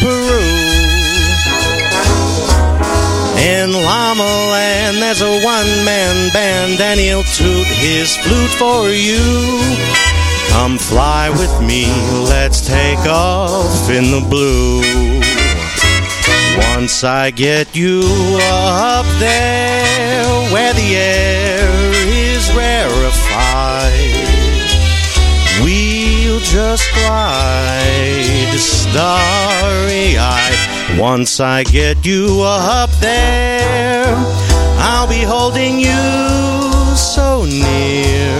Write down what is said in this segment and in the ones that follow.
Peru. In Llama Land, there's a one man band, and he'll toot his flute for you. Come fly with me, let's take off in the blue. Once I get you up there where the air is rarefied, we'll just glide starry eyed. Once I get you up there, I'll be holding you so near.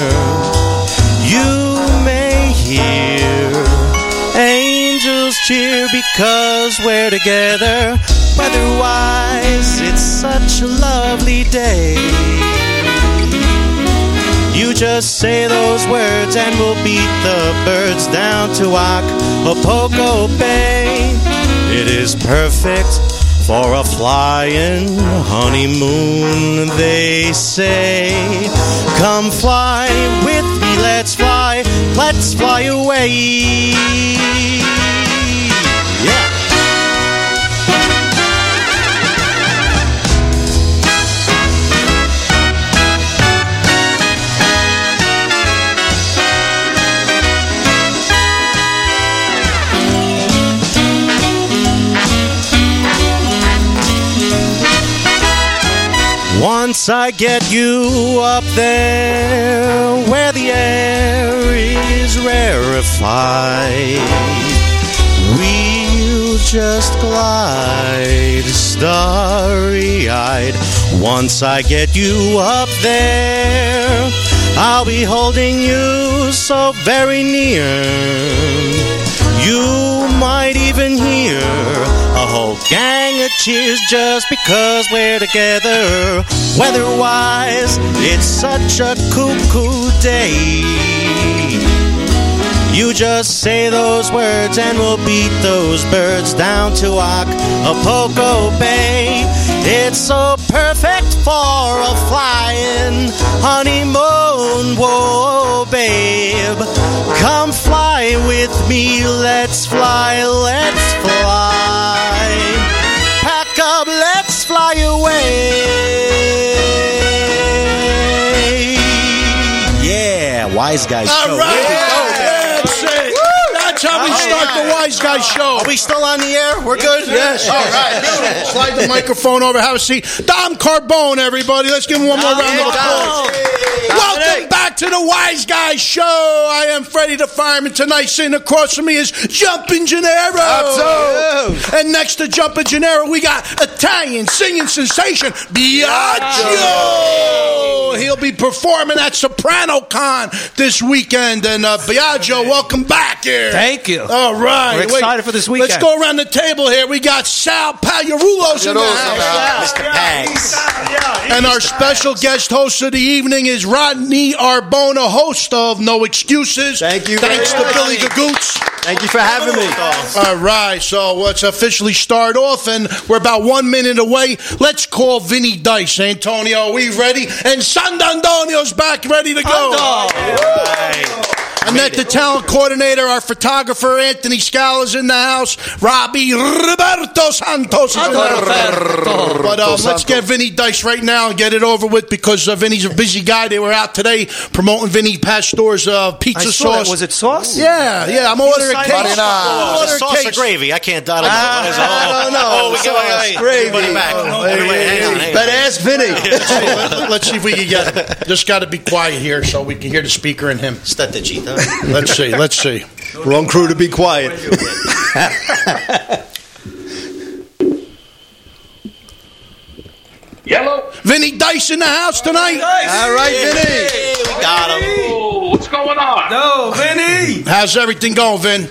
You may hear angels cheer because we're together. Weatherwise, it's such a lovely day. You just say those words and we'll beat the birds down to Acapulco Bay. It is perfect for a flying honeymoon, they say. Come fly with me, let's fly, let's fly away. Once I get you up there where the air is rarefied, we'll just glide starry eyed. Once I get you up there, I'll be holding you so very near. You might even hear a whole gang of cheers just because we're together. Weatherwise, it's such a cuckoo day. You just say those words and we'll beat those birds down to Acapulco Bay. It's so perfect for a flying honeymoon, whoa, babe. Come fly with me, let's fly, let's fly. Pack up, let's fly away. Yeah, wise guys. All show. right. Here we go, man. That's it. That's how we start the Wise Guy Show. Are we still on the air? We're good? Yes. All right. Beautiful. Slide the microphone over. Have a seat. Dom Carbone, everybody. Let's give him one more round of applause. Welcome back to the Wise Guy Show. I am Freddie the Fireman. Tonight, sitting across from me is Jumpin' Gennaro. And next to Jumpin' Gennaro, we got Italian singing sensation Biagio. He'll be performing at Soprano Con this weekend. And uh, Biagio, welcome back here. Thank you. All right. We're excited for this weekend. Let's go around the table here. We got Sal Pagliarulos in the house. Mr. Pags. And our special guest host of the evening is Rodney Arbona, host of No Excuses. Thank you Thanks to much. Billy Gagoots. Thank you for having me. All right, so let's officially start off, and we're about one minute away. Let's call Vinny Dice. Antonio, are we ready? And Sandandonio's back, ready to go. I met the talent coordinator, our photographer, Anthony Scala's in the house. Robbie Roberto Santos is in the house. But um, let's get Vinny Dice right now and get it over with because uh, Vinny's a busy guy. They were out today promoting Vinny Pastor's uh, pizza I saw that. sauce. Was it sauce? Yeah, yeah. I'm ordering a case. Marina. I'm ordering the a sauce or gravy? I can't. I don't know. Ah, What is it? Oh, no, no, Oh, we sauce, got wait, wait, gravy. Put it back. Oh, on. Ask Vinny. Let- Let's see if we can get it. Just got to be quiet here so we can hear the speaker and him. State Gita. Let's see. Let's see. Wrong crew to be quiet. Yellow. Vinny Dice in the house tonight. All right, Vinny. Hey, we got him. Oh, what's going on? No, Vinny. How's everything going, Vin?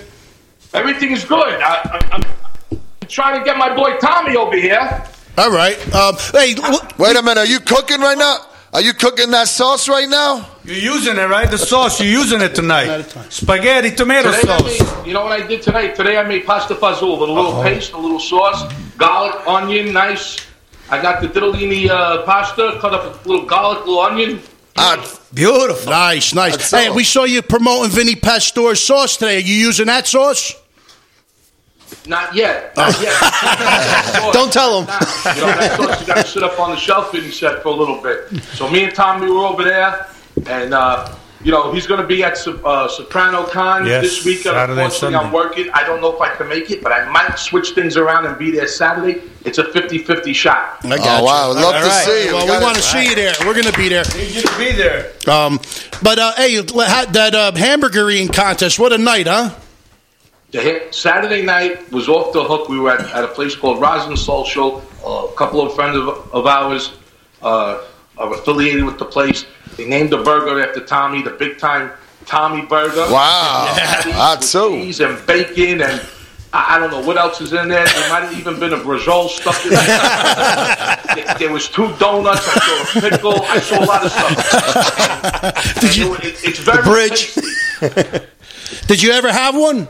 Everything is good. I, I, I'm trying to get my boy Tommy over here. All right. Um, hey, Wait a minute, are you cooking right now? Are you cooking that sauce right now? You're using it, right? The sauce. You're using it tonight. Spaghetti tomato Today sauce. made, you know what I did tonight? Today I made pasta fazool with a little paste, a little sauce, garlic, onion, nice. I got the diddlini uh, pasta, cut up a little garlic, little onion. Ah, Beautiful. nice, nice. That's Hey, all. we saw you promoting Vinny Pastor's sauce today. Are you using that sauce? Not yet. Not yet. Don't tell him. You know, that sauce you got to sit up on the shelf and he said for a little bit. So me and Tommy were over there, and uh, you know he's going to be at uh, Soprano Con Yes, this weekend. Saturday and Unfortunately, I'm working. I don't know if I can make it, but I might switch things around and be there Saturday. It's a 50-50 shot. I got Oh, you. wow. I'd love All to see you. Well, We we, want to see you there. We're going to be there. Need you to be there. Um, but uh, hey, that uh, hamburger eating contest. What a night, huh? The hit, Saturday night was off the hook. We were at, at a place called Roslyn Social. a couple of friends of, of ours uh, are affiliated with the place. They named the burger after Tommy, the big time Tommy Burger. Wow. That's so. Cheese and bacon and I, I don't know what else is in there. There might have even been a brajol stuck in there. there. There was two donuts. I saw a pickle. I saw a lot of stuff. Did you- it- it's very bridge. Did you ever have one?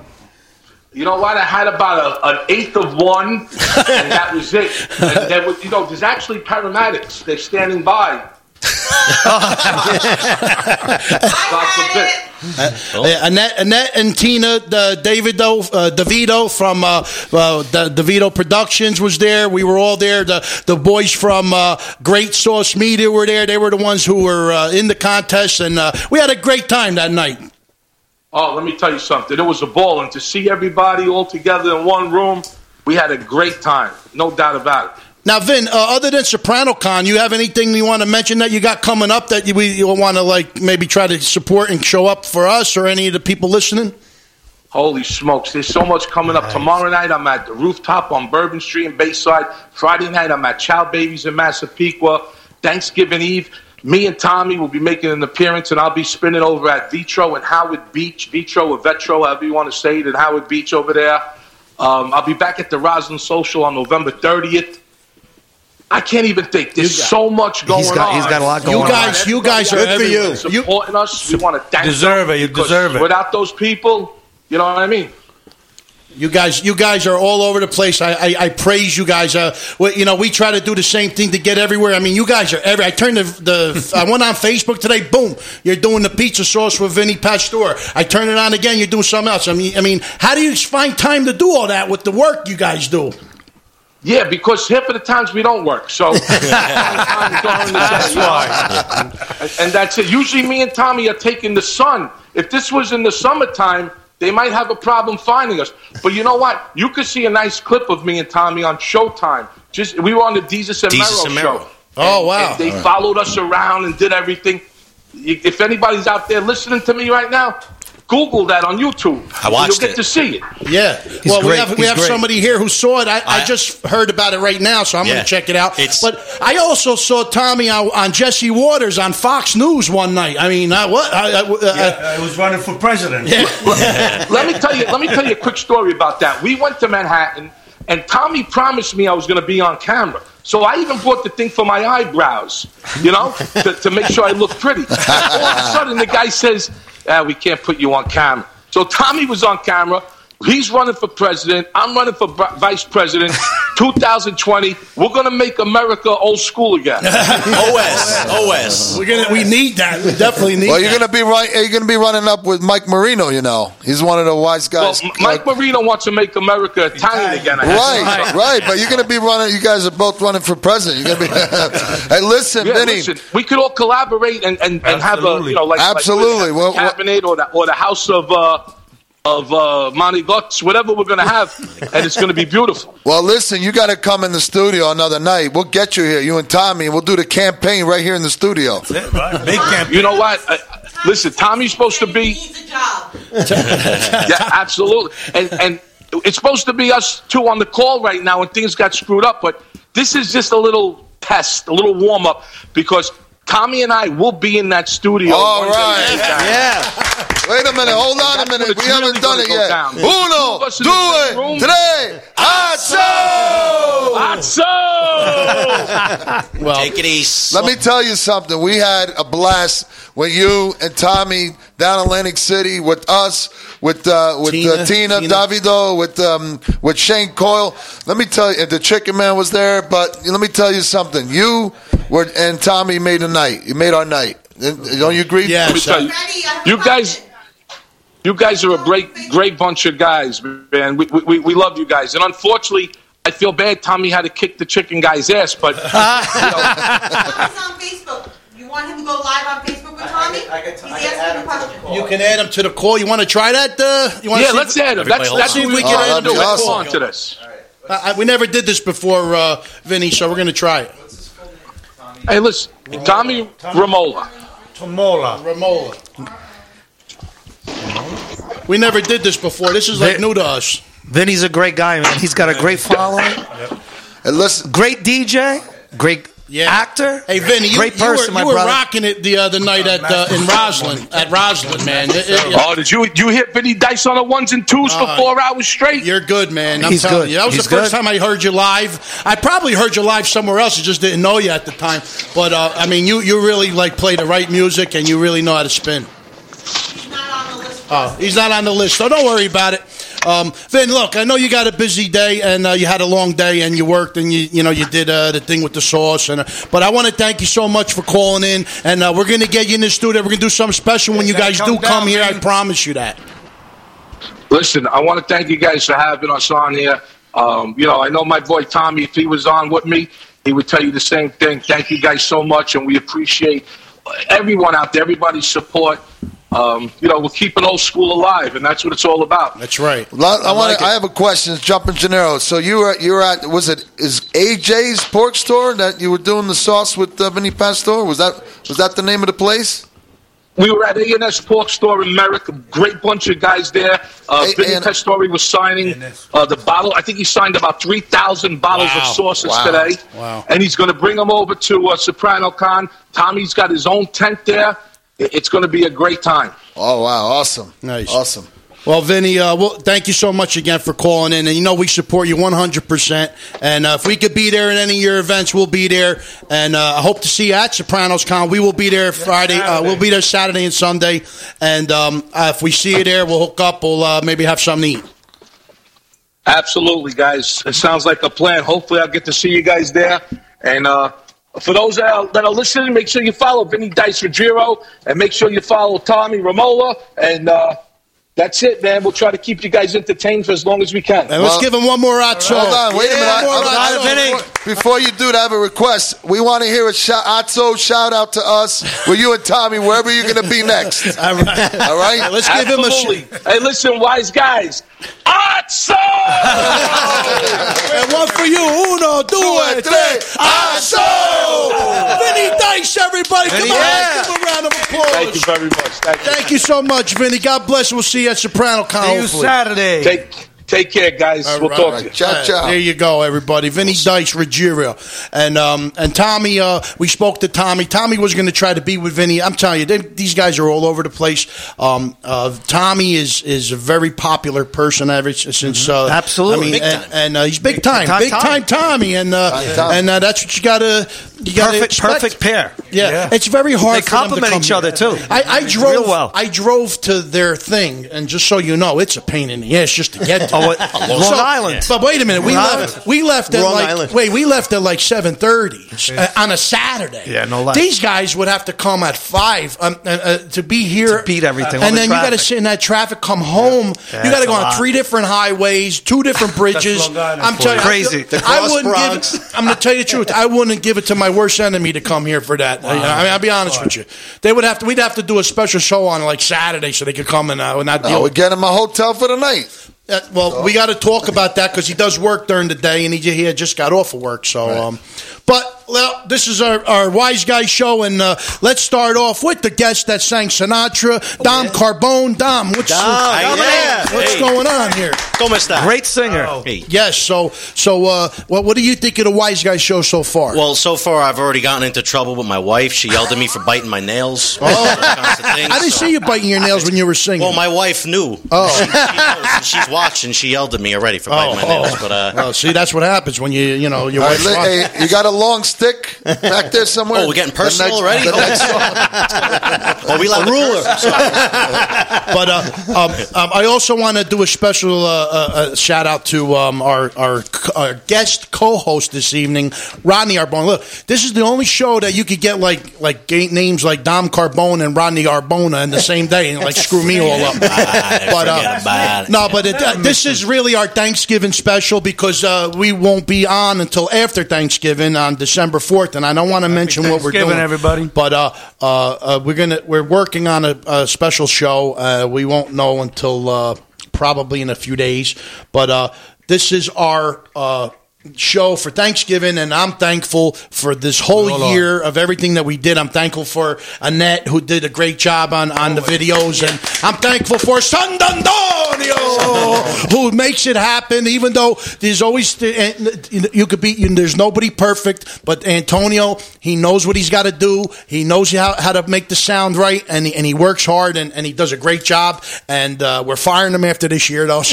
You know what? I had about a, an eighth of one, and that was it. And was, you know, there's actually paramedics. They're standing by. God forbid. Uh, Annette, Annette and Tina, the Davido, uh, DeVito from uh, uh, DeVito Productions was there. We were all there. The the boys from uh, Great Sauce Media were there. They were the ones who were uh, in the contest, and uh, we had a great time that night. Oh, let me tell you something. It was a ball, and to see everybody all together in one room, we had a great time. No doubt about it. Now, Vin, uh, other than SopranoCon, you have anything you want to mention that you got coming up that you, we want to like maybe try to support and show up for us or any of the people listening? Holy smokes, there's so much coming up. Tomorrow night, I'm at the rooftop on Bourbon Street in Bayside. Friday night, I'm at Chow Babies in Massapequa. Thanksgiving Eve, me and Tommy will be making an appearance, and I'll be spinning over at Vitro in Howard Beach, Vitro or Vetro, however you want to say it, in Howard Beach over there. Um, I'll be back at the Roslyn Social on November 30th. I can't even think. There's so much going He's got- on. he's got a lot You going on. guys, you guys are Good for you. supporting us. We want to thank you. Deserve it. You deserve it. Without those people, you know what I mean. You guys, you guys are all over the place. I, I, I praise you guys. Uh, well, you know, we try to do the same thing to get everywhere. I mean, you guys are every. I turned the, the I went on Facebook today. Boom, you're doing the pizza sauce with Vinny Pastor. I turn it on again. You're doing something else. I mean, I mean, how do you find time to do all that with the work you guys do? Yeah, because half of the times we don't work, so that's why. And, and that's it. Usually, me and Tommy are taking the sun. If this was in the summertime, they might have a problem finding us. But you know what? You could see a nice clip of me and Tommy on Showtime. Just we were on the Jesus and Jesus Mero show. Oh, And- wow. and they followed us around and did everything. If anybody's out there listening to me right now, Google that on YouTube. I watched You'll get it. to see it. Yeah. well, we great. have we He's have great. somebody here who saw it. I, I, I- just heard about it right now, so I'm going to check it out. It's- but I also saw Tommy on, on Jesse Watters on Fox News one night. I mean, uh, what? I, I, uh, Yeah, I was running for president. let me tell you. Let me tell you a quick story about that. We went to Manhattan, and Tommy promised me I was going to be on camera. So I even bought the thing for my eyebrows, you know, to, to make sure I look pretty. All of a sudden, the guy says, ah, "We can't put you on camera." So Tommy was on camera. He's running for president. I'm running for br- vice president. 2020. We're going to make America old school again. OS. OS. we're gonna we need that. We definitely need. Well, you're that. gonna be right. You're gonna be running up with Mike Marino. You know, he's one of the wise guys. M- Mike Marino wants to make America Italian again. I have to Right, right. But you're gonna be running. You guys are both running for president. You're gonna be. hey, listen, Yeah, Vinny. listen, we could all collaborate and, and, and have a you know like Absolutely. like Well, the cabinet or the or the house of uh, of uh, Monty Lux, whatever we're gonna have, and it's gonna be beautiful. Well, listen, you got to come in the studio another night. We'll get you here, you and Tommy, and we'll do the campaign right here in the studio. Big campaign. You know what? Uh, listen, Tommy's supposed to be Needs a job. yeah, absolutely, and and it's supposed to be us two on the call right now, and things got screwed up. But this is just a little test, a little warm up, because Tommy and I will be in that studio. All right. one day right. at a time. Yeah. Wait a minute. Hold on a minute. We it's haven't really done it yet. down. Uno, us do in the same room. it today. Asso! Atso! Take it easy. Let me tell you something. We had a blast when you and Tommy down Atlantic City with us, with uh, with Tina, uh, Tina, Tina. Davido, with um, with Shane Coyle. Let me tell you, the Chicken Man was there. But let me tell you something. You were and Tommy made a night. You made our night. Don't you agree? Yeah. Let me tell you, Ready? I have You guys- You guys are a great, great bunch of guys, man. We, we, we love you guys. And unfortunately, I feel bad Tommy had to kick the chicken guy's ass, but you know, Tommy's on Facebook. You want him to go live on Facebook with Tommy? He's asking a question. You can add him to the call. You want to try that? Uh, you want yeah, let's add him. That's, hold that's on. what we Oh, can that'd do. be Let's go on to this. I, I- we never did this before, uh, Vinny, so we're going to try it. Hey, listen, Tommy Romola. Tomola. Ramola. We never did this before. This is like Vin- new to us. Vinny's a great guy, man. He's got a great following, And listen, great DJ, great Yeah. actor. Hey, Vinny, you, great you person, were, my you were brother. rocking it the other night at uh, in Roslyn. At Roslyn, man. It- it- Oh, did you you hit Vinny Dice on the ones and twos for four hours straight? You're good, man. I'm He's telling good. you. That was He's the first good. time I heard you live. I probably heard you live somewhere else. I just didn't know you at the time. But uh, I mean, you you really like play the right music and you really know how to spin. He's not on the list. Oh, he's not on the list, so don't worry about it. Um, Vin, look, I know you got a busy day and uh, you had a long day and you worked and you you know you did uh, the thing with the sauce and uh, but I want to thank you so much for calling in and uh, we're gonna get you in the studio. We're gonna do something special when you guys come do come down, here. I promise you that. Listen, I want to thank you guys for having us on here. Um, you know, I know my boy Tommy, if he was on with me, he would tell you the same thing. Thank you guys so much, and we appreciate everyone out there, everybody's support. Um, you know, we're keeping old school alive, and that's what it's all about. That's right. Lot- I, want. like to it. I have a question. It's Jumping Gennaro. So you were you were at was it is AJ's Pork Store that you were doing the sauce with uh, Vinny Pastor? Was that was that the name of the place? We were at A&S Pork Store in Merrick. A great bunch of guys there. Uh, A- Vinny A&S Testori was signing uh, the bottle. I think he signed about 3,000 bottles Wow. of sauces Wow. today. Wow. And he's going to bring them over to uh, Soprano Con. Tommy's got his own tent there. I- It's going to be a great time. Oh wow, awesome, Nice. awesome. Well, Vinny, uh, well, thank you so much again for calling in. And you know, we support you 100%. And uh, if we could be there at any of your events, we'll be there. And uh, I hope to see you at Sopranos Con. We will be there Friday. Uh, we'll be there Saturday and Sunday. And um, uh, if we see you there, we'll hook up. We'll uh, maybe have something to eat. Absolutely, guys. It sounds like a plan. Hopefully, I'll get to see you guys there. And uh, for those that are, that are listening, make sure you follow Vinny Dice Ruggiero and make sure you follow Tommy Romola And uh, that's it, man. We'll try to keep you guys entertained for as long as we can. And let's Well- give him one more hot song. Hold on, wait a minute. I- one more I- I- Vinny. before, before you do that, I have a request. We want to hear a shout, Atzo shout out to us with you and Tommy wherever you're going to be next. All right. All right, Let's give him a Absolutely. sh- Hey, listen, wise guys. Atso! And one for you. Uno, due, tre. Asso! Vinny Dice, everybody. Come on. Yeah. Give him a round of applause. Thank you very much. Thank you. Thank you so much, Vinny. God bless. We'll see you at Soprano Con. See you. Saturday. Take, take care, guys. All we'll right. talk to you. ciao, ciao. There you go, everybody. Vinny Dice Ruggiero. And um, and Tommy, uh, we spoke to Tommy. Tommy was going to try to be with Vinny. I'm telling you, they, these guys are all over the place. Um, uh, Tommy is is a very popular person ever since. Uh, Absolutely. I mean, Big and, time. and uh, he's big time, time big time, Tommy. Tommy, and uh, and uh, that's what you got to you got to Perfect, perfect pair. Yeah. Yeah. it's very hard. They for them to complement come each here. other, too. I, I drove. Real well. I drove to their thing, and just so you know, it's a pain in the ass just to get. To. Oh, what- Long Island. But wait a minute, we Long left. Island. We left at Long like Island. wait, we left at like seven thirty uh, on a Saturday. Yeah, no lie. These guys would have to come at five um, uh, uh, to be here To beat everything, all and the then you got to sit in that traffic, come home. Yeah, you got to go on lot. three different highways, two different bridges. Long I'm telling you, you. Crazy. I, The I wouldn't Bronx. give. It, I'm going to tell you the truth. I wouldn't give it to my worst enemy to come here for that. I mean, I'll be honest with you. They would have to. We'd have to do a special show on like Saturday so they could come and uh, not deal Oh, we get him a hotel for the night. Uh, well, we got to talk about that because he does work during the day, and he, he just got off of work. So, um, but well, this is our, our wise guy show, and uh, let's start off with the guest that sang Sinatra, Dom Carbone. Dom, what's Dom, yeah, yeah. what's Hey. going on here? ¿Cómo está? Great singer. Hey. Yes, so so uh, what what do you think of the wise guy show so far? Well, so far I've already gotten into trouble with my wife. She yelled at me for biting my nails. Oh. I I didn't see you biting your nails when you were singing. Well, my wife knew. Oh. She, she knows, she's watching. She yelled at me already for biting my nails. But uh, well, see, that's what happens when you you know your All right, wife's li- watching. hey, you got a long stick back there somewhere? Oh, we're getting The personal next- already? the. Oh, we love A ruler. but uh, um, um, I also want to do a special uh, uh, uh, shout out to um, our, our our guest co-host this evening, Rodney Arbone. Look, this is the only show that you could get like like names like Dom Carbone and Rodney Arbona in the same day and like screw me all up. but forget no, but it, uh, this is really our Thanksgiving special because uh, we won't be on until after Thanksgiving on December fourth, and I don't want to mention what we're doing, everybody. But uh, uh, uh, we're gonna we're working on a, a special show. Uh, we won't know until uh, probably in a few days. But uh, this is our. Show for Thanksgiving, and I'm thankful for this whole Hold on. year of everything that we did. I'm thankful for Annette, who did a great job on, on the videos, and I'm thankful for San Antonio, who makes it happen. Even though there's always you could be, you, there's nobody perfect, but Antonio, he knows what he's got to do. He knows how, how to make the sound right, and he, and he works hard, and, and he does a great job. And uh, we're firing him after this year, though.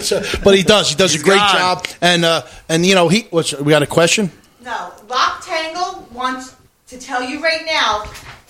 So- but he does. He does a great gone. job, and uh, and you know he. What's we got a question? No, Rock Tangle wants to tell you right now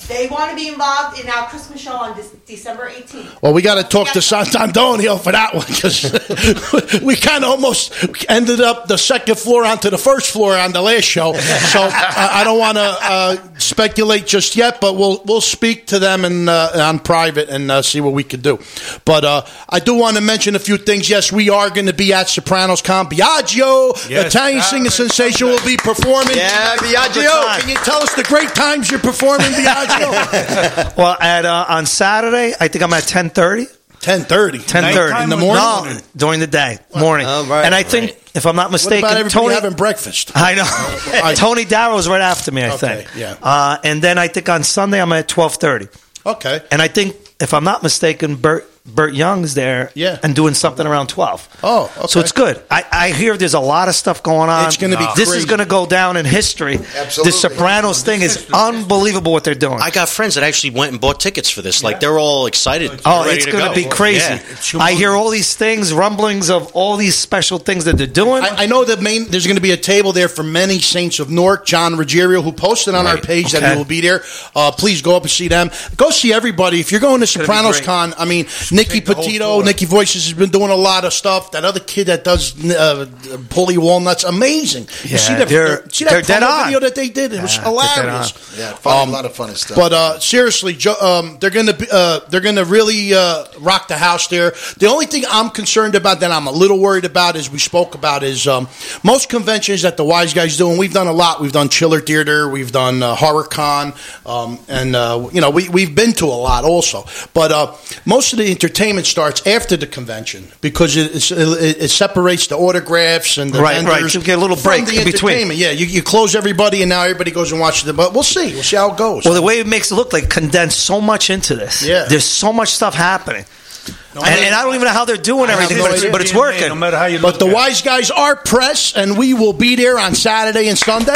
they want to be involved in our Christmas show on this December 18th. Well, we got to talk to Sant'Antonio for that one because we kind of almost ended up the second floor onto the first floor on the last show. So I, I don't want to uh, speculate just yet, but we'll we'll speak to them in, uh, on private and uh, see what we could do. But uh, I do want to mention a few things. Yes, we are going to be at Sopranos Con. Biagio, Yes, Italian singing Saturday, sensation, will be performing. Yeah, Biagio. Can you tell us the great times you're performing, Biagio? Well, at uh, on Saturday, I think I'm at ten thirty. Ten thirty. Ten thirty in the morning. No, during the day, morning. Oh, right, and I think, right. if I'm not What mistaken, about Tony. having breakfast? I know. Tony Darrow's right after me. I Okay, think. yeah. Uh, and then I think on Sunday I'm at twelve thirty. Okay. And I think, if I'm not mistaken, Bert Bert Young's there Yeah. and doing something around 12. Oh, okay. So it's good. I, I hear there's a lot of stuff going on. It's gonna be This crazy. is going to go down in history. Absolutely. The Sopranos thing is unbelievable what they're doing. I got friends that actually went and bought tickets for this. Like they're all excited. Oh, ready it's going to go. be crazy. Yeah. I hear all these things, rumblings of all these special things that they're doing. I, I know that main there's going to be a table there for many saints of Newark. John Ruggiero, who posted on our Right. page that Okay. he will be there. Uh, please go up and see them. Go see everybody. If you're going to Sopranos. Con, I mean, Nikki Take the whole Petito. Nikki Voices has been doing a lot of stuff. That other kid that does uh, Paulie Walnuts, amazing. you Yeah, see that, they're- see that they're dead promo on. video that they did? It was Yeah, they're dead hilarious. Yeah, funny, Um, a lot of funny stuff. But uh, seriously, Jo- um, they're gonna be, uh, they're gonna really uh, rock the house there. The only thing I'm concerned about that I'm a little worried about, as we spoke about, is um, most conventions that the Wise Guys do, and we've done a lot. We've done Chiller Theater, we've done uh, HorrorCon, um, and uh, you know we we've been to a lot also. But uh, most of the entertainment starts after the convention because it, it, it separates the autographs and the Right, right. vendors You get a little break the in between. Yeah, you, you close everybody, and now everybody goes and watches it. But we'll see. We'll see how it goes. well, the way it makes it look like condensed so much into this. Yeah. There's so much stuff happening. And, and I don't even know how they're doing I everything, no but, it's, idea. but it's No working. matter how you But look the at it. wise guys are press, and we will be there on Saturday and Sunday.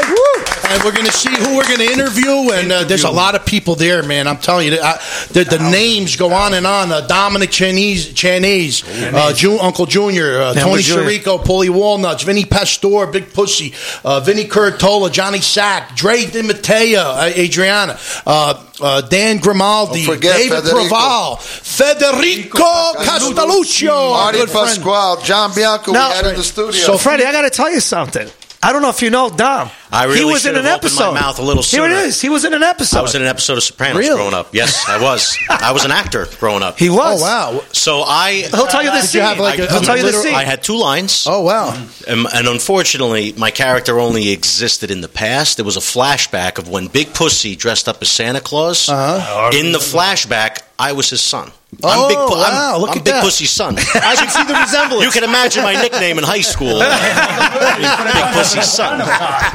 And we're going to see who we're going to interview. And uh, there's a lot of people there, man. I'm telling you, I, the, the names go on and on. Uh, Dominic Chianese, Chianese, uh, Ju- Uncle Junior, uh, Tony Jr.. Sirico, Paulie Walnuts, Vinny Pastor, Big Pussy, uh, Vinny Curatola, Johnny Sack, Drea de Matteo, uh, Adriana, uh, uh, Dan Grimaldi, Don't David Federico. Proval, Federico Castelluccio, Marty. Pasquale, John Bianco, Now- we had in the studio. So, Freddie, I got to tell you something. I don't know if you know Dom. I really he was in should an have opened my mouth a little Here it is. He was in an episode. I was in an episode of Sopranos Really? growing up. Yes, I was. I was an actor growing up. he was. Oh, wow. So I. He'll tell you the Did scene. you have, like, I, a- He'll tell you the literal- scene. I had two lines. Oh, wow. And, and unfortunately, my character only existed in the past. There was a flashback of when Big Pussy dressed up as Santa Claus. Uh-huh. In the flashback, I was his son. Oh, I'm Big, Pu- wow, I'm, look I'm at Big that. Pussy's son. I can see the resemblance. You can imagine my nickname in high school. Big Pussy's son.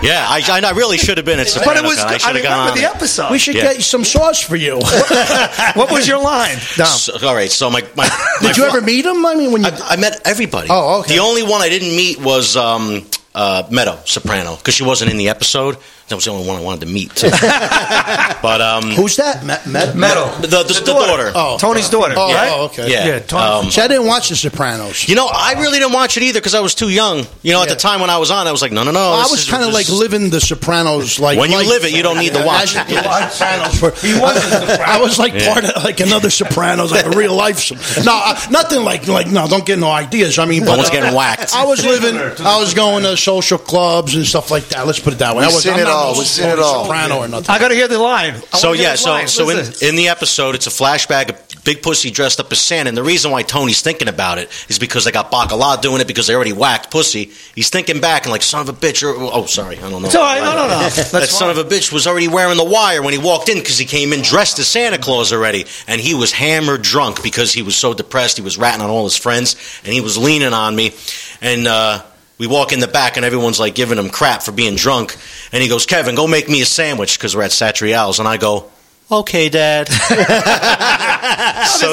Yeah, I, I I really should have been at but it was. I I, should gone remember the episode. We should Yeah. get some sauce for you. what was your line, Dom? So- all right, so my, my, my Did you fl- ever meet him? I mean, when you I, I met everybody. Oh, okay. The only one I didn't meet was um, uh, Meadow Soprano because she wasn't in the episode. That was the only one I wanted to meet. Too. but um, Who's that? Met, met, Metal. the, the, the daughter. Oh, Tony's daughter, Oh, right? oh, okay. Yeah. Yeah, Tony. Um, See, I didn't watch The Sopranos. you know, I really didn't watch it either because I was too young. You know, at the time when I was on, I was like, no, no, no. I was kind of like living The Sopranos. Like When you life. live it, you don't need to watch I- it. yeah, Sopranos were- He was. I was like Yeah. part of like another Sopranos, like a real life. No, uh, nothing like like no. Don't get no ideas. I mean, No but, one's uh, getting whacked. I was living. Similar to the I was going to social clubs and stuff like that. Let's put it that way. We've I was, seen I'm it not all. We've seen it all. Soprano or nothing. I got to hear the line. I So yeah, so line. so in, in the episode, it's a flashback of Big Pussy dressed up as Santa, and the reason why Tony's thinking about it is because they got Bacala doing it because they already whacked Pussy. He's thinking back and like, son of a bitch. Or, oh, sorry, I don't know. It's all right. No, no, no. that That's son of a bitch was already wearing the wire when he walked in because he came in dressed as Santa Claus already, and he was hammered drunk because he was so depressed. He was ratting on all his friends, and he was leaning on me, and. uh we walk in the back and everyone's like giving him crap for being drunk. And he goes, Kevin, go make me a sandwich because we're at Satriale's. And I go, okay, Dad. so there's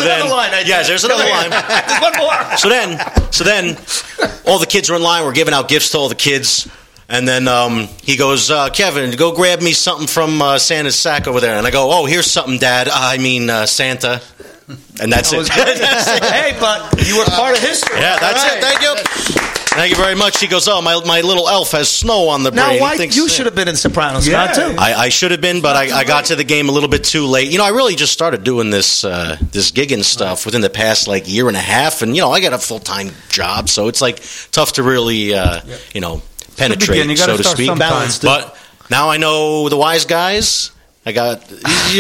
then, another line, I yeah, there's another line. There's one more. So then, so then, all the kids are in line. We're giving out gifts to all the kids. And then um, he goes, uh, Kevin, go grab me something from uh, Santa's sack over there. And I go, oh, here's something, Dad. I mean, uh, Santa. And that's it. That's it. hey, but you were part of history. Yeah, that's All it. Thank you. Thank you very much. He goes, oh, my, my little elf has snow on the brain. Now, He why thinks- you should have been in Sopranos, Yeah. not too? I, I should have been, but I, I got to the game a little bit too late. You know, I really just started doing this uh, this gigging stuff within the past like year and a half, and you know, I got a full time job, so it's like tough to really, uh, you know, penetrate. You so to speak. sometime. Balanced. But now I know the wise guys. I got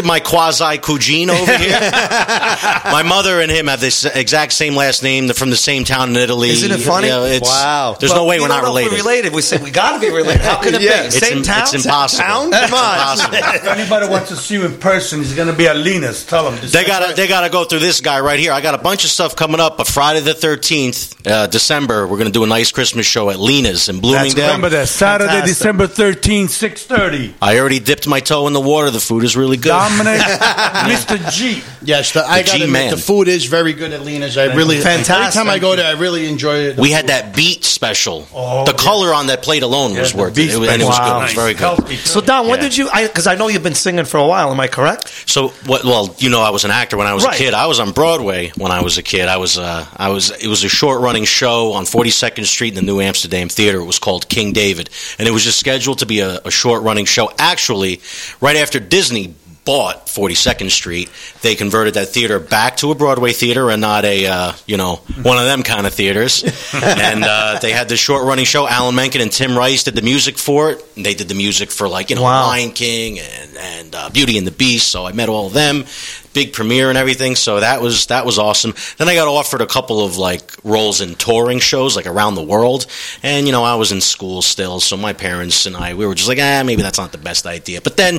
my quasi Cugine over here. my mother and him have this exact same last name. They're from the same town in Italy. Isn't it funny? You know, it's, Wow. There's Well, no way we we're not related. We're related. We said we got to be related. How could it Yeah. be? It's, Same im- town? it's impossible. Town? It's Come on. impossible. If anybody wants to see you in person, he's going to be at Lena's. Tell him. They gotta they gotta go through this guy right here. I got a bunch of stuff coming up, but Friday the thirteenth, uh, December, we're gonna do a nice Christmas show at Lena's in Bloomingdale. Remember that Saturday, Fantastic. December 13th, 6:30. I already dipped my toe in the water. The food is really good. Dominic, Mr. G. Yes, the, I got G-Man. the food is very good at Lena's. I really Fantastic. Every time I go there, I really enjoy it. we had that beet special. Oh, the yeah. color on that plate alone was worth it. It was- and it was special. good. It was very good. Healthy. So, Don, when Yeah. did you? Because I, know you've been singing for a while. Am I correct? So what? Well, you know, I was an actor when I was Right. a kid. I was on Broadway when I was a kid. I was, uh, I was. It was a short running show on 42nd Street in the New Amsterdam Theater. It was called King David, and it was just scheduled to be a, a short running show. Actually, right after Disney bought 42nd Street, they converted that theater back to a Broadway theater and not a, uh, you know, one of them kind of theaters. and uh, they had this short running show. Alan Menken and Tim Rice did the music for it. And they did the music for like you know Wow. Lion King and and uh, Beauty and the Beast. So I met all of them, big premiere and everything. So that was that was awesome. Then I got offered a couple of like roles in touring shows like around the world, and you know I was in school still, so my parents and I we were just like, ah, maybe that's not the best idea. But then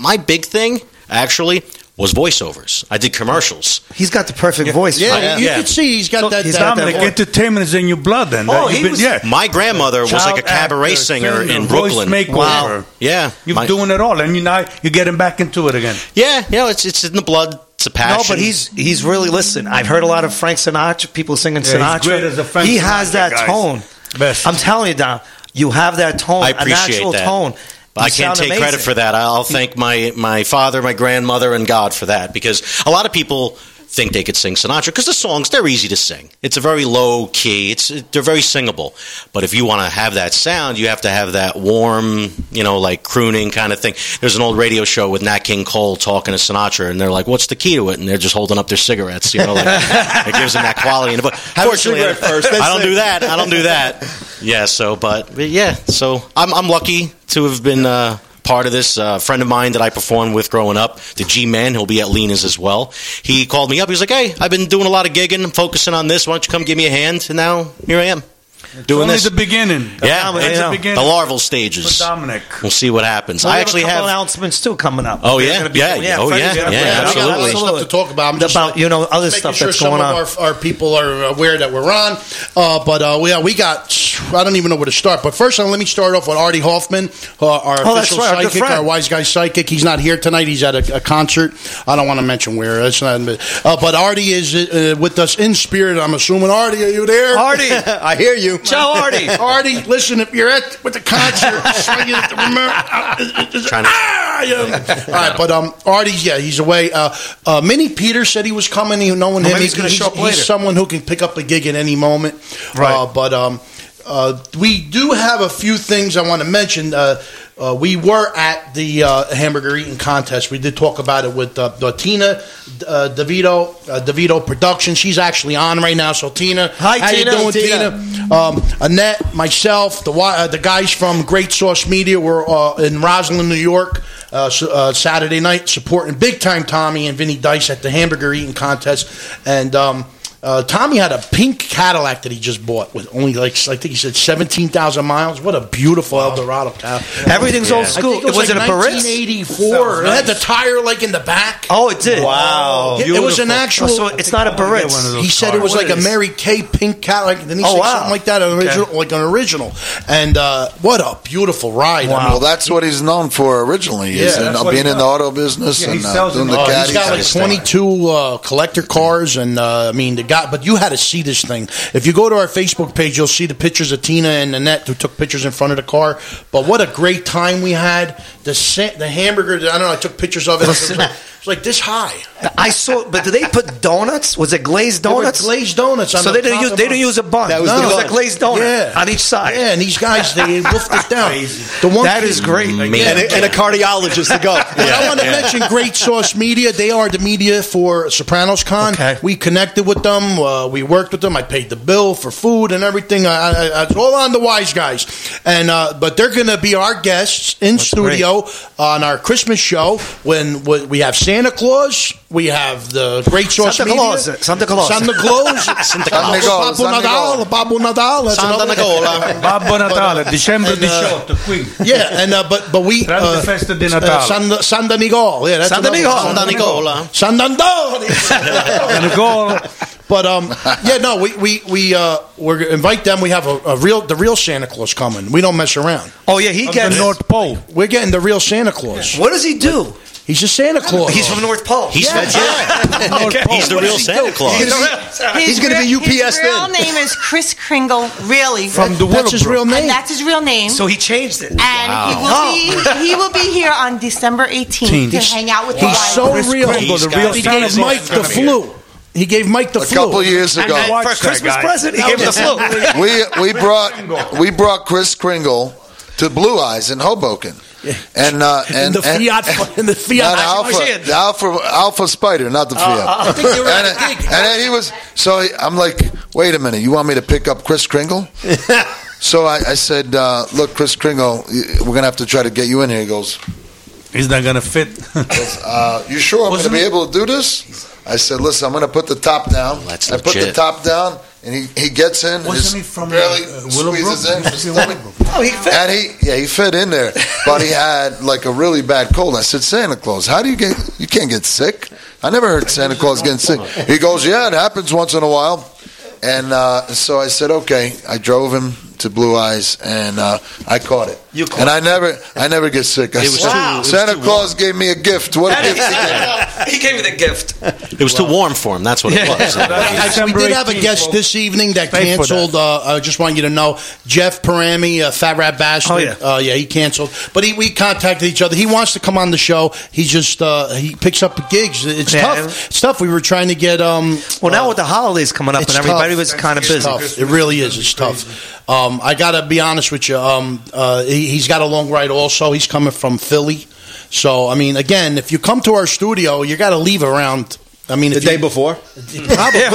my big thing actually was voiceovers. I did commercials. He's got the perfect voice. Yeah, for you yeah. can see he's got that. he's that, Dominic, that Dominic, entertainment is in your blood. Then Oh, he been- was- yeah. My grandmother was like a cabaret actor, singer in Brooklyn. makeover. Wow. Yeah, You're my- doing it all, and you now you're getting back into it again. yeah, you know it's it's in the blood. It's a passion. No, but he's he's really listen. I've heard a lot of Frank Sinatra, people singing Yeah, he's Sinatra. great as a Frank he has Sinatra, that guys. tone. Best. I'm telling you, Don, you have that tone, I a appreciate natural that. tone. But You I can't take credit for that. I'll thank my, my father, my grandmother, and God for that because a lot of people think they could sing Sinatra because the songs they're easy to sing. It's a very low key. It's they're very singable. But if you want to have that sound, you have to have that warm, you know, like crooning kind of thing. There's an old radio show with Nat King Cole talking to Sinatra, and they're like, "What's the key to it?" And they're just holding up their cigarettes. You know, like it gives them that quality. And but fortunately, first, I don't do that. I don't do that. Yeah. So, but, but yeah. So I'm I'm lucky to have been. Uh, Part of this uh, friend of mine that I performed with growing up, the G Man, he'll be at Lena's as well. He called me up. He was like, "Hey, I've been doing a lot of gigging. I'm focusing on this. Why don't you come give me a hand?" And now here I am, doing Only this. the beginning. yeah, it's yeah. the beginning. the larval For stages. Dominic. We'll see what happens. Well, we I actually a couple have. announcements too coming up. Oh, They're yeah? be- Yeah, oh, Freddie's yeah, yeah, bring it up. We got a lot absolutely. stuff to talk about. I'm just About, you know, other stuff sure that's some going of on. Our, our people are aware that we're on. Uh, but uh, yeah, we got. I don't even know where to start. But first, uh, let me start off with Artie Hoffman, uh, our Oh, official right, psychic, friend. our wise guy psychic. He's not here tonight. He's at a, a concert. I don't want to mention where. That's not. Uh, but Artie is uh, with us in spirit. I'm assuming. Artie, are you there? Artie, I hear you. You. Ciao, Artie. Artie, listen, if you're at with the concert, swing it at the remote. Trying to- Ah, yeah. All right, but um, Artie's yeah, he's away. Uh, uh, Minnie Peter said he was coming. You knowing him, maybe he's gonna show up he's someone who can pick up a gig at any moment. Right. Uh, but um, uh, we do have a few things I want to mention. Uh, uh, we were at the uh, hamburger eating contest. We did talk about it with uh, Tina uh, DeVito, uh, DeVito Production. She's actually on right now. So Tina, Hi, how Tina. you doing, Tina. Tina? Um, Annette, myself, the uh, the guys from Great Sauce Media were uh, in Roslyn, New York, uh, uh, Saturday night, supporting big time Tommy and Vinny Dice at the hamburger eating contest, and. Um, uh, Tommy had a pink Cadillac that he just bought with only like I think he said seventeen thousand miles. What a beautiful Eldorado Cadillac! Everything's old I school. think it was, was like it a Barris? 1984. It had the tire like in the back. Oh, it did. Wow. It, it was an actual. Oh, so it's not a Get one of He said it was What like a Mary Kay pink Cadillac. Then he Oh, said wow. something like that, an original, like an original. And uh, what a beautiful ride! I mean, Well, that's what he's known for originally. Is Yeah, in, that's uh, being in the auto business Yeah, he and uh, sells doing them the all. Caddies. he's got like 22 uh, collector cars, and uh, I mean, the But you had to see this thing. If you go to our Facebook page, you'll see the pictures of Tina and Annette who took pictures in front of the car. But what a great time we had! The the hamburger. I don't know. I took pictures of it. It was like, it this high. I saw, but did they put donuts? Was it glazed They donuts? glazed donuts. On so the they didn't use of they didn't use a bun. That was no, it was a glazed donut Yeah. on each side. Yeah, and these guys they wolfed it down. The one That is great. And a, and a cardiologist to go. But I want to mention Great Sauce Media. They are the media for Sopranos Con. Okay. We connected with them. Uh, we worked with them. I paid the bill for food and everything. I, I, I, it's all on the wise guys. And uh, but they're going to be our guests in studio on our Christmas show when, when we have Santa Claus. We have the Great Sauce Santa Media. Claus. Santa Claus. Santa Claus. Santa Claus. Babbo Santa Nadal. Claus. Babbo Nadal. That's Santa another- Nicola. Babbo Natale, Dicembre and, uh, 18, qui. Yeah, and uh, but but we Grande uh, festa di uh, Natale. San, San Danigo. Yeah, that's San another Danigo. one. San Nicola. San Danigo. And a goal. But um, yeah, no, we we we uh, we're invite them. We have a, a real the real Santa Claus coming. We don't mess around. Oh yeah, he gets The gets. North Pole. We're getting the real Santa Claus. What does he do? He's a Santa Claus. He's from North Pole. He's, Yeah. Okay. he's the real Santa Claus. His He's gonna be real- UPS His real then. name is Chris Kringle. Really, From the That's his real and name. that's his real name. So he changed it. and he will be oh. he will be here on December 18th to He's- hang out with the He's wife. so Chris real. Kringle, the real got- He gave Mike the gonna be here. flu. He gave Mike the A flu. A couple years ago, And Watch for that Christmas present, he gave him the flu. we we brought we brought Chris Kringle to Blue Eyes in Hoboken, and uh, in and the and- Fiat, in the Not Fiat. Alfa, the Alfa, Alfa Spider, not the Fiat. I think they were and, at and then he was so he- I'm like, wait a minute, you want me to pick up Chris Kringle? so I, I said, uh, look, Chris Kringle, we're gonna have to try to get you in here. He goes, He's not going to fit. uh, you sure I'm Wasn't gonna be he- able to do this? I said, listen, I'm gonna put the top down. That's I put the top down, and he, he gets in. Wasn't his- he from, barely uh, squeezes Willowbrook? in. Must be stomach. Oh, he fit. And he, yeah, he fit in there, but he had like a really bad cold. I said, Santa Claus, how do you get? You can't get sick. I never heard Santa Claus getting sick. He goes, yeah, it happens once in a while. And uh, so I said, okay. I drove him to Blue Eyes, and uh, I caught it. You caught and I never, I never get sick. I It was said, too- it was Santa too Claus gave me a gift. What a gift he gave me. he gave me the gift. It was too warm for him. That's what it was. we did have a guest this evening that Thank for canceled. Uh, I just want you to know, Jeff Parami, uh, Fat Rat Bastard. Oh, yeah. uh, yeah, he canceled. But he, we contacted each other. He wants to come on the show. He just uh, he picks up gigs. It's Yeah. tough. It's tough. We were trying to get. Um, Well, now with the holidays coming up and everybody tough. was kind of busy. It really is. It's tough. Um, I got to be honest with you. Um, uh, he, he's got a long ride. Also, he's coming from Philly. So I mean, again, if you come to our studio, you got to leave around. I mean, The day you, before. Probably.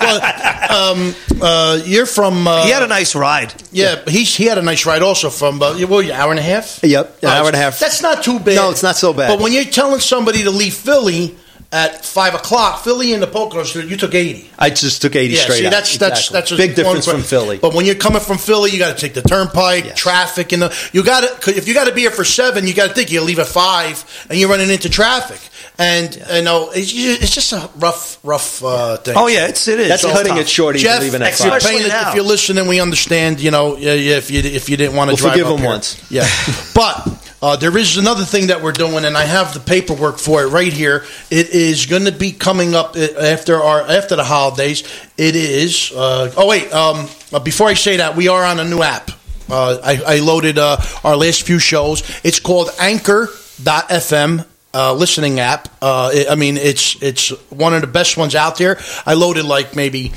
well, um, uh, you're from. Uh, He had a nice ride. Yeah, he's he had a nice ride also from. Uh, what, hour and a half. Yep, an hour and a half. That's not too bad. No, it's not so bad. But when you're telling somebody to leave Philly at five o'clock, Philly and the Poconos, you took eighty. I just took 80 Yeah, straight see, out. that's that's Exactly. that's a big difference one- from Philly. But when you're coming from Philly, you got to take the turnpike, Yes. traffic, and the, you got to if you got to be here for seven, you got to think you leave at five, and you're running into traffic, and you know it's, it's just a rough, rough uh, thing. Oh yeah, it's it is. that's It's cutting tough. it short. Even Jeff, leaving at five. Especially paying, now. if you're listening, we understand. You know, yeah, yeah, if you if you didn't want to We'll drive forgive up him here. once. Yeah, but Uh, there is another thing that we're doing, and I have the paperwork for it right here. It is going to be coming up uh, after our after the holidays. It is. Uh, oh wait, um, uh, before I say that, we are on a new app. Uh, I, I loaded uh, our last few shows. It's called Anchor.fm. Uh, listening app. Uh, I mean, it's it's one of the best ones out there. I loaded like maybe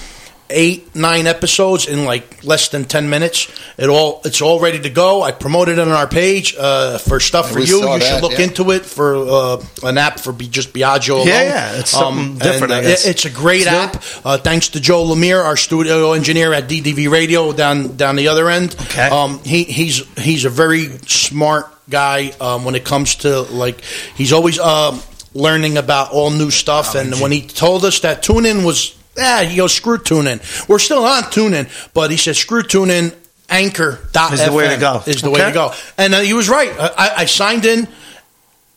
eight nine episodes in like less than 10 minutes it all it's all ready to go i promoted it on our page uh, for stuff for we you you should look yeah. into it for uh, an app for be just biagio alone. Yeah, yeah, it's something different, and, I guess. it- it's a great app uh, thanks to joe lemire our studio engineer at ddv radio down down the other end Okay. um, he, he's he's a very smart guy um, when it comes to like he's always um, learning about all new stuff and when he told us that TuneIn was yeah he goes screw TuneIn we're still on TuneIn but he said screw TuneIn anchor.fm Is the way to go. is the way to go. And uh, he was right. I, I signed in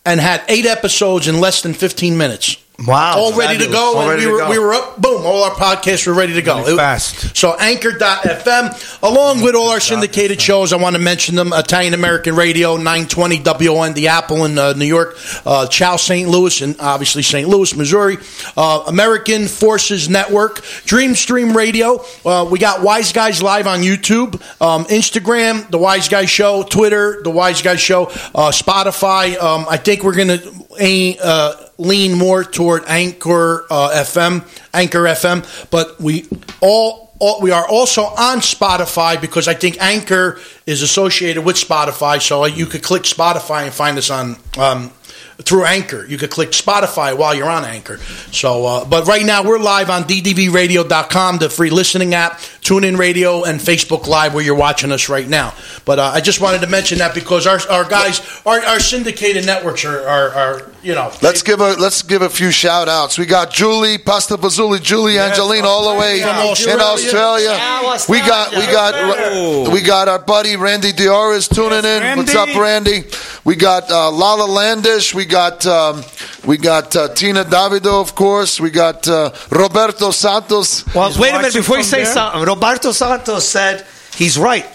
and had eight episodes in less than 15 minutes Wow. all ready to go, All and ready we to were go. we were up. Boom! All our podcasts were ready to go. Really fast. So Anchor.fm, along with all our syndicated shows, I want to mention them: Italian American Radio, 920 WON, The Apple in uh, New York, uh, Chow St. Louis, and obviously St. Louis, Missouri, uh, American Forces Network, Dreamstream Radio. Uh, we got Wise Guys Live on YouTube, um, Instagram, The Wise Guys Show, Twitter, The Wise Guys Show, uh, Spotify. Um, I think we're going to uh, lean more toward Anchor uh, FM, Anchor FM, but we all, all we are also on Spotify because I think Anchor is associated with Spotify, so you could click Spotify and find us on. Um, through Anchor, you could click Spotify while you're on Anchor. So, uh, but right now we're live on ddvradio.com, the free listening app, TuneIn Radio, and Facebook Live where you're watching us right now. But uh, I just wanted to mention that because our, our guys, our, our syndicated networks are, are, are you know, Let's give a let's give a few shout outs. We got Julie Pasta Bazuli, Julie Angelina, all the way From in Australia. Australia. We got we got we got our buddy Randy Dioris tuning in. What's up, Randy? We got uh, Lala Landish. We got um, we got uh, Tina Davido, of course. We got uh, Roberto Santos. Well, wait a minute before you say there? something. Roberto Santos said he's right.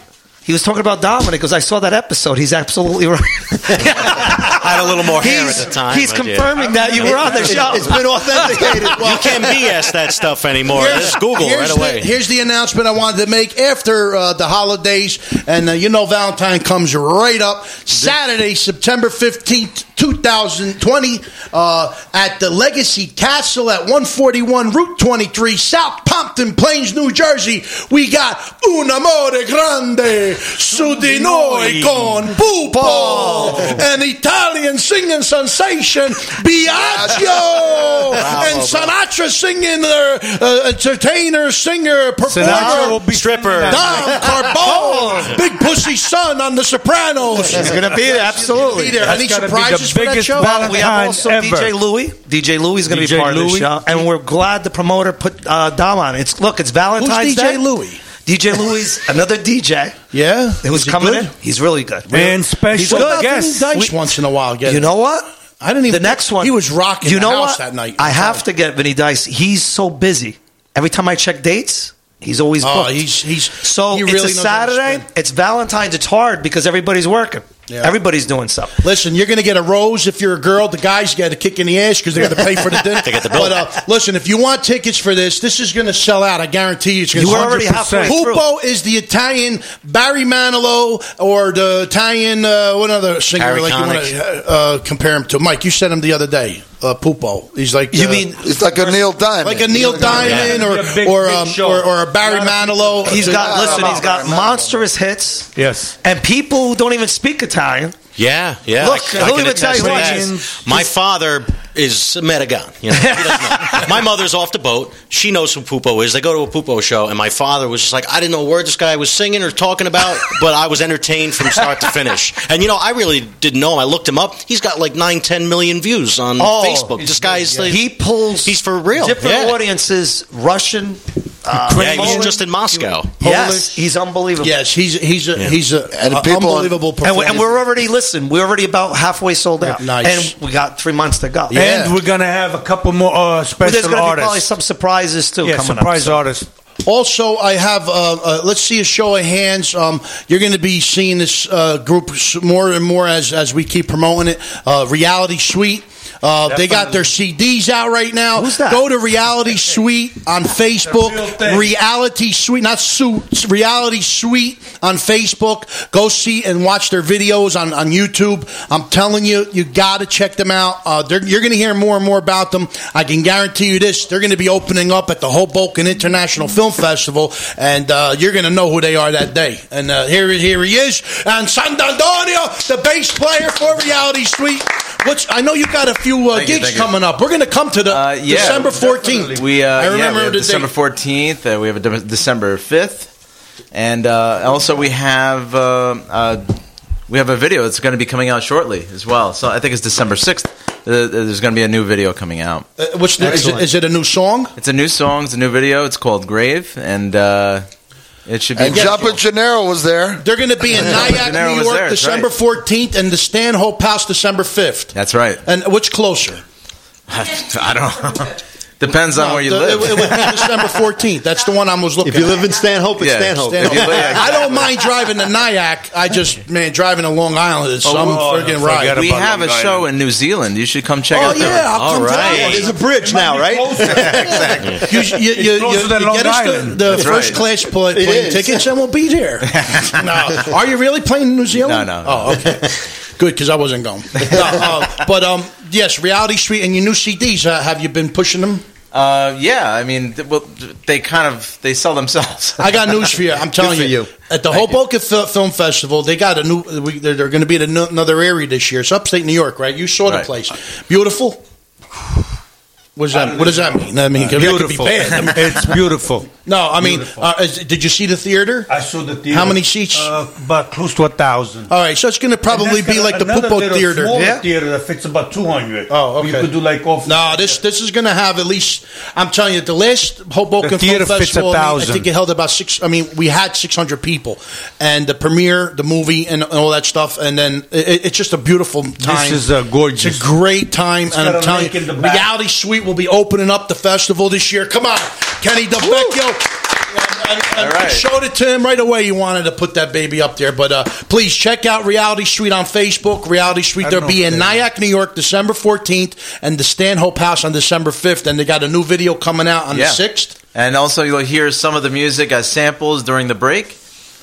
He was talking about Dominic because I saw that episode. He's absolutely right. I had a little more hair he's, at the time. He's but yeah. confirming that you were on the show. It's been authenticated. Well, You can't BS that stuff anymore. Just Google here's right away. The, here's the announcement I wanted to make after uh, the holidays, and uh, you know Valentine comes right up. Saturday, September fifteenth, two thousand twenty, uh, at the Legacy Castle at one forty one Route twenty three, South Pompton Plains, New Jersey. We got Un Amore Grande su di noi con Pupo, an Italian singing sensation, Biagio, and Sinatra singing their uh, entertainer, singer, performer. Sinatra will be Stripper. Dom Carbone, Big Pussy Son on The Sopranos. He's going to be there. Absolutely. Be there. Surprises the for that biggest show? Valentine We have also ever. DJ Louie. DJ Louie is going to be DJ part of the Louie. show, and we're glad the promoter put uh, Dom on. It's look, it's Valentine's Who's DJ Day. Louie? DJ Louie's another DJ Yeah, who's Is coming good? in. He's really good. And special He's What guest. Vinny Dice once in a while? Get You it? know what? I didn't even. The next one. He was rocking You the know house what? that night. I have to get Vinny Dice. He's so busy. Every time I check dates, he's always Oh, booked. he's he's so he it's really a knows how to Saturday. It's Valentine's. It's hard because everybody's working. Yeah. Everybody's doing stuff. Listen, you're going to get a rose if you're a girl. The guys get a kick in the ass because they got to pay for the dinner. They get the bill. But uh, listen, if you want tickets for this, this is going to sell out. I guarantee you. It's going You to were already halfway through. Is the Italian Barry Manilow or the Italian uh, what other singer Harry like you want to uh, compare him to? Mike, you said him the other day. Uh, Pupo. He's like You uh, mean It's like a Neil Diamond. like a Neil Diamond Yeah. or A big, or, um, or or a Barry a- Manilow? He's got listen. He's got out. monstrous hits, Yes. and people who don't even speak Italian. Yeah, yeah. Look, I, I he'll can even tell you what, My father is Medigan. You know, he doesn't know. My mother's off the boat. She knows who Pupo is. They go to a Pupo show, and my father was just like, I didn't know a word this guy was singing or talking about, but I was entertained from start to finish. And you know, I really didn't know him. I looked him up. He's got like nine, ten million views on Oh, Facebook. This guy's like, He pulls. He's for real. Different Yeah. audiences. Russian. Uh, yeah, he was just in Moscow. Yes, he's unbelievable. Yes, he's he's a, he's a, And a people on- unbelievable And, we, and we're already listen. We're already about halfway sold out. Nice. And we got three months to go. Yeah. And we're gonna have a couple more uh, But there's special going to be probably some surprises too yeah, coming surprise up. artists. Also, I have. Uh, uh, let's see a show of hands. Um, you're going to be seeing this uh, group more and more as as we keep promoting it. Uh, Reality Suite. Uh, they got their CDs out right now. Who's that? Go to Reality Suite on Facebook. Reality Suite, not Suit. Reality Suite on Facebook. Go see and watch their videos on, on YouTube. I'm telling you, you got to check them out. Uh, you're going to hear more and more about them. I can guarantee you this: they're going to be opening up at the Hoboken International Film Festival, and uh, you're going to know who they are that day. And uh, here, here he is, and Sant'Antonio, the bass player for Reality Suite. Which I know you got a few uh, Thank you, gigs thank you. coming up. We're going to come to the Uh, yeah, December 14th. We uh, I remember yeah, we have the December date. fourteenth. Uh, we have a De- December fifth, and uh, also we have uh, uh, we have a video that's going to be coming out shortly as well. So I think it's December sixth. Uh, there's going to be a new video coming out. Uh, what's the, is, it, is it a new song? It's a new song. It's a new video. It's called Grave, and uh, it should be. And Jumpin' Gennaro was there. They're going to be in Nyack, Gennaro New was York, there, that's December right. 14th, and the Stanhope House, December 5th. That's right. And which closer? I don't. Know. Depends on No, where you the- live. It, it would be December 14th. That's the one I was looking If you at. live in Stanhope, it's Yeah, Stanhope. Stan Hope. If you live- yeah, I don't mind driving to Nyack. I just, man, driving to Long Island is some oh, friggin' forget ride. we about have a show Island. in New Zealand. You should come check Oh, out. the- yeah, I'll come to that one. There's a bridge now, right? You, you, you, you, closer you get us the, the first right. class plane tickets and we'll be there. no. Are you really playing in New Zealand? No, no. Oh, okay. Good, because I wasn't going. No, uh, but um, yes, Reality Suite and your new CDs. Uh, have you been pushing them? Uh, yeah, I mean, th- well, they kind of they sell themselves. I got news for you. I'm telling you. you. At the Hoboken Fil- Film Festival, they got a new. We, they're they're going to be at another area this year. It's upstate New York, right? You saw the Right. place. Beautiful. What does that? What does that mean? I mean, be Beautiful. bad. I mean, it's beautiful. no, I mean, uh, is, did you see the theater? I saw the theater. How many seats? Uh, about close to a thousand. All right, so it's going to probably be like the Pupo Theater. Yeah. theater that fits about two hundred. Oh, okay. You could do like off. No, this this is going to have at least. I'm telling you, the last Hoboken The theater Film fits a Festival, I, mean, I think it held about six. I mean, we had 600 people, and the premiere, the movie, and, all that stuff, and then it, it's just a beautiful time. This is, uh, gorgeous. It's a great time, and I'm telling you, the. Reality Suite will be opening up the festival this year. Come on, Kenny DeVecchio. And, and, and All right. I showed it to him right away. You wanted to put that baby up there, but uh, please check out Reality Suite on Facebook. Reality Suite. I They'll be in if Nyack, New York, December 14th, and the Stanhope House on December 5th. And they got a new video coming out on Yeah. the 6th. And also, you'll hear some of the music as samples during the break,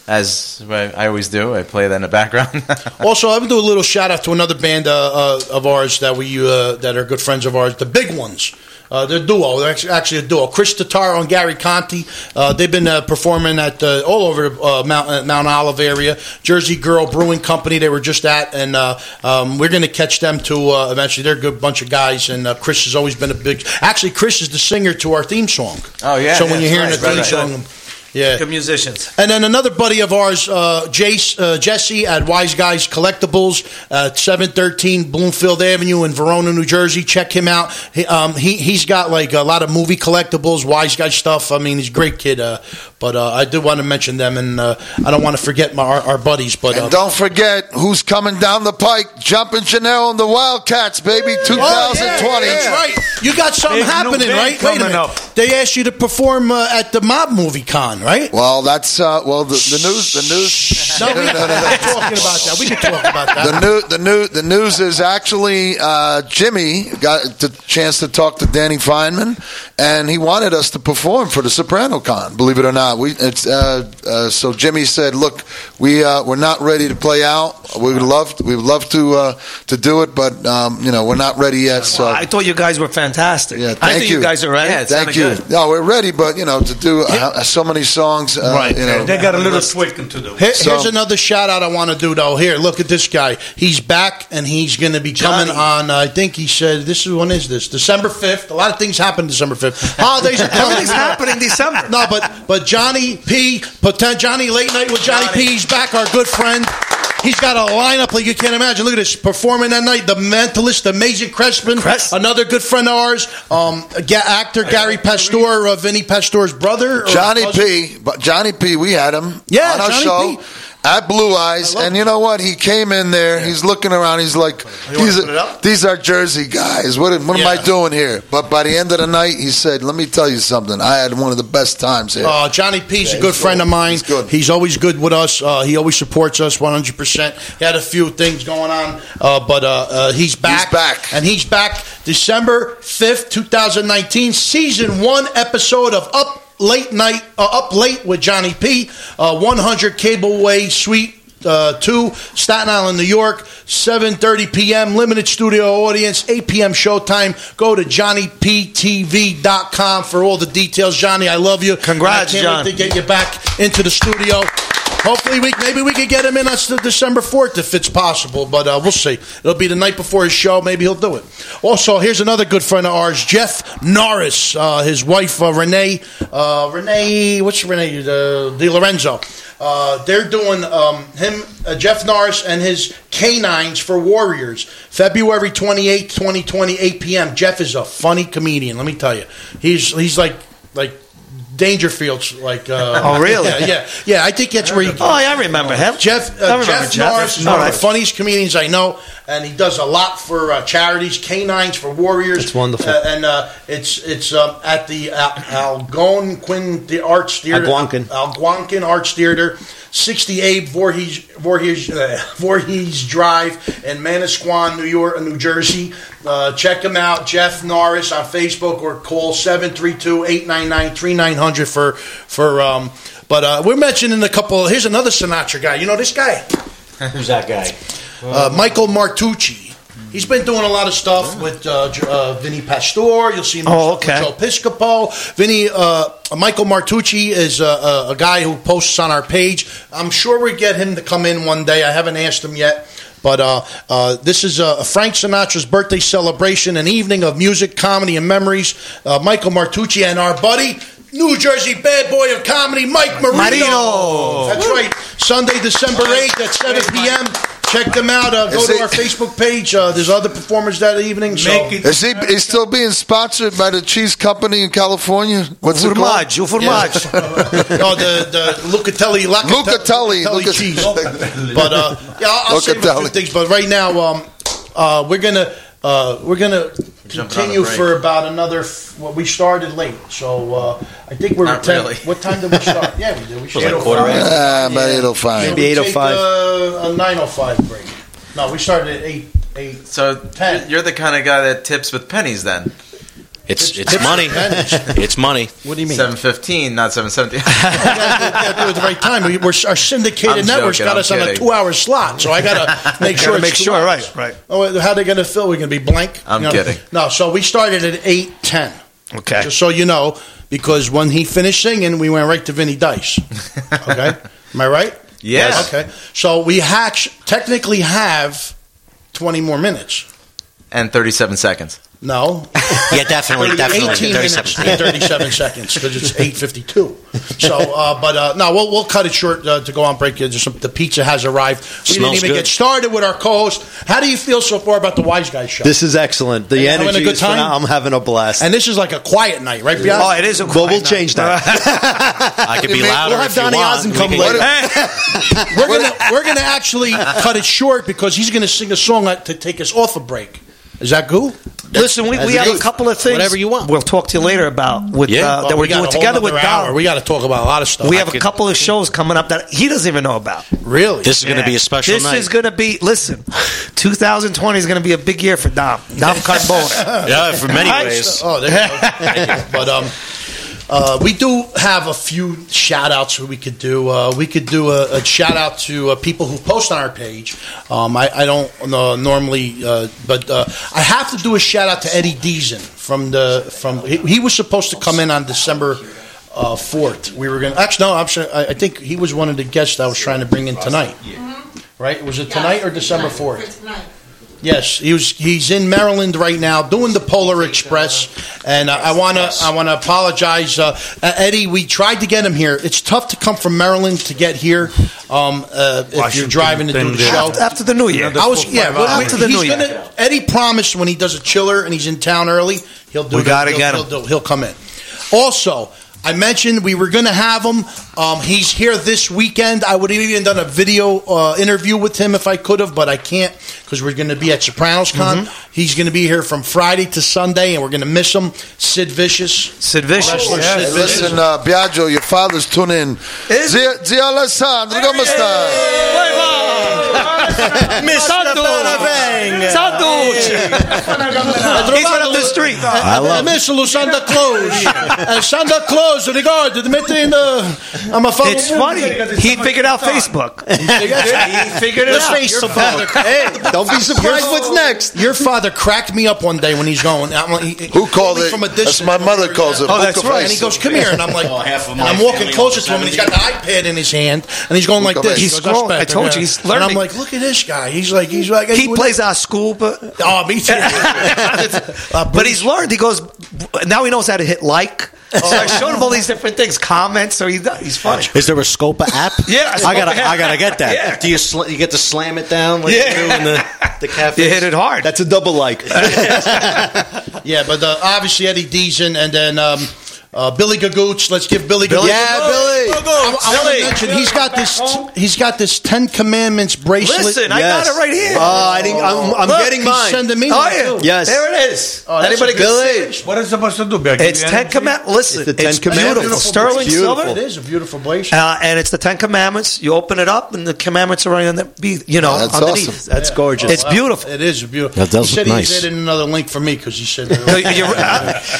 as I I always do. I play that in the background. Also, I would do a little shout out to another band uh, uh, of ours that we uh, that are good friends of ours, the Big Ones. Uh, they're a duo. They're actually- a duo. Chris Tataro and Gary Conti. Uh, they've been uh, performing at uh, all over uh, Mount uh, Mount Olive area. Jersey Girl Brewing Company. They were just at, and uh, um, we're going to catch them too uh, eventually. They're a good bunch of guys, and uh, Chris has always been a big. Actually, Chris is the singer to our theme song. Oh, yeah, So when you're hearing right, the theme right, right. Yeah, Good musicians. and then another buddy of ours, uh, Jace, uh, Jesse at Wise Guys Collectibles, uh, 713 Bloomfield Avenue in Verona, New Jersey. Check him out. He, um, he, he's got like a lot of movie collectibles, Wise Guy stuff. I mean, he's a great kid. Uh, but uh, I did want to mention them, and uh, I don't want to forget my, our, our buddies. But uh, And don't forget who's coming down the pike. Jumping Janelle and the Wildcats, baby, 2020. Oh, yeah, that's right. You got something Big happening, right? Wait a minute. up. They asked you to perform uh, at the Mob Movie Con, right? Well, that's uh, well the, the news. The news. No, we, we're not talking about that. We can talk about that. The new, the new, the news is actually uh, Jimmy got the chance to talk to Danny Feynman, and he wanted us to perform for the Soprano Con. Believe it or not, we it's uh, uh, so Jimmy said, "Look, we uh, we're not ready to play out. We would love we would love to uh, to do it, but um, you know we're not ready yet." So I thought you guys were fantastic. Yeah, I thank think you. you guys are ready. Yeah, thank you. good. No, we're ready, but you know to do uh, so many songs, uh, Right. You know, They got a little tweaking to do. Here- So- here's another shout out I want to do though. Here, look at this guy. He's back and he's going to be coming Johnny. on. Uh, I think he said this is when is this? December fifth. A lot of things happen December fifth. Holidays are coming. Everything's happening December. No, but but Johnny P. Poten- Johnny Late Night with Johnny, P. He's back. Our good friend. He's got a lineup like you can't imagine. Look at this performing that night. The Mentalist, the Amazing Crespin, Crest. another good friend of ours. Um, ga- actor Gary Pastore, uh, Vinny Pastore's brother. or Johnny cousin. P. But Johnny P. We had him Yeah, on our Johnny show, P. at Blue Eyes, and you know what? He came in there. He's looking around. He's like, these are, these are Jersey guys. What, am- what am I doing here? But by the end of the night, he said, "Let me tell you something. I had one of the best times here." Uh, Johnny P's a good friend good. of mine. He's good. He's always good with us. Uh, he always supports us 100%. He had a few things going on, uh, but uh, uh, he's back. back. And he's back December 5th, 2019, season one episode of Up Late Night, uh, Up Late with Johnny P. Uh, 100 Cableway Suite. Uh, 2 Staten Island, New York, 7:30 p.m. Limited studio audience, 8 p.m. showtime. Go to johnnyptv.com for all the details. Johnny, I love you. Congrats, I can't John. wait to get you back into the studio. Hopefully, we maybe we could get him in on the December fourth if it's possible, but uh, we'll see. It'll be the night before his show. Maybe he'll do it. Also, here's another good friend of ours, Jeff Norris. Uh, his wife uh, Renee, uh, Renee, what's Renee? Uh, Di Lorenzo. Uh, they're doing um, him, uh, Jeff Norris, and his canines for Warriors. February 28th, 2020, 8 p.m. Jeff is a funny comedian. Let me tell you, he's he's like like. Dangerfield's like uh, Oh, really? yeah yeah yeah I think that's where he Oh, yeah, I remember him. Jeff, uh, remember Jeff, Jeff. Norris is one of the funniest comedians I know, and he does a lot for uh, charities, canines for warriors. That's wonderful. Uh, and uh, it's it's um, at the Al- Algonquin the Arts Theater. Algonquin. Algonquin Arts Theater, 68 Voorhees Voorhees uh, Voorhees Drive in Manasquan, New York, New Jersey. Uh, check him out, Jeff Norris on Facebook, or call 732-899-3900 for for. Um, but uh, we're mentioning a couple. Here's another Sinatra guy. You know this guy. Who's that guy? Uh, Michael Martucci. He's been doing a lot of stuff with uh, uh, Vinny Pastore. You'll see him Oh, with. Joe Piscopo. Vinny, uh, Michael Martucci is uh, a, a guy who posts on our page. I'm sure we get him to come in one day. I haven't asked him yet. But uh, uh, this is uh, Frank Sinatra's birthday celebration, an evening of music, comedy, and memories. Uh, Michael Martucci and our buddy, New Jersey bad boy of comedy, Mike Marino. Marino. That's right. Sunday, December 8th at 7 p.m. Check them out. Uh, go Is to it- our Facebook page. Uh, there's other performers that evening. So. Make it Is he is still being sponsored by the cheese company in California? What's it called? Formaggio, formaggio. no, the the Locatelli, Locatelli, Luca- cheese. but uh, yeah, I'll, I'll say a few things. But right now, um, uh, we're gonna uh, we're gonna Jumping on a continue for about another. F- well, we started late, so uh, I think we're Not 10. really. What time did we start? yeah, we did. We started like quarter at Ah, about eight oh So five. Maybe we 8:05. take, Uh, a nine oh five break. No, we started at eight eight. So Ten. you're the kind of guy that tips with pennies then. It's it's Tips money. It's money. What do you mean? Seven fifteen, not seven seventeen. we gotta do it at the right time. We, we're, our syndicated I'm network's joking, got I'm us on a two-hour slot, so I gotta make sure. Gotta it's make two sure, hours. right, right. Oh, how are they gonna fill? We're gonna be blank. I'm kidding. No, so we started at eight ten. Okay. Just so you know, because when he finished singing, we went right to Vinny Dice. Okay, am I right? Yes. Okay, so we hatch technically have twenty more minutes. and thirty seven seconds. No, Yeah, definitely, definitely. 18 minutes 37. and 37 seconds because it's 8.52. So, uh, but uh, no, we'll, we'll cut it short uh, to go on break. There's some, the pizza has arrived. We Smells didn't even good. get started with our co-host. How do you feel so far about the Wise Guys show? This is excellent. The Are you having energy a good is phenomenal. I'm having a blast. and this is like a quiet night, right, Bianca? Oh, it is a well, we'll quiet change night. that. I could be We'll louder we'll have if you Donny want. Osmond We come can- later. we're gonna we're gonna actually cut it short because he's gonna sing a song to take us off a break. Is that cool? Listen, we, we it have a couple of things. Whatever you want. We'll talk to you later about with Yeah. uh, that Well, we're we doing together with nother hour. Dom. We got to talk about a lot of stuff. We have a could- couple of shows coming up that he doesn't even know about. really. This is going to be a special This night. is going to be. Listen, 2020 is going to be a big year for Dom. Dom Carbone. yeah, for many ways. Oh, there you go. but um, uh, we do have a few shout outs we could do. Uh, we could do a, a shout out to uh, people who post on our page. Um, I, I don't uh, normally, uh, but uh, I have to do a shout out to Eddie Deason from the from. He, he was supposed to come in on December. Uh, fourth, we were going. to Actually, no. I'm sure. I, I think he was one of the guests I was trying to bring in tonight. Right? Was it tonight or December fourth? Tonight. Yes, he was. He's in Maryland right now doing the Polar Express, and uh, I want to. I want to apologize, uh, uh, Eddie. We tried to get him here. It's tough to come from Maryland to get here um, uh, if you're driving to do the show. after, after the New Year. I was yeah. well, after the New Year. gonna, Eddie promised when he does a chiller and he's in town early, he'll do. We gotta he'll, get he'll, him. do- he'll come in. Also, I mentioned we were going to have him. Um, he's here this weekend. I would have even done a video uh, interview with him if I could have, but I can't because we're going to be at Sopranos Con. He's going to be here from Friday to Sunday, and we're going to miss him. Sid Vicious. Sid Vicious. Wrestler yeah. Sid Vicious. listen, uh, Biagio, your father's tuning in. Zia, Zia Alessandro, come stai? Sanducci. Sanducci. He's right up the street. I love Missile Santa Claus. uh, Santa Claus, ricordi, metti in the. I'm a fucking. It's funny. He figured out Facebook. he figured it out. Your father, Hey, don't be surprised what's next. Your father cracked me up one day when he's going. I'm like, he, Who called me it? From a That's my mother calls it. Oh, that's Poker right. And he goes, "Come here," and I'm like, half of and I'm walking closer to him, and he's got the iPad in his hand, and he's going like this. face. He He's goes, scrolling. I told you, he's And I'm like, look at this guy. He's like, he's like, He plays our school, but Oh, me too. but he's learned. He goes now. He knows how to hit like. So I showed him all these different things, comments. So he's he's funny. Is there a Scopa app? Yeah, I gotta, Scopa I gotta get that. Yeah. Do you sl- you get to slam it down like Yeah. you do in the the cafe? You hit it hard. That's a double like. Yeah, but uh, obviously Eddie Deason, and then um, uh, Billy Gagooch. Let's give Billy. Billy Gagooch. Yeah, Billy. I, I want to mention he's got this. He's got this Ten Commandments bracelet. Listen, I got it right here. Oh, I didn't, I'm, I'm Look, getting He's mine. sending me. oh one, yeah, too. Yes. there it is. Oh, that's Anybody a Billy. What is it supposed to do, Becky? It's Ten Commandments. Listen, It's the Ten it's Commandments. beautiful, sterling Beautiful. silver. It is a beautiful bracelet. Uh, and it's the Ten Commandments. You open it up, and the commandments are right on the you know That's underneath. awesome. That's gorgeous. It's beautiful. It is beautiful. That does he said look he nice. added another link for me because he said. You- you're-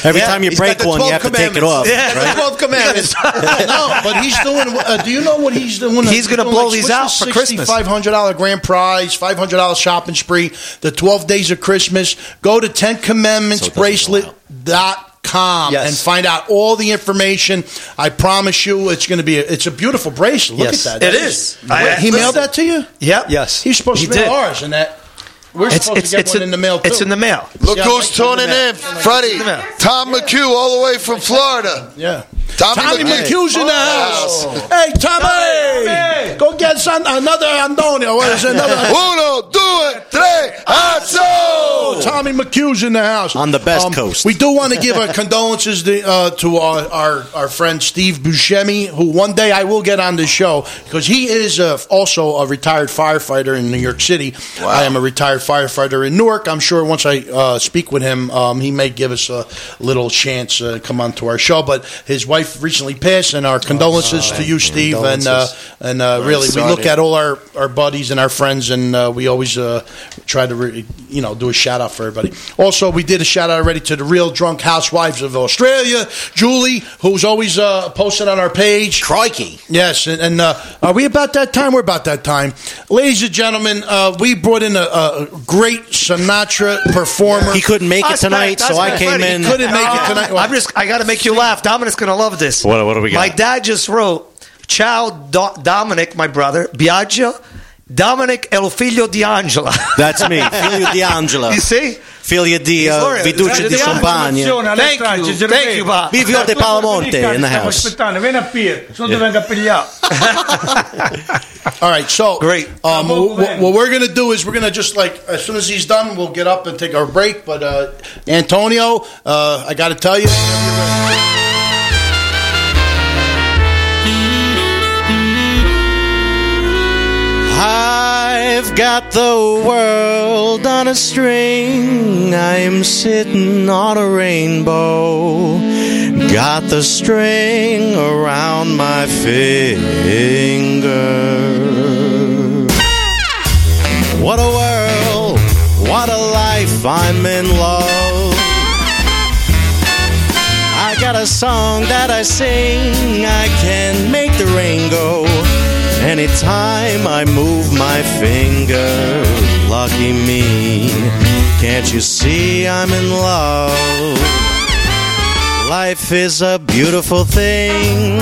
Every time you break one, you have to take it off. yeah, The 12 commandments. no, but he's doing. Uh, do you know what he's doing? He's gonna blow these out for Christmas. Five hundred dollar grand prize, five hundred dollar shopping spree, the twelve days of Christmas. Go to Ten Commandments So it doesn't go out. Bracelet dot com Yes. and find out all the information. I promise you, it's going to be. A, it's a beautiful bracelet. Look Yes. at that. It That is. Wait, I- he mailed that to you. Yep. Yes. He's supposed He to mail did. ours, and that we're It's supposed it's to get it's one in the mail. Too. It's in the mail. Look Yeah, who's Mike's in tuning in. Freddie, Tom McHugh, all the way from Florida. Yeah. Tommy, Tommy McHugh. McHugh's in the house. Hey, Tommy! Go get some, another Antonio. What is it? Another. Uno, due, tre, Oh, azzo! Tommy McHugh's in the house. On the best coast. We do want to give our condolences to, uh, to our, our, our friend Steve Buscemi, who one day I will get on this show because he is uh, also a retired firefighter in New York City. I am a retired firefighter in Newark. I'm sure once I uh, speak with him, um, he may give us a little chance to come on to our show. But his wife recently passed, and our condolences to you, Steve. And uh, and uh, really, we look at all our, our buddies and our friends, and uh, we always uh, try to re- you know do a shout out for everybody. Also, we did a shout out already to the real drunk housewives of Australia, Julie, who's always uh, posted on our page. Crikey. Yes, and, and uh, are we about that time? We're about that time, ladies and gentlemen. Uh, we brought in a, a great Sinatra performer. He couldn't make it That's tonight, bad. so That's I came Freddie, in. He couldn't make it ah. tonight. I'm just. I got to make you laugh. Dominic's gonna love this. What- what do we got? My dad just wrote. Ciao, Do- Dominic, my brother. Biagio. Dominic El Figlio di Angela. That's me, Figlio di Angela. You see? Figlio di He's uh, learning. Di Champagne. Thank you. Thank you, Bob. Vivio de Palamonte in the Stiamo house. aspettando, vieni a Pier, sono dove venga a pigliare. All right, so Great. Um, what, what- what we're gonna do is we're gonna just like as soon as he's done, we'll get up and take our break. But uh, Antonio, uh, I got to tell you, I've got the world on a string. I'm sitting on a rainbow. Got the string around my finger. What a world, what a life, I'm in love. I got a song that I sing, I can make the rain go. Anytime I move my finger, lucky me. Can't you see I'm in love? Life is a beautiful thing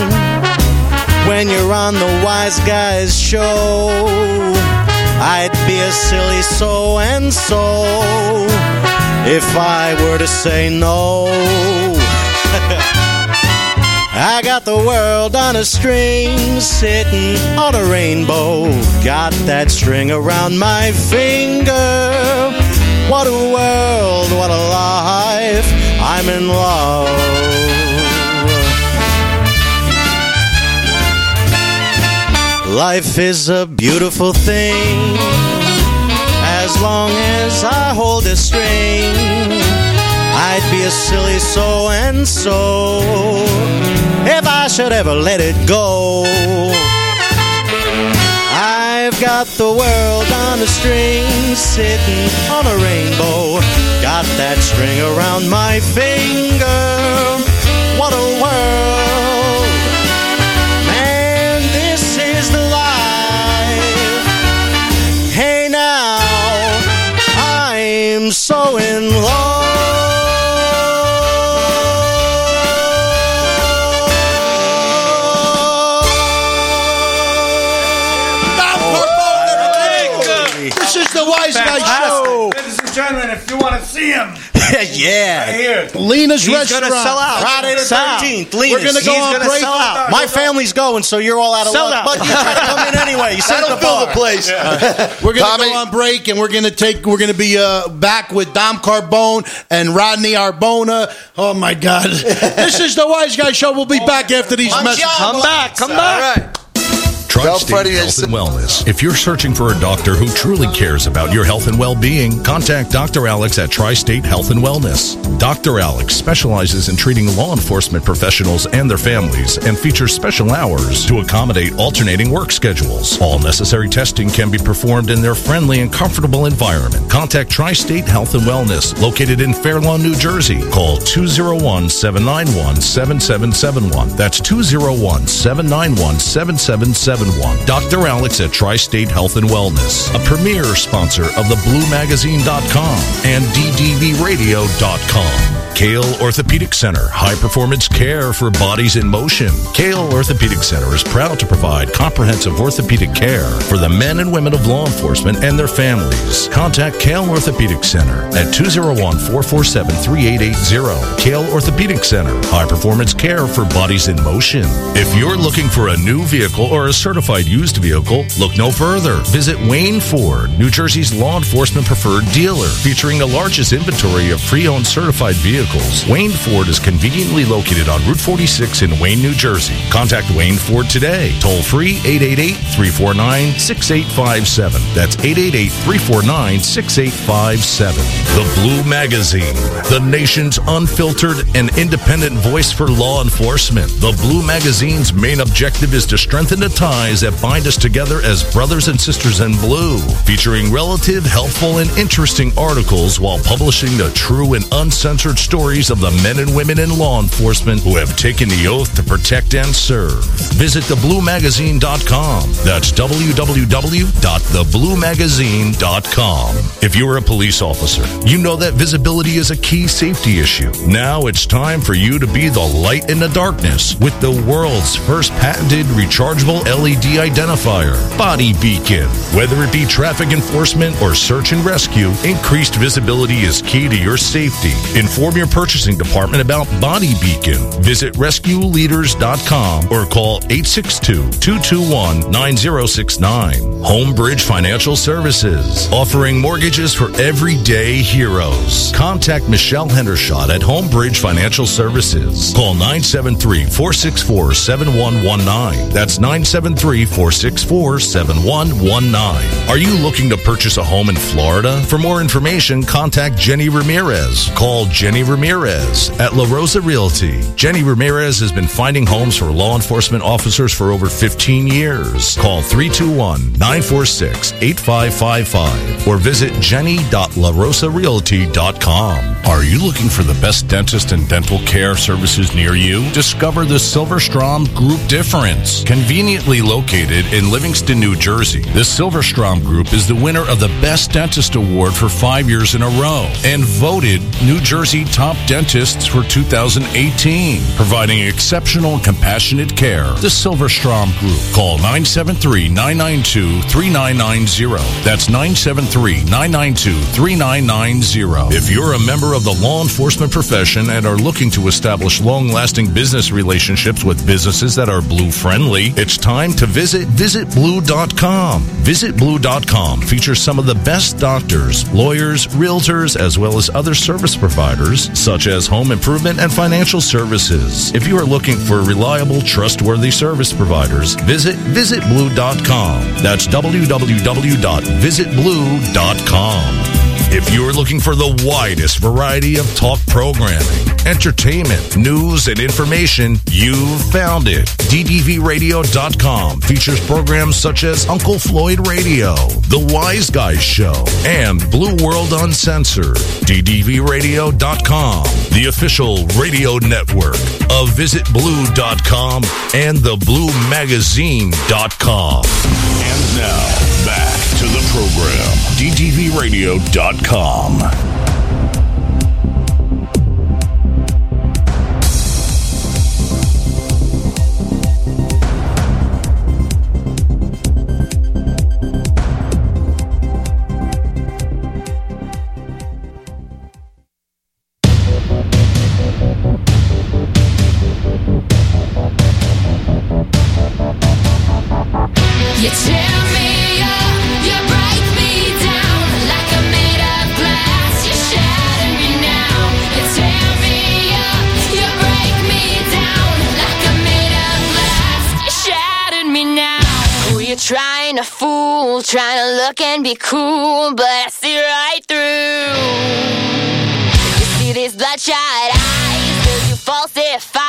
when you're on the Wise Guys show. I'd be a silly so and so if I were to say no. I got the world on a string, sitting on a rainbow. Got that string around my finger. What a world, what a life. I'm in love. Life is a beautiful thing as long as I hold a string I'd be a silly so and so if I should ever let it go. I've got the world on a string, sitting on a rainbow. Got that string around my finger. What a world! Man, this is the life. Hey now, I'm so in This see him, yeah. right here. Lena's He's Restaurant. gonna sell out. Friday the Sell out. 13th. We're gonna go He's on gonna break. sell out. My family's going, so you're all out of Sell luck. out. But you try to come in anyway. You sit at That'll the fill bar. the place. We're gonna go on break, and we're gonna take. We're gonna be uh, back with Dom Carbone and Rodney Arbona. Oh my God! this is the Wise Guy Show. We'll be back after these messages. Come back, come back. Tri-State Health and Wellness. If you're searching for a doctor who truly cares about your health and well-being, contact Dr. Alex at Tri-State Health and Wellness. Dr. Alex specializes in treating law enforcement professionals and their families and features special hours to accommodate alternating work schedules. All necessary testing can be performed in their friendly and comfortable environment. Contact Tri-State Health and Wellness, located in Fair Lawn, New Jersey. Call 201-791-7771. That's 201-791-7771. Dr. Alex at Tri-State Health and Wellness, a premier sponsor of the BlueMagazine.com and DDVRadio.com. Kayal Orthopedic Center, high performance care for bodies in motion. Kayal Orthopedic Center is proud to provide comprehensive orthopedic care for the men and women of law enforcement and their families. Contact Kayal Orthopedic Center at 201 447 3880. Kayal Orthopedic Center, high performance care for bodies in motion. If you're looking for a new vehicle or a certified used vehicle, look no further. Visit Wayne Ford, New Jersey's law enforcement preferred dealer, featuring the largest inventory of pre owned certified vehicles. Wayne Ford is conveniently located on Route 46 in Wayne, New Jersey. Contact Wayne Ford today. Toll free 888 349 6857. That's 888 349 6857. The Blue Magazine, the nation's unfiltered and independent voice for law enforcement. The Blue Magazine's main objective is to strengthen the ties that bind us together as brothers and sisters in blue, featuring relative, helpful, and interesting articles while publishing the true and uncensored stories of the men and women in law enforcement who have taken the oath to protect and serve. Visit thebluemagazine.com. That's www.thebluemagazine.com. If you're a police officer, you know that visibility is a key safety issue. Now it's time for you to be the light in the darkness with the world's first patented rechargeable LED identifier, Body Beacon. Whether it be traffic enforcement or search and rescue, increased visibility is key to your safety. Inform your purchasing department about Body Beacon. Visit rescueleaders.com or call 862-221-9069. Homebridge Financial Services, offering mortgages for everyday heroes. Contact Michelle Hendershot at Homebridge Financial Services. Call 973-464-7119. That's 973-464-7119. Are you looking to purchase a home in Florida? For more information, contact Jenny Ramirez. Call Jenny Ramirez at La Rosa Realty. Jenny Ramirez has been finding homes for law enforcement officers for over 15 years. Call 321-946-8555 or visit jenny.larosarealty.com. Are you looking for the best dentist and dental care services near you? Discover the Silverstrom Group Difference. Conveniently located in Livingston, New Jersey, the Silverstrom Group is the winner of the Best Dentist Award for five years in a row and voted New Jersey Top Dentists for 2018, providing exceptional compassionate care. The Silverstrom Group. Call 973-992-3990. That's 973-992-3990. If you're a member of the law enforcement profession and are looking to establish long-lasting business relationships with businesses that are blue friendly, it's time to visit visitblue.com. Visitblue.com features some of the best doctors, lawyers, realtors, as well as other service providers such as home improvement and financial services. If you are looking for reliable, trustworthy service providers, visit visitblue.com. That's www.visitblue.com. If you're looking for the widest variety of talk programming, entertainment, news, and information, you've found it. DDVradio.com features programs such as Uncle Floyd Radio, The Wise Guy Show, and Blue World Uncensored. DDVradio.com, the official radio network of VisitBlue.com and TheBlueMagazine.com. And now, back to the program, DDVradio.com. Sportsnet.com. trying to look and be cool, but I see right through. You see these bloodshot eyes, cause you falsify.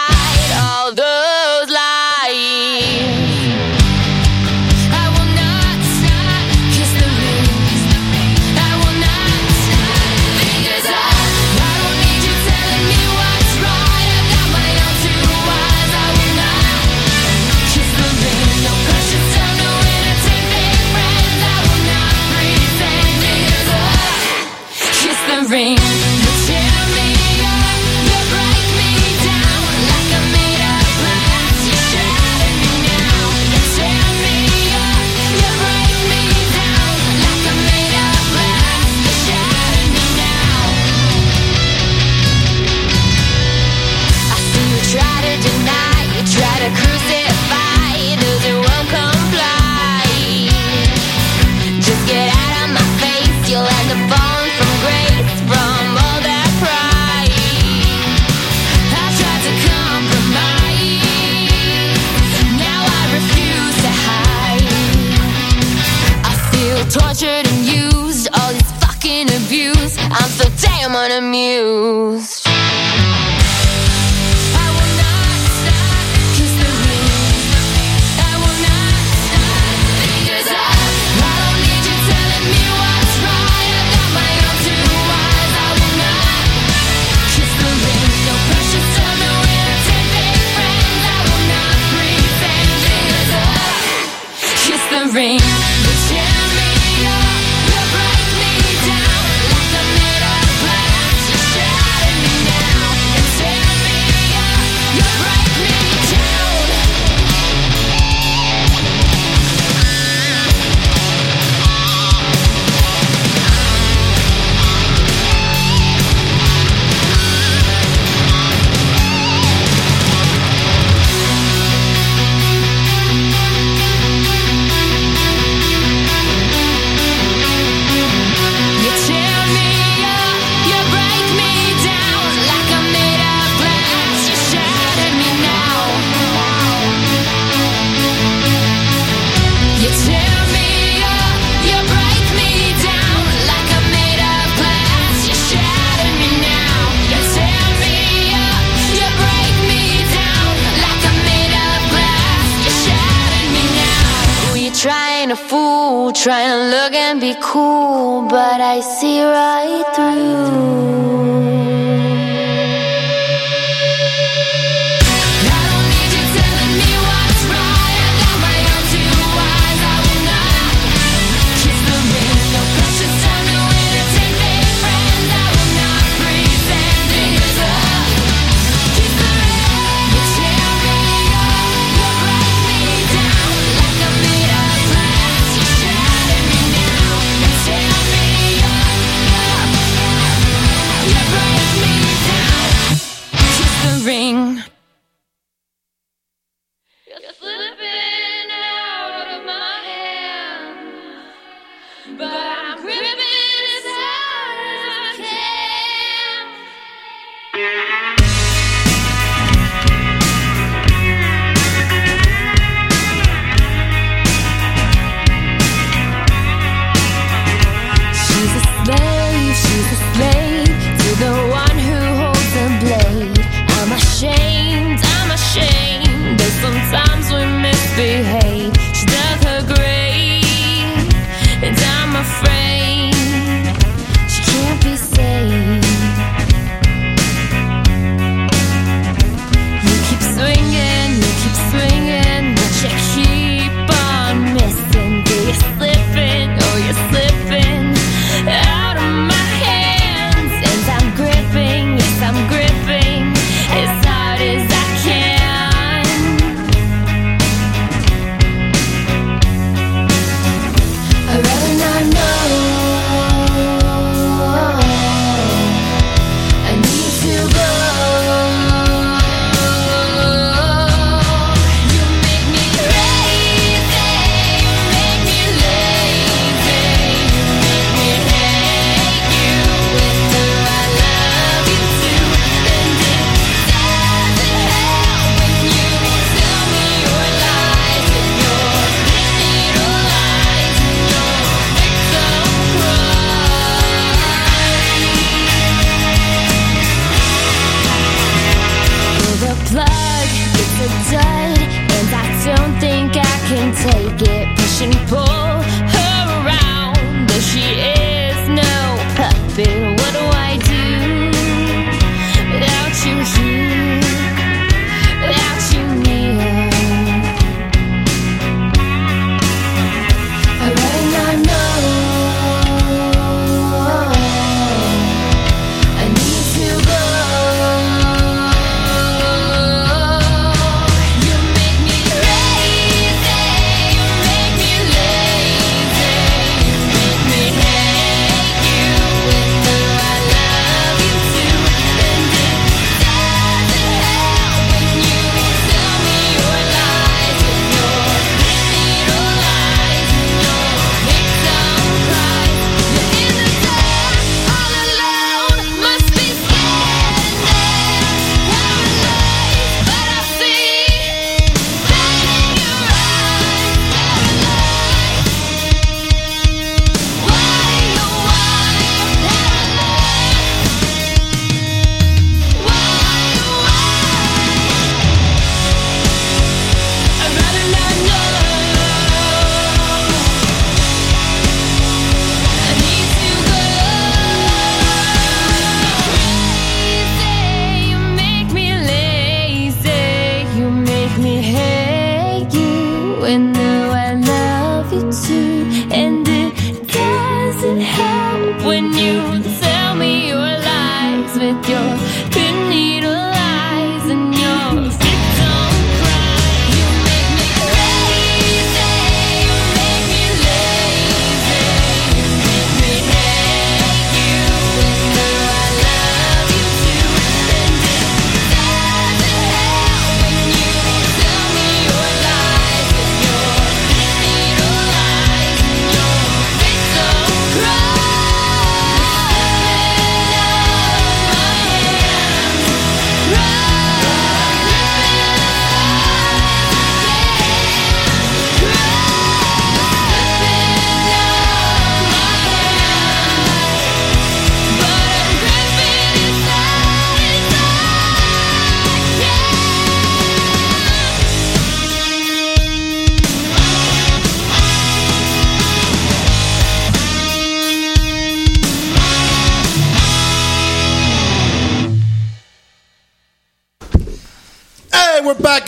tortured and used, all these fucking abuse. I'm so damn unamused.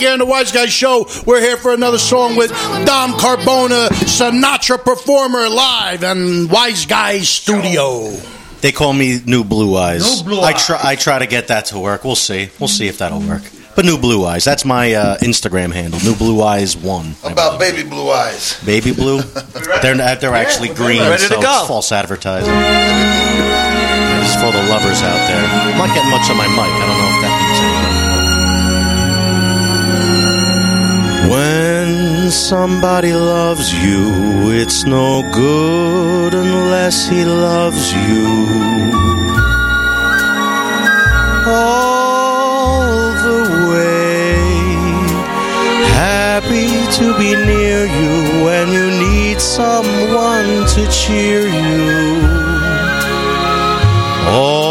here in the Wise Guys Show. We're here for another song with Dom Carbona, Sinatra performer live and Wise Guys Studio. They call me New Blue Eyes. New Blue I try, I try to get that to work. We'll see. We'll see if that'll work. But New Blue Eyes. That's my uh, Instagram handle. New Blue Eyes One. About Baby Blue Eyes? Baby Blue. they're uh, they're actually green. Ready so to go. It's false advertising. This is for the lovers out there. I'm not getting much on my mic. I don't know. somebody loves you, it's no good unless he loves you. All the way, happy to be near you when you need someone to cheer you. All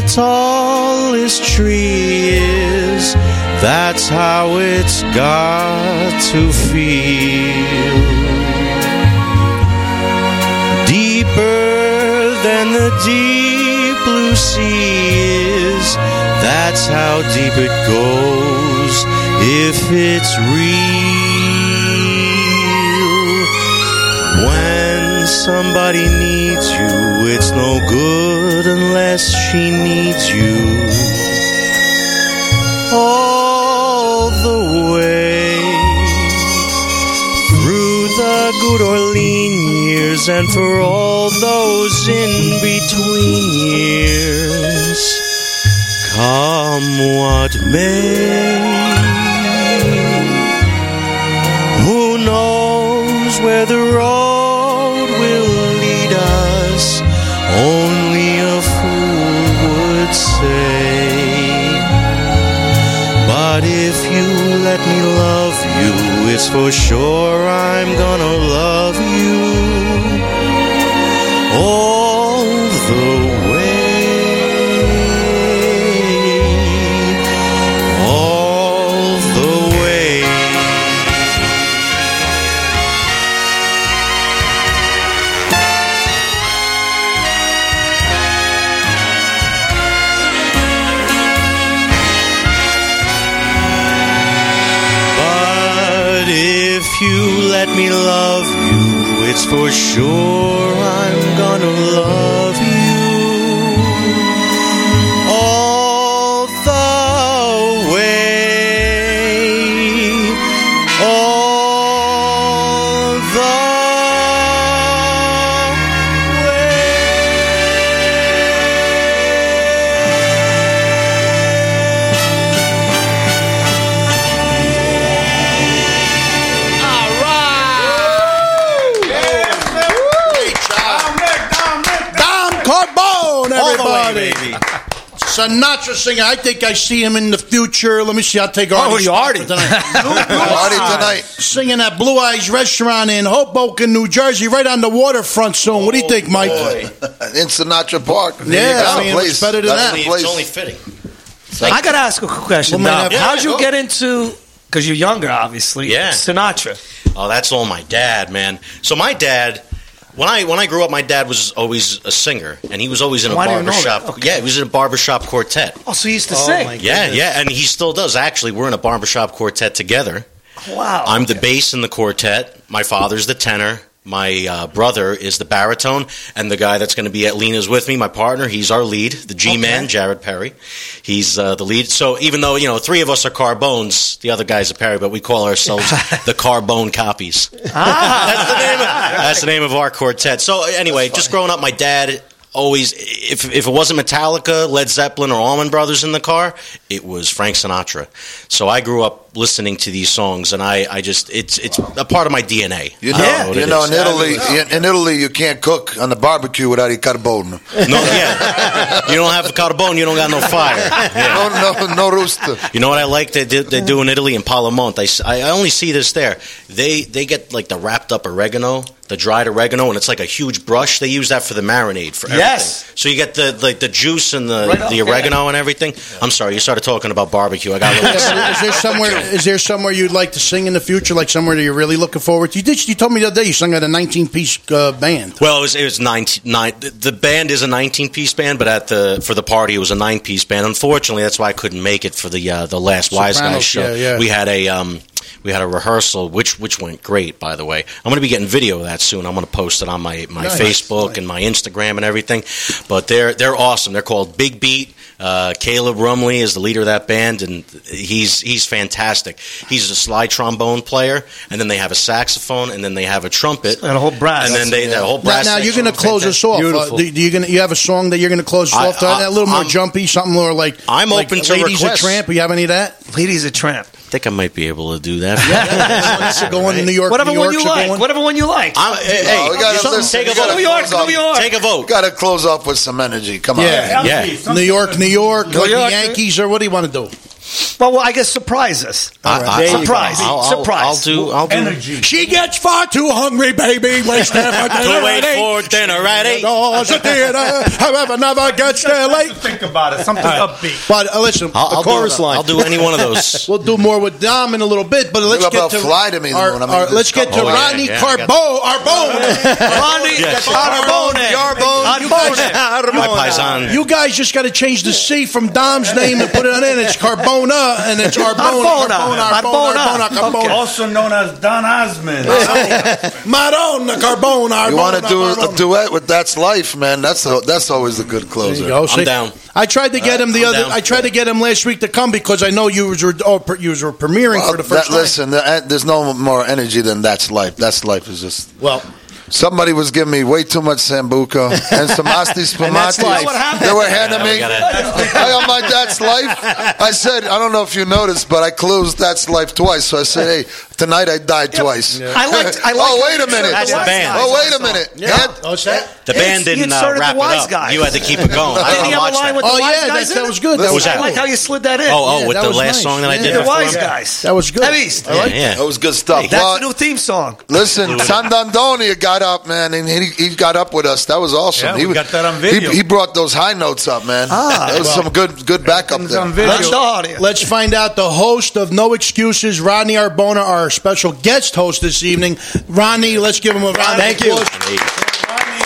the tallest tree is. That's how it's got to feel. Deeper than the deep blue sea is. That's how deep it goes if it's real. When somebody needs you, it's no good unless she needs you. All the way through the good or lean years and for all those in between years. Come what may let me love you, it's for sure I'm gonna love you. All me love you, it's for sure I'm gonna love you Sinatra singer. I think I see him in the future. Let me see. I'll take oh, Artie. Oh, you Artie Artie. tonight. Artie tonight. Singing at Blue Eyes Restaurant in Hoboken, New Jersey, right on the waterfront soon. What do you oh, think, Mike? In Sinatra Park. Yeah, That's I mean, place. it's better than That's that. the It's only fitting. I got to ask a quick question. Well, Dom. man, yeah, How'd you go. get into? Because you're younger, obviously. Yeah. Sinatra. Oh, that's all my dad, man. So my dad, when I when I grew up, my dad was always a singer, and he was always in a Why do you know barbershop. that? Yeah, he was in a barbershop quartet. Oh, so he used to oh, sing. Yeah, yeah, and he still does. Actually, we're in a barbershop quartet together. Wow. I'm the bass in the quartet. My father's the tenor. My uh, brother is the baritone, and the guy that's going to be at Lena's with me, my partner, he's our lead, the G man, Jared Perry. He's uh, the lead. So even though you know three of us are Carbones, the other guy's a Perry, but we call ourselves the Carbone Copies. ah, that's, the name of, that's the name of our quartet. So anyway, just growing up, my dad always, if if it wasn't Metallica, Led Zeppelin, or Allman Brothers in the car, it was Frank Sinatra. So I grew up listening to these songs, and I, I just it's it's a part of my DNA. You know, know you know is. in Italy, in, in Italy, you can't cook on the barbecue without a carbone. No, yeah. You don't have a carbone, you don't got no fire. No, no, no rooster. You know what I like that they, they do in Italy in Palamont? I only see this there. They they get like the wrapped up oregano, the dried oregano, and it's like a huge brush. They use that for the marinade for everything. Yes. So you get the like the juice and the Right the yeah. oregano and everything. I'm sorry, you started talking about barbecue. I got a little. is there somewhere? Is there somewhere you'd like to sing in the future? Like somewhere that you're really looking forward to? You did. You told me the other day you sung at a 19 piece uh, band. Well, it was, it was 19, nine, the- the band is a 19 piece band, but at the for the party it was a nine piece band. Unfortunately, that's why I couldn't make it for the uh, the last Wise Guys show. yeah, yeah. We had a um, we had a rehearsal, which which went great, by the way. I'm going to be getting video of that soon. I'm going to post it on my, my Nice, Facebook and my Instagram and everything. But they're they're awesome. They're called Big Beat. Uh, Caleb Rumley is the leader of that band, and he's he's fantastic. He's a slide trombone player, and then they have a saxophone, and then they have a trumpet, And a whole brass. and then they that whole brass. now you're going to close us off. Uh, Beautiful. do, do you going you have a song that you're going to close us I- off to? I- a little more I'm- jumpy, something more like I'm like open to Ladies requests. a Tramp. You have any of that? Ladies a Tramp. I think I might be able to do that. Yeah, going to New York. Whatever New one you like. going. Whatever one you like. I'm, hey, oh, hey, we gotta listen. take a vote. New York. New York. Take a vote. Got to close off with some energy. Come on. Yeah, Yeah. New York, New York, New York. the Yankees, or what do you want to do? Well, well, I guess surprise us. I- I- There you surprise. go. I'll- I'll- surprise. I'll do- I'll do- Energy. She gets far too hungry, baby. Waits there for dinner To wait at eight. for dinner at eight. Doors of theater, however, never gets there late. Think about it. Something All right. upbeat. But uh, listen, I'll, the I'll chorus do, line. I'll do any one of those. We'll do more with Dom in a little bit, but let's What get about to Fly to Me, Our, though? I mean, our- let's get to couple- Oh, yeah, Ronnie yeah, I got- Carbo, Arbone. Ronnie Yes. Carbone. Arbone. You guys, My paisan. you guys just got to change the C from Dom's name and put it on in. It's Carbona, and it's Arbona. Arbona. Arbona, Arbona, Arbona. Arbona, Also known as Don Osmond. Marona, Carbona, You want to do a Arbona. duet with That's Life, man? That's the, that's always a good closer. you go. See, down. I tried to get him the I'm other. down. I tried to get him last week to come because I know you were oh, per- you were premiering Well, for the first that, listen, eh, there's no more energy than That's Life. That's Life is just. Well, Somebody was giving me way too much sambuca and some asti And that's spumante. life. They were handing Yeah, me. gotta- I am like, that's life. I said, I don't know if you noticed, but I closed that's life twice. So I said, hey, tonight I died twice. I liked- I liked- oh, wait a minute. That's the band. Oh, wait a minute. yeah. Hand- Oh, what's that? The band He didn't uh, wrap it up. guys. You had to keep it going. I Didn't have a line that. with Oh the wise yeah, guys that, in that was good. That was was I like how you slid that in. Oh, oh, with the last song that I did. the wise guys. That was good. Heavy East. Yeah, yeah. That was good stuff. That's Well, the new theme song. Listen, Sandandonia got up, man, and he, he got up with us. That was awesome. Yeah, he we was- got that on video. He, brought those high notes up, man. Ah, that was well. some good good backup there. on video. Let's. Let's find out the host of No Excuses, Rodney Arbona, our special guest host this evening. Ronnie, let's give him a round. Thank of you. applause.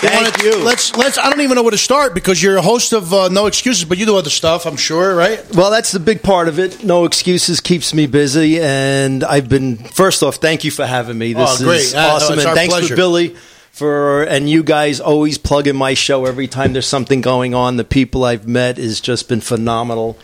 Thank wanna- you. Let's let's. I don't even know where to start because you're a host of uh, No Excuses, but you do other stuff. I'm sure, right? Well, that's the big part of it. No excuses keeps me busy, and I've been. First off, thank you for having me. This Oh, great. is awesome, it's and thanks pleasure. for Billy for and you guys always plugging my show every time there's something going on. The people I've met has just been phenomenal.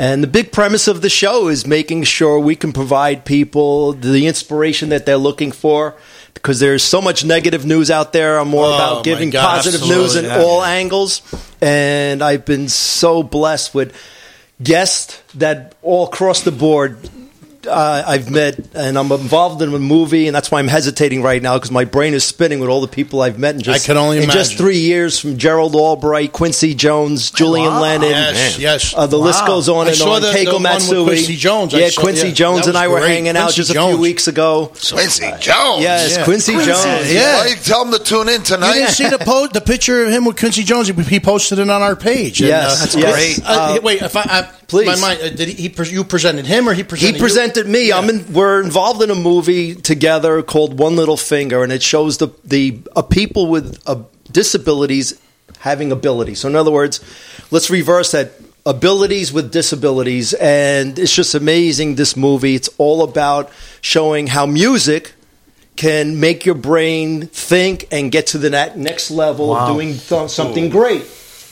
And the big premise of the show is making sure we can provide people the inspiration that they're looking for. Because there's so much negative news out there. I'm more Oh, about giving God, positive news in absolutely. all angles. And I've been so blessed with guests that all across the board uh, I've met, and I'm involved in a movie, and that's why I'm hesitating right now because my brain is spinning with all the people I've met in just, I can only in just three years from Gerald Albright, Quincy Jones, Julian Lennon. Yes, yes. Uh, the list goes on I and saw on. the- Keiko the one with Matsui. Quincy Jones. Yeah, saw- Quincy yeah, Jones and I were great. hanging out Quincy just a few weeks ago. Quincy Jones. Yes, Yeah. Quincy, Quincy, Jones. yeah. Why you tell him to tune in You tonight? didn't see the post, the picture of him with Quincy Jones. He- He posted it on our page. Yes, that's yes. great. Uh, Uh, wait, if I, I please. my mind, uh, did he, he? pre- You presented him, or he presented? He you? presented me. I'm in, we're involved in a movie together called One Little Finger, and it shows the the uh, people with uh, disabilities having abilities. So, in other words, let's reverse that: abilities with disabilities, and it's just amazing. This movie. It's all about showing how music can make your brain think and get to the next level of doing th- something great.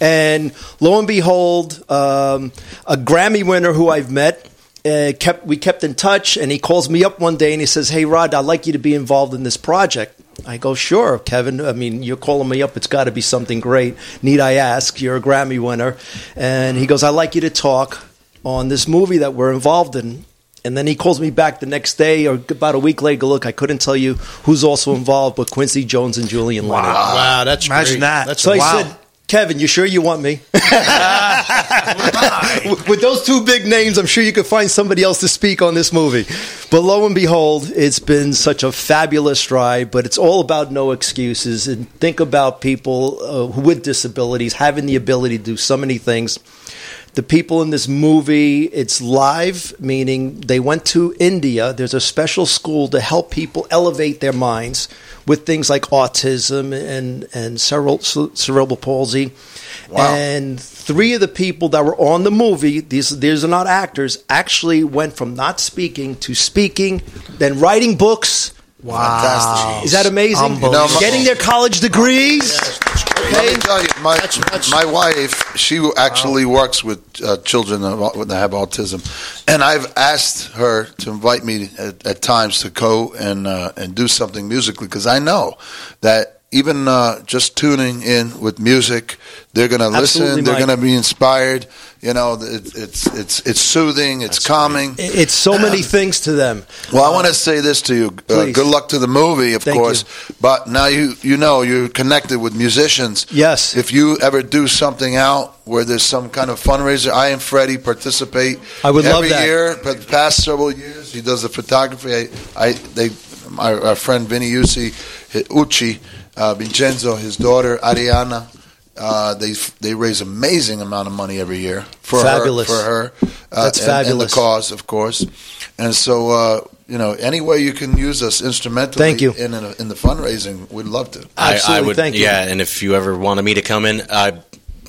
And lo and behold, um, a Grammy winner who I've met uh, kept we kept in touch, and he calls me up one day and he says, "Hey Rod, I'd like you to be involved in this project." I go, "Sure, Kevin. I mean, you're calling me up. It's got to be something great. Need I ask? You're a Grammy winner." And he goes, "I'd like you to talk on this movie that we're involved in." And then he calls me back the next day or about a week later. Look, I couldn't tell you who's also involved, but Quincy Jones and Julian Lennon. Wow, that's Imagine great. that. That's So I Wow. said, Kevin, you sure you want me? with, those two big names, I'm sure you could find somebody else to speak on this movie. But lo and behold, it's been such a fabulous ride. But it's all about no excuses and think about people uh, with disabilities having the ability to do so many things. The people in this movie, it's live, meaning they went to India. There's a special school to help people elevate their minds with things like autism and, and cerebral, cerebral palsy. And three of the people that were on the movie, these, these are not actors, actually went from not speaking to speaking, then writing books. Wow. Fantastic. Is that amazing? Getting their college degrees. Let me tell you, my, my wife, she actually works with uh, children that that have autism, and I've asked her to invite me at, at times to go and uh, and do something musically because I know that even uh, just tuning in with music, they're going to listen. Absolutely, They're going to be inspired. You know, it, it's it's it's soothing. It's calming. It's so many things to them. Well, I want to say this to you. Uh, good luck to the movie, of Thank course. But now you you know you're connected with musicians. Yes. If you ever do something out where there's some kind of fundraiser, I and Freddie participate. I would love every that. year. For the past several years, he does the photography. I, I they my our friend Vinny Ucci, Ucci, uh, Vincenzo, his daughter Ariana. Uh, they they raise amazing amount of money every year for Fabulous. her for her. Uh, That's and- and fabulous. the cause, of course. And so, uh, you know, any way you can use us instrumentally Thank you. in, in, in the fundraising, we'd love to. I, I would, yeah. And if you ever wanted me to come in, I,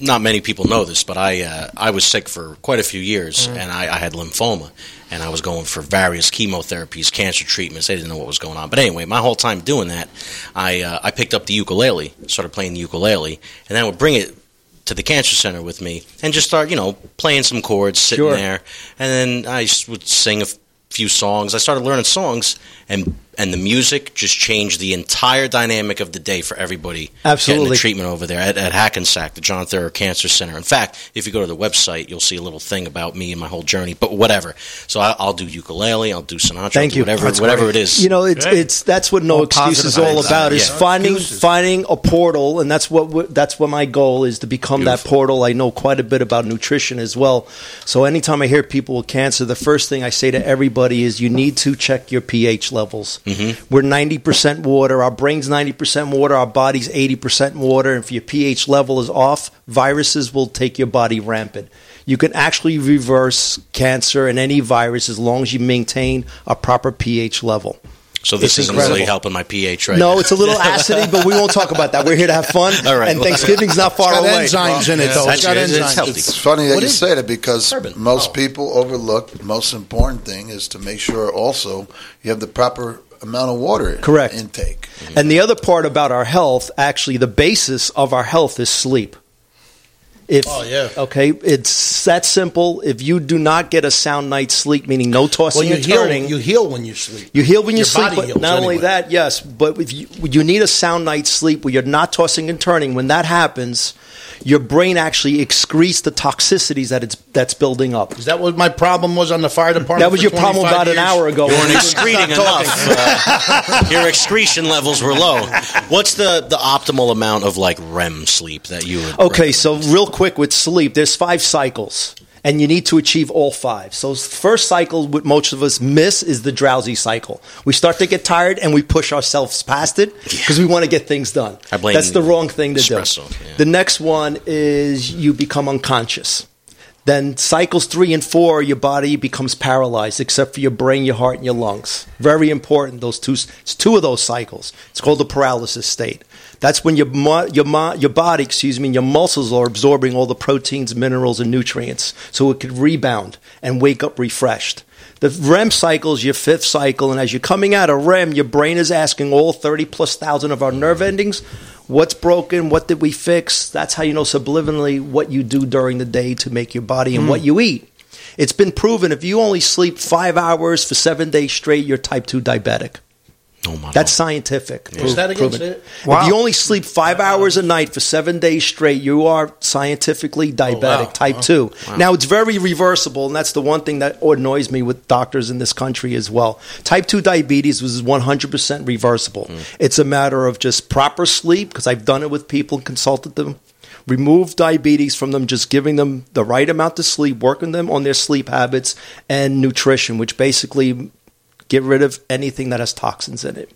not many people know this, but I uh, I was sick for quite a few years, Mm. and I, I had lymphoma, and I was going for various chemotherapies, cancer treatments. They didn't know what was going on, but anyway, my whole time doing that, I uh, I picked up the ukulele, started playing the ukulele, and then I would bring it to the cancer center with me and just start, you know, playing some chords, sitting Sure. there, and then I would sing a f- few songs. I started learning songs, and and the music just changed the entire dynamic of the day for everybody. Getting Absolutely. the treatment over there at, at Hackensack, the John Theurer Cancer Center. In fact, if you go to the website, you'll see a little thing about me and my whole journey. But whatever. So I, I'll do ukulele, I'll do Sinatra, Thank I'll do you. whatever, That's whatever great. it is. You know, it's it's that's what no All excuse is all about is Yeah. finding Excuses. finding a portal, and that's what that's what my goal is to become that portal. I know quite a bit about nutrition as well, so anytime I hear people with cancer, the first thing I say to everybody is you need to check your pH levels. Mm-hmm. We're ninety percent water. Our brain's ninety percent water. Our body's eighty percent water. And if your pH level is off, viruses will take your body rampant. You can actually reverse cancer and any virus as long as you maintain a proper pH level. so this It's isn't incredible. really helping my pH right no, now. it's a little acidy, but we won't talk about that. We're here to have fun, All right. and Thanksgiving's not far It's got away. enzymes in it, though. It's got enzymes. It's funny that What you say that because Carbon. most people overlook the most important thing is to make sure also you have the proper amount of water Correct. intake. And the other part about our health, actually, the basis of our health is sleep. If, Oh, yeah. Okay, it's that simple. If you do not get a sound night's sleep, meaning no tossing Well, you and heal. turning, You heal when you sleep. You heal when you Your sleep, but not only that, yes, but if you, you need a sound night's sleep where you're not tossing and turning. When that happens, your brain actually excretes the toxicities that it's that's building up. Is that what my problem was on the fire department? That was for your problem 25 about an hour ago. You weren't excreting talking. enough. Uh, your excretion levels were low. What's the, the optimal amount of like REM sleep that you would? Okay, so real quick with sleep, there's five cycles, and you need to achieve all five. So, first cycle, what most of us miss is the drowsy cycle. We start to get tired and we push ourselves past it because we want to get things done. I blame That's the wrong thing to espresso, do. yeah. The next one is you become unconscious. Then cycles three and four, your body becomes paralyzed, except for your brain, your heart, and your lungs. Very important. Those two, it's two of those cycles. It's called the paralysis state. That's when your your your body, excuse me, your muscles are absorbing all the proteins, minerals, and nutrients, so it could rebound and wake up refreshed. The REM cycle is your fifth cycle, and as you're coming out of REM, your brain is asking all 30 plus thousand of our nerve endings, what's broken, what did we fix? That's how you know subliminally what you do during the day to make your body and Hmm. what you eat. It's been proven if you only sleep five hours for seven days straight, you're type 2 diabetic. Oh my That's scientific. Is that against Proven. it? If you only sleep five hours a night for seven days straight, you are scientifically oh, diabetic, wow. type Wow. 2. Wow. Now, it's very reversible, and that's the one thing that annoys me with doctors in this country as well. Type 2 diabetes was 100% reversible. Hmm. It's a matter of just proper sleep, because I've done it with people and consulted them. Remove diabetes from them, just giving them the right amount of sleep, working them on their sleep habits and nutrition, which basically get rid of anything that has toxins in it.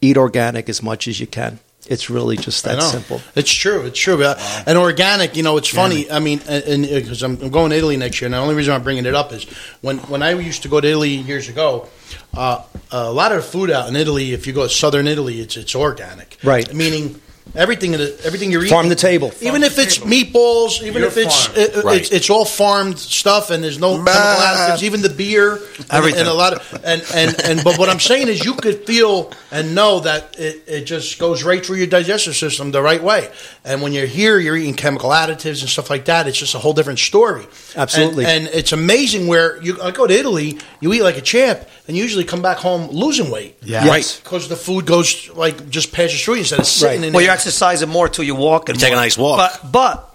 Eat organic as much as you can. It's really just that simple. It's true. It's true. But And organic, you know, it's funny. I mean, because I'm, I'm going to Italy next year, and the only reason I'm bringing it up is when when I used to go to Italy years ago. Uh, a lot of the food out in Italy, if you go to southern Italy, it's it's organic. Right. Meaning Everything, the, everything you're eating, Farm to table. Even if it's meatballs, even Your if it's farm. it- Right. it's it's all farmed stuff, and there's no chemical additives. Even the beer, and, Everything. and a lot of and and and. But what I'm saying is, you could feel and know that it, it just goes right through your digestive system the right way. And when you're here, you're eating chemical additives and stuff like that. It's just a whole different story. Absolutely. And, and it's amazing where you I go to Italy, you eat like a champ, and you usually come back home losing weight. Yeah. Yes. Because the food goes like just passes through you instead of sitting in Well, there. you're exercising more till you walk and You take a nice walk. But but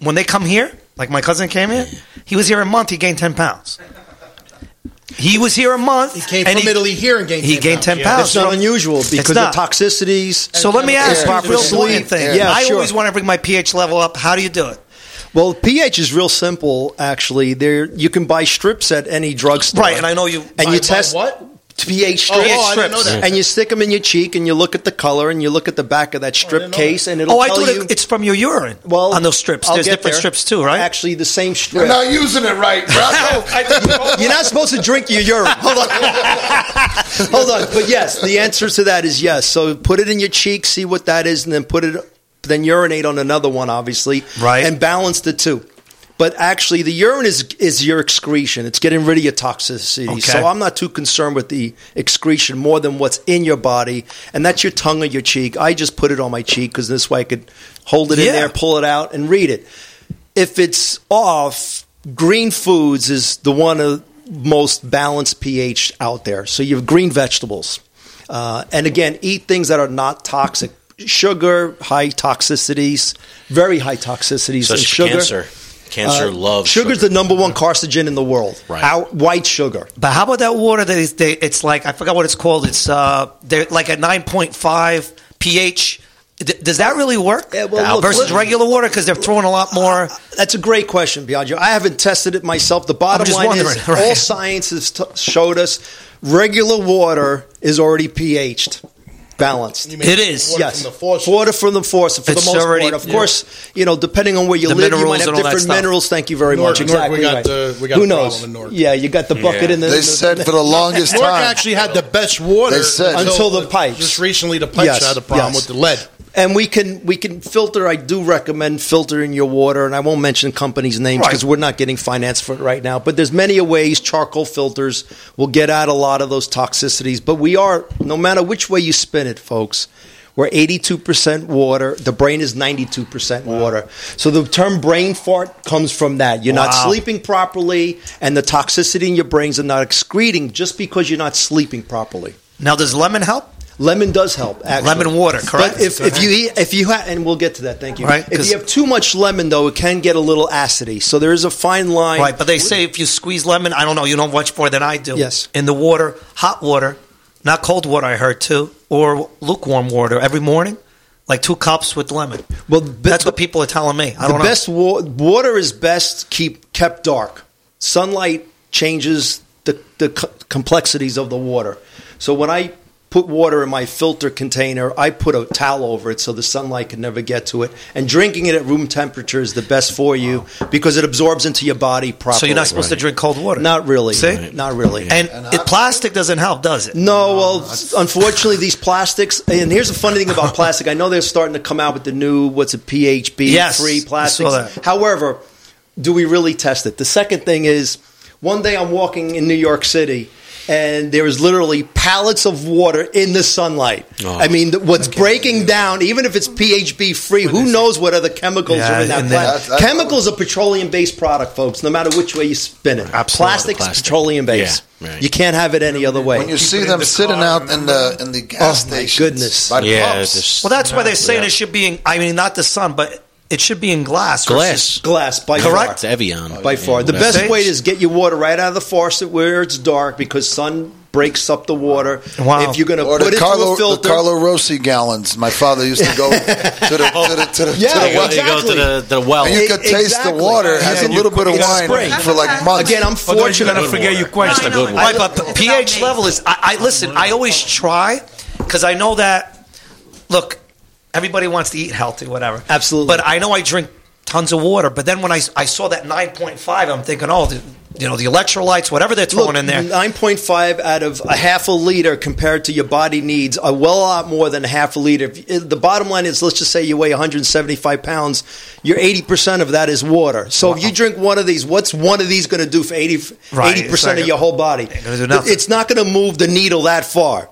when they come here, like my cousin came here, he was here a month. He gained ten pounds. He was here a month. He came and from Italy here and gained He 10 gained pounds. ten Yeah. pounds. That's not So- unusual because not. the toxicities. So let me ask you a Yeah. real Sleep. thing. Yeah, I sure. always want to bring my pH level up. How do you do it? Well, pH is real simple. Actually, there you can buy strips at any drugstore, Right, and I know you- and Buy- you buy test what? pH Oh, strips, oh, I didn't know that. and you stick them in your cheek, and you look at the color, and you look at the back of that oh, strip case, and it'll Oh, I tell thought you. it's from your urine. well, on those strips, I'll there's different there. strips too, right? Actually, the same strip. You're not using it right, bro. You're not supposed to drink your urine. Hold on. Hold on. But yes, the answer to that is yes. So put it in your cheek, see what that is, and then put it, then urinate on another one, obviously. Right. And balance the two. But actually, the urine is is your excretion. It's getting rid of your toxicity. Okay. So I'm not too concerned with the excretion more than what's in your body, and that's your tongue or your cheek. I just put it on my cheek because this way I could hold it Yeah. in there, pull it out, and read it. If it's off, green foods is the one of most balanced pH out there. So you have green vegetables, uh, and again, eat things that are not toxic. Sugar, high toxicities, very high toxicities Such in sugar. cancer. Cancer Uh, loves Sugar's sugar. Is the number one carcinogen in the world. Right. Out, white sugar. But how about that water that is, they, it's like I forgot what it's called. It's uh, they're like a nine point five pH. D- does that really work well, look, versus regular water? Because they're throwing a lot more. That's a great question, Biagio. I haven't tested it myself. The bottom just line wondering, is right. all science has t- showed us regular water is already pH'd. Balanced. You mean It is. water Yes, from the faucet. water from the faucet for It's the most already- part. Of yeah. course, you know, depending on where you The live, you might have and all that different minerals. Thank you very Newark- much. Newark, Exactly. we got right. the- we got Who knows? in Yeah, you got the bucket Yeah. in the. They the- said for the longest Newark time. actually had the best water. They said- Until the pipes. Just recently, the pipes Yes, had a problem yes. with the lead. And we can we can filter. I do recommend filtering your water, and I won't mention companies' names Right. because we're not getting finance for it right now. But there's many a ways charcoal filters will get out a lot of those toxicities. But we are, no matter which way you spin it, folks. We're 82% water. The brain is 92% water. So the term brain fart comes from that. You're not sleeping properly, and the toxicity in your brains are not excreting just because you're not sleeping properly. Now, does lemon help? Lemon does help. Actually. Lemon water, correct? But if, if you eat, if you ha- and we'll get to that. Thank you. Right, If you have too much lemon, though, it can get a little acidy. So there is a fine line. Right, but they say if you squeeze lemon, I don't know, you know much more than I do. Yes. In the water, hot water, not cold water, I heard too, or lukewarm water every morning, like two cups with lemon. Well, That's what people are telling me. I the don't know. best wa- water is best keep kept dark. Sunlight changes the the co- complexities of the water. So when I put water in my filter container, I put a towel over it so the sunlight can never get to it. And drinking it at room temperature is the best for you because it absorbs into your body properly. so you're not supposed to drink cold water. Not really. See? Not really. And, it, plastic doesn't help, does it? No, well, unfortunately, these plastics. And here's the funny thing about plastic. I know they're starting to come out with the new what's a PHB Yes, free I plastics. saw that. However, do we really test it? The second thing is, one day I'm walking in New York City. And there is literally pallets of water in the sunlight. Oh. I mean, th- what's breaking down, even if it's PHB free, who knows what other chemicals Yeah, are in that and then- plastic? That's- Chemicals are petroleum based product, folks. No matter which way you spin it, plastic, is Plastic. petroleum based. Yeah, right. You can't have it any other way. When you see them sitting out in the in the gas Oh, my stations, goodness. by the Yeah, pumps. just- Well, that's why they're saying Yeah. it should be in, I mean, not the sun, but it should be in glass. Glass. Glass by Correct. It's Evian. far. By far, the Yeah. best way is get your water right out of the faucet where it's dark because sun breaks up the water. Wow. If you're going to put the it Carlo, through a the filter, Carlo Rossi gallons. My father used to go to the to the, to the, Yeah, to the You go, well. you go to the, the well. And you could taste Exactly. the water. It has And a little bit of wine spring. for like months. again, I'm Otherwise, you're fortunate. gonna forget your question. That's a good one. Right, but the pH level is. I, I listen. I always try because I know that. Look, everybody wants to eat healthy, whatever. Absolutely. But I know I drink tons of water. But then when I, I saw that nine point five, I'm thinking, oh, th- you know, the electrolytes, whatever they're throwing Look, in there. 9.5 out of a half a liter compared to your body needs a well a lot more than a half a liter. The bottom line is, let's just say you weigh 175 pounds, your 80% of that is water. So if you drink one of these, what's one of these going to do for 80, Right, 80% it's of your whole body? gonna do nothing. It's not going to move the needle that far.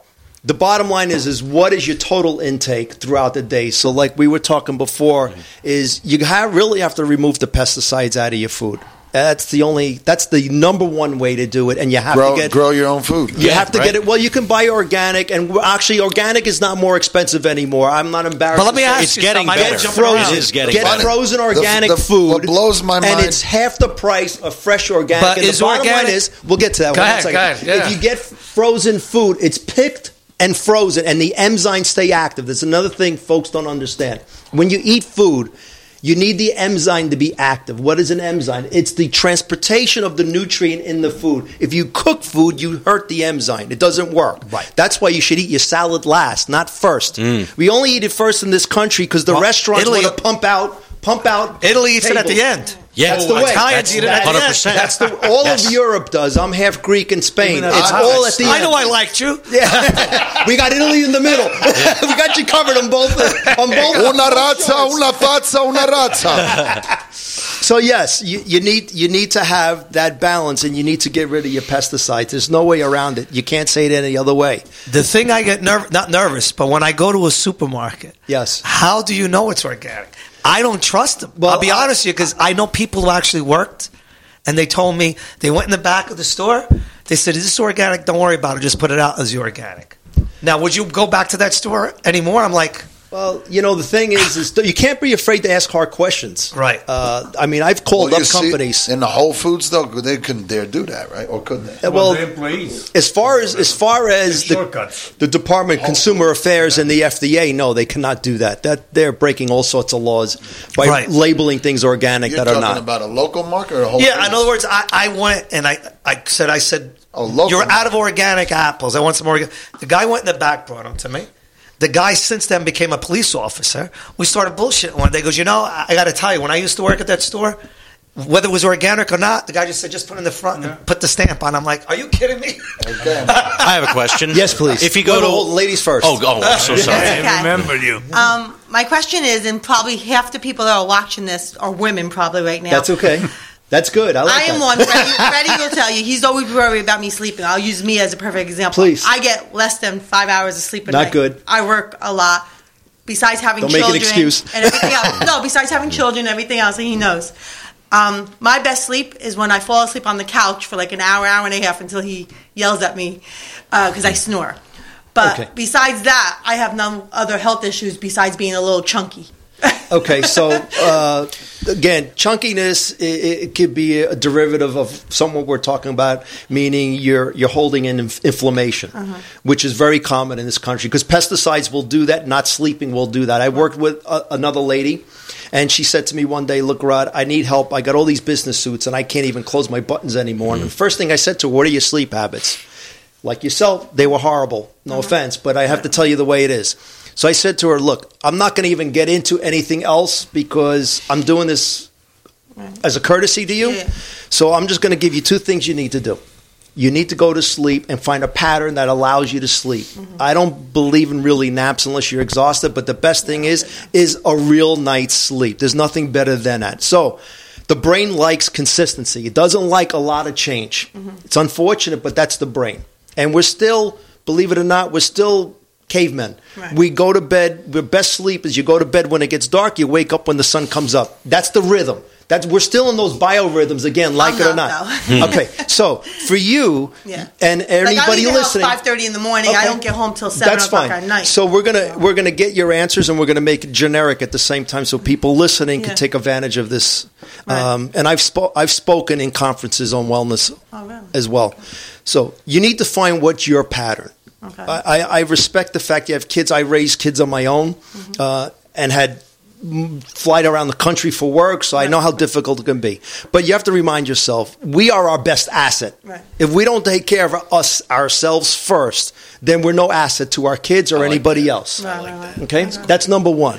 The bottom line is is what is your total intake throughout the day? So like we were talking before is you have really have to remove the pesticides out of your food. That's the only that's the number one way to do it and you have Grow, to get grow your own food. you have to get it. Well, you can buy organic, and actually, organic is not more expensive anymore. I'm not embarrassed. But let me ask It's you getting something. Better. get frozen. It is getting get better. frozen organic The- the- food. what blows my mind and it's half the price of fresh organic. But and is the bottom organic- line is, we'll get to that. Go one ahead, second. go ahead, yeah. If you get frozen food, it's picked and frozen, and the enzymes stay active. That's another thing folks don't understand. When you eat food. You need the enzyme to be active. What is an enzyme? It's the transportation of the nutrient in the food. If you cook food, you hurt the enzyme. It doesn't work. Right. That's why you should eat your salad last, not first. Mm. We only eat it first in this country because the Well, restaurants Italy- want to pump out, pump out. Italy eats it at the end. Yeah. that's the Oh, way. Italians that's, eat it at the 100%. That's the all Yes. of Europe does. I'm half Greek and Spain. It's at- all at the I end. know I liked you. Yeah, we got Italy in the middle. we got you covered on both. On both. Una razza, una fazza, una razza. So yes, you, you need you need to have that balance, and you need to get rid of your pesticides. There's no way around it. You can't say it any other way. The thing I get nervous, not nervous, but when I go to a supermarket, Yes. how do you know it's organic? I don't trust them. Well, I'll be honest with you because I know people who actually worked, and they told me they went in the back of the store. They said, "Is this organic? Don't worry about it. Just put it out as organic." Now, would you go back to that store anymore? I'm like, Well, you know, the thing is, is you can't be afraid to ask hard questions. Right. Uh, I mean, I've called Well, you up see, companies. in the Whole Foods though, they couldn't dare do that, right? Or could they? Well, the employees. as far as as far as the, the Department of Consumer Affairs and the FDA, no, they cannot do that. That they're breaking all sorts of laws by Right. labeling things organic You're that are not. about a local market or a whole yeah. Foods? In other words, I, I went and I, I said, I said, Oh, local you're out of organic apples. I want some organic. The guy went in the back, brought them to me. The guy since then became a police officer. We started bullshitting one day. He goes, you know, I, I got to tell you, when I used to work at that store, whether it was organic or not, the guy just said, just put it in the front and put the stamp on. I'm like, are you kidding me? Okay. I have a question. Yes, please. If you go Wait, to hold- ladies first. Oh, oh, I'm so sorry. Okay. I remember you. Um, my question is, and probably half the people that are watching this are women, probably right now. That's okay. That's good. I like I am that. one. Freddie, Freddie will tell you. He's always worried about me sleeping. I'll use me as a perfect example. Please. I get less than five hours of sleep a night. Not night. good. I work a lot. Besides having Don't make an children excuse. and everything else. No, besides having children and everything else, and he knows. Um, my best sleep is when I fall asleep on the couch for like an hour, hour and a half until he yells at me because I snore. But Okay. besides that, I have no other health issues besides being a little chunky. Okay, so uh, again, chunkiness it, it could be a derivative of somewhat we're talking about, meaning you're you're holding in inf- inflammation, uh-huh. which is very common in this country because pesticides will do that. Not sleeping will do that. I worked with a, another lady, and she said to me one day, "Look, Rod, I need help. I got all these business suits, and I can't even close my buttons anymore." And the first thing I said to her, "What are your sleep habits?" Like yourself, they were horrible. No uh-huh. offense, but I have to tell you the way it is. So I said to her, "Look, I'm not going to even get into anything else because I'm doing this as a courtesy to you. Yeah. So I'm just going to give you two things you need to do. You need to go to sleep and find a pattern that allows you to sleep. Mm-hmm. I don't believe in really naps unless you're exhausted, but the best thing is is a real night's sleep. There's nothing better than that. So the brain likes consistency. It doesn't like a lot of change. Mm-hmm. It's unfortunate, but that's the brain. And we're still, believe it or not, we're still cavemen. Right. We go to bed. The best sleep is you go to bed when it gets dark. You wake up when the sun comes up. That's the rhythm. That's we're still in those biorhythms again, like I'm it or not, not. okay, so for you Yeah. and Like, I anybody house listening, five thirty in the morning. I don't get home till seven that's o'clock fine. at night. So we're gonna we're gonna get your answers and we're gonna make it generic at the same time, so people listening Yeah. can take advantage of this. Right. Um, and I've spo- I've spoken in conferences on wellness Oh, really? as well. So you need to find what's your pattern. Okay. I, I respect the fact you have kids. I raised kids on my own Mm-hmm. uh, and had flight around the country for work, so I know how difficult it can be. But you have to remind yourself, we are our best asset. Right. If we don't take care of us ourselves first, then we're no asset to our kids or anybody else. Right, right, right. Okay, that's number one.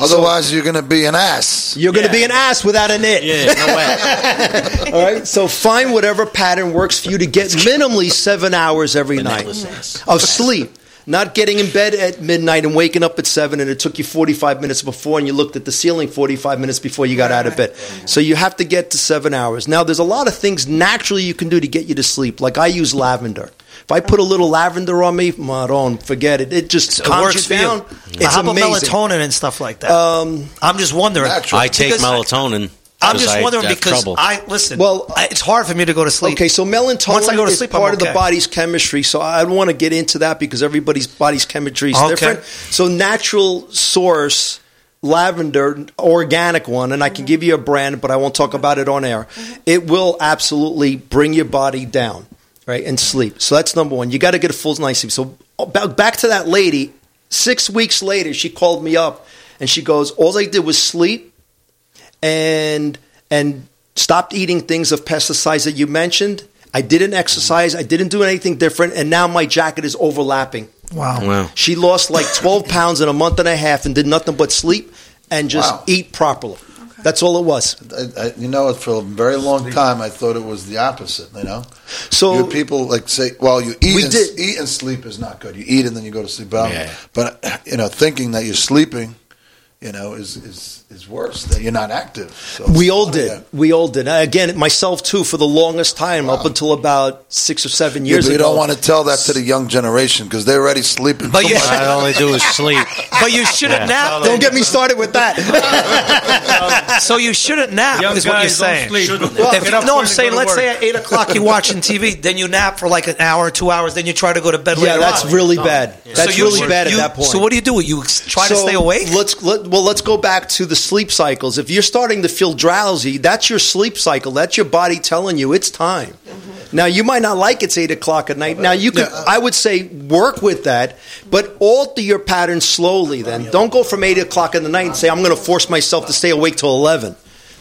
Otherwise, you're going to be an ass. You're going to be an ass without a it. Yeah, no way. All right. So find whatever pattern works for you to get minimally seven hours every night of sleep. Not getting in bed at midnight and waking up at seven, and it took you 45 minutes before, and you looked at the ceiling 45 minutes before you got out of bed. So you have to get to seven hours. Now, there's a lot of things naturally you can do to get you to sleep. Like I use lavender. If I put a little lavender on me, I don't forget it. It just It calms works you for you. It's How about amazing. melatonin and stuff like that? Um, I'm just wondering. I take Because melatonin. I'm just wondering have because trouble. I listen. Well, I, it's hard for me to go to sleep. Okay, so melatonin Once I go to is sleep, I'm part of the body's chemistry. So I don't want to get into that because everybody's body's chemistry is Okay. different. So natural source lavender, organic one, and I can give you a brand, but I won't talk about it on air. It will absolutely bring your body down, right, and sleep. So that's number one. You got to get a full night's sleep. So uh, ba- back to that lady. Six weeks later, she called me up and she goes, "All I did was sleep." and and stopped eating things of pesticides that you mentioned. I didn't exercise. I didn't do anything different, and now my jacket is overlapping. Wow. Wow. She lost like 12 pounds in a month and a half and did nothing but sleep and just Wow. eat properly. That's all it was. I, I, you know, for a very long time, I thought it was the opposite. You know, So you people like say, "Well, you eat We and, did- eat and sleep is not good. You eat and then you go to sleep." But, Yeah. but you know, thinking that you're sleeping, you know, is is is worse. That you're not active. So we all did. We all did. Again, myself too, for the longest time, up until about six or seven Yeah, years but you ago. don't want to tell that to the young generation because they're already sleeping. But too you- much. I only do is sleep. But you shouldn't nap. Don't get me started with that. so you shouldn't nap, Young is what you're guys don't saying. sleep. Shouldn't. If- no, I'm saying, let's work. say at eight o'clock you're watching TV, then you nap for like an hour, two hours, then you try to go to bed. Yeah, later that's on. really bad. That's you- really bad at that point. So what do you do? You try to stay awake. Let's let, well, let's go back to the sleep cycles. If you're starting to feel drowsy, that's your sleep cycle. That's your body telling you it's time. Mm-hmm. Now you might not like it's eight o'clock at night. Now you could, uh, I would say, work with that, but alter your pattern slowly. Then don't go from eight o'clock in the night and say I'm going to force myself to stay awake till eleven.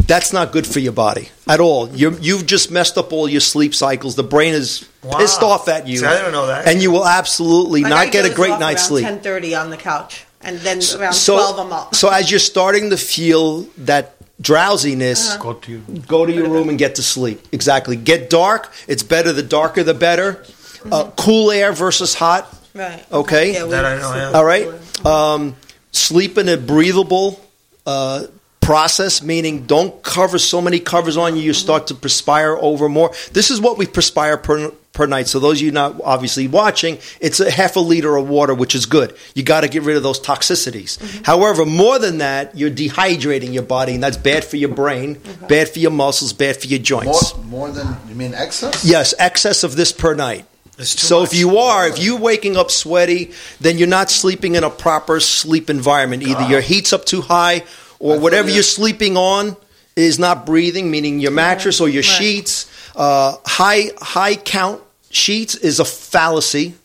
That's not good for your body at all. you you've just messed up all your sleep cycles. The brain is pissed off at you, See, I didn't know that. and you will absolutely not get a great night's sleep. Ten thirty on the couch, and then around so, twelve I'm up. So as you're starting to feel that drowsiness, Uh-huh. Go to you. go to your room and get to sleep. Exactly. Get dark. It's better. The darker, the better. Uh, cool air versus hot. Right. Okay. Yeah, That I know, yeah. All right. Um, sleep in a breathable uh, process, meaning don't cover so many covers on you, you start to perspire over more. This is what we perspire per, per night. So, those of you not obviously watching, it's a half a liter of water, which is good. You got to get rid of those toxicities. Mm-hmm. However, more than that, you're dehydrating your body, and that's bad for your brain, mm-hmm. bad for your muscles, bad for your joints. more, more than you mean excess. Yes, excess of this per night. So if you are, if you're waking up sweaty, then you're not sleeping in a proper sleep environment. Either your heat's up too high, or whatever you're sleeping on is not breathing, meaning your mattress or your sheets. Uh, high high count sheets is a fallacy.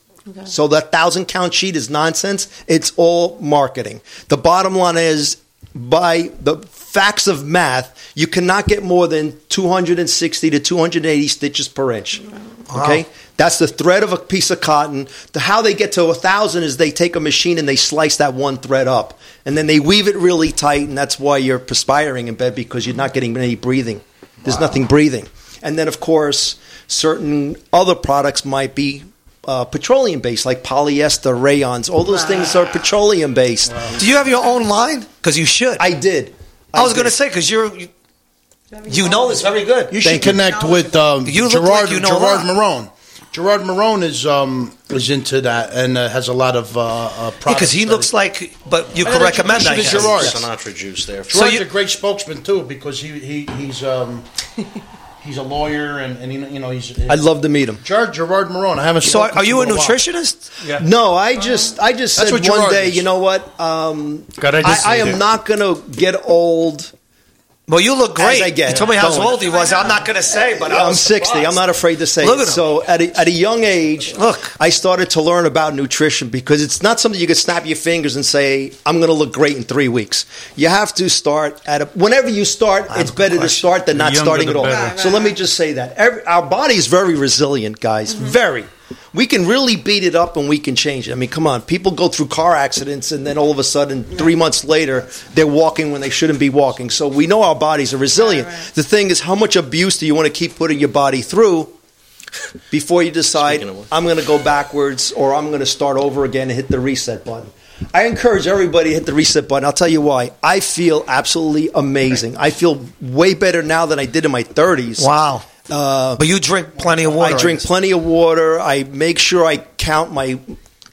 So that thousand count sheet is nonsense. It's all marketing. The bottom line is, by the facts of math, you cannot get more than 260 to 280 stitches per inch. Okay, that's the thread of a piece of cotton. The how they get to a thousand is they take a machine and they slice that one thread up, and then they weave it really tight, and that's why you're perspiring in bed because you're not getting any breathing. There's nothing breathing, and then of course certain other products might be. Uh, petroleum based, like polyester, rayons, all those things are petroleum based. Do you have your own line? Because you should. I did. I, was going to say because you're. You, you know this very good. You should connect with um, You Gerard like you know Gerard lot. Marone. Gerard Marone is um, is into that and uh, has a lot of uh, uh, products. Because he that looks like, but you I could recommend you that. should Gerard. Sinatra juice there. Gerard's you- a great spokesman too because he, he he's um, he's a lawyer and, and he, you know he's. I'd love to meet him. Gerard Gerard Marone. I haven't. So are, are you a him in while. nutritionist? No, I just I just That's said one Gerard day, is. you know what? Um, God, I I, just I need am not going to get old. Well, you look great. As I get you told me how old he was. I'm not going to say, but I I'm was 60. I'm not afraid to say Look it. at him. So at a, at a young age, Look. I started to learn about nutrition because it's not something you can snap your fingers and say, I'm going to look great in three weeks. You have to start at a, whenever you start, it's better to start than The not starting at all. better. So let me just say that. Every, our body is very resilient, guys. Mm-hmm. Very. We can really beat it up and we can change it. I mean, come on. People go through car accidents and then all of a sudden, three months later, they're walking when they shouldn't be walking. So we know our bodies are resilient. The thing is, how much abuse do you want to keep putting your body through before you decide, I'm going to go backwards or I'm going to start over again and hit the reset button? I encourage everybody to hit the reset button. I'll tell you why. I feel absolutely amazing. I feel way better now than I did in my 30s. Wow. Uh, but you drink plenty of water. I drink plenty of water. I make sure I count my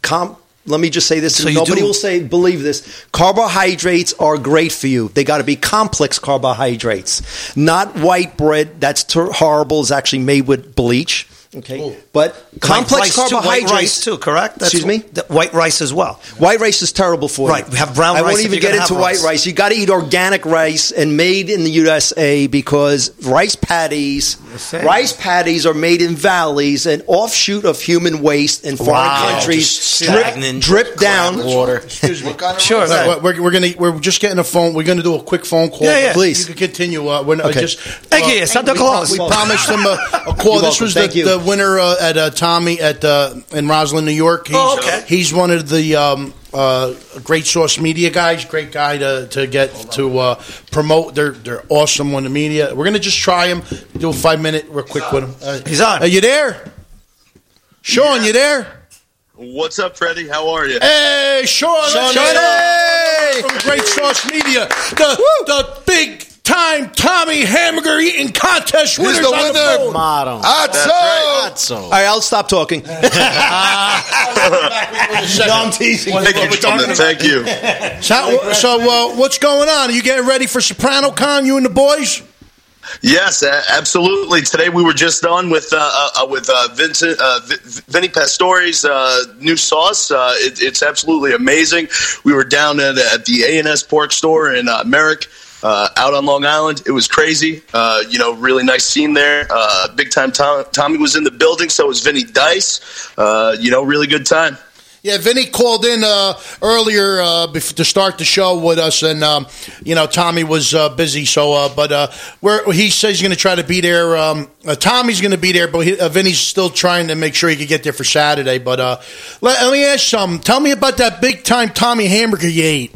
comp. Let me just say this: So nobody do- will say believe this. Carbohydrates are great for you. They got to be complex carbohydrates, not white bread. That's ter- horrible. It's actually made with bleach. Okay, but complex rice too, white carbohydrates rice too, correct? That's- Excuse me. the white rice as well. White rice is terrible for you. Right, we have brown rice. I won't even get into have white rice. rice. You got to eat organic rice and made in the USA because rice patties, rice patties are made in valleys and offshoot of human waste in foreign Wow, countries. just Drip, drip down. water. Excuse me. Sure. Uh, we're, we're gonna we're just getting a phone. We're gonna do a quick phone call. Yeah, yeah. Please. You can continue. Uh, we're, uh, Okay. just Thank you, Santa Claus. We promised him a, a call. You're this welcome. was Thank the, you. the winner uh, at uh, Tommy at uh, in Roslyn, New York. He's, Oh, okay. He's one of the um, uh, great source media guys. Great guy to, to get to uh, promote. They're they're awesome on the media. We're gonna just try him. Do a five minute real quick with him. Uh, He's on. Are you there? Sean, you there? What's up, Freddie? How are you? Hey, Sean, Sean, Sean hey! from Great Sauce Media, the the big time Tommy Hamburger eating contest Who's winners the on winner? phone. Motto. Atso! All right, I'll stop talking. No, I'm teasing. Thank you, gentlemen. Thank you. So, so uh, what's going on? Are you getting ready for Soprano Con? You and the boys? Yes, absolutely. Today we were just on with uh, uh, with uh, Vincent uh, Vinny Pastore's uh, new sauce. Uh, it, it's absolutely amazing. We were down at, at the A and S Pork Store in uh, Merrick. Uh, out on Long Island, it was crazy. Uh, you know, really nice scene there. Uh, big time Tom, Tommy was in the building, so was Vinny Dice. Uh, you know, really good time. Yeah, Vinny called in uh, earlier uh, to start the show with us, and um, you know Tommy was busy. So, but he says he's going to try to be there. Um, Tommy's going to be there, but he, Vinny's still trying to make sure he can get there for Saturday. But let, let me ask something. Tell me about that big time Tommy hamburger you ate.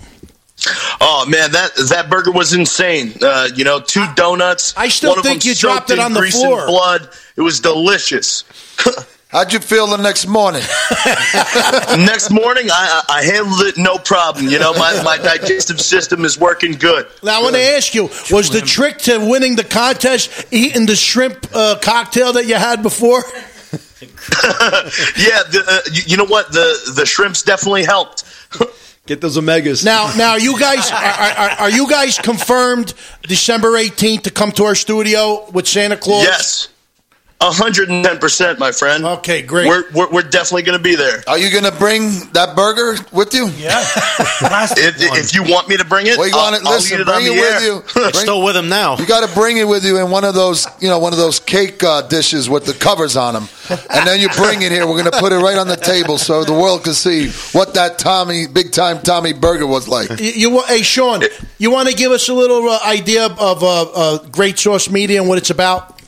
Oh man, that that burger was insane. Uh, you know, two donuts. I still one of think you dropped it on the floor. blood. It was delicious. How'd you feel the next morning? Next morning, I, I I handled it no problem. You know, my, my digestive system is working good. Now, I want to ask you: Was the trick to winning the contest eating the shrimp uh, cocktail that you had before? yeah, the, uh, you, you know what? The the shrimps definitely helped. Get those omegas. Now, now, you guys are, are, are you guys confirmed December eighteenth to come to our studio with Santa Claus? Yes, hundred and ten percent, my friend. Okay, great. We're we're, we're definitely going to be there. Are you going to bring that burger with you? Yeah. If, if you want me to bring it, Well, you I'll, want it? I'll Listen, eat it on bring it the with air. you. It's Bring- still with him now. You got to bring it with you in one of those, you know, one of those cake uh, dishes with the covers on them, and then you bring it here. We're going to put it right on the table so the world can see what that Tommy, big time Tommy burger was like. You, you hey Sean, you want to give us a little uh, idea of uh, uh, Great Source Media and what it's about?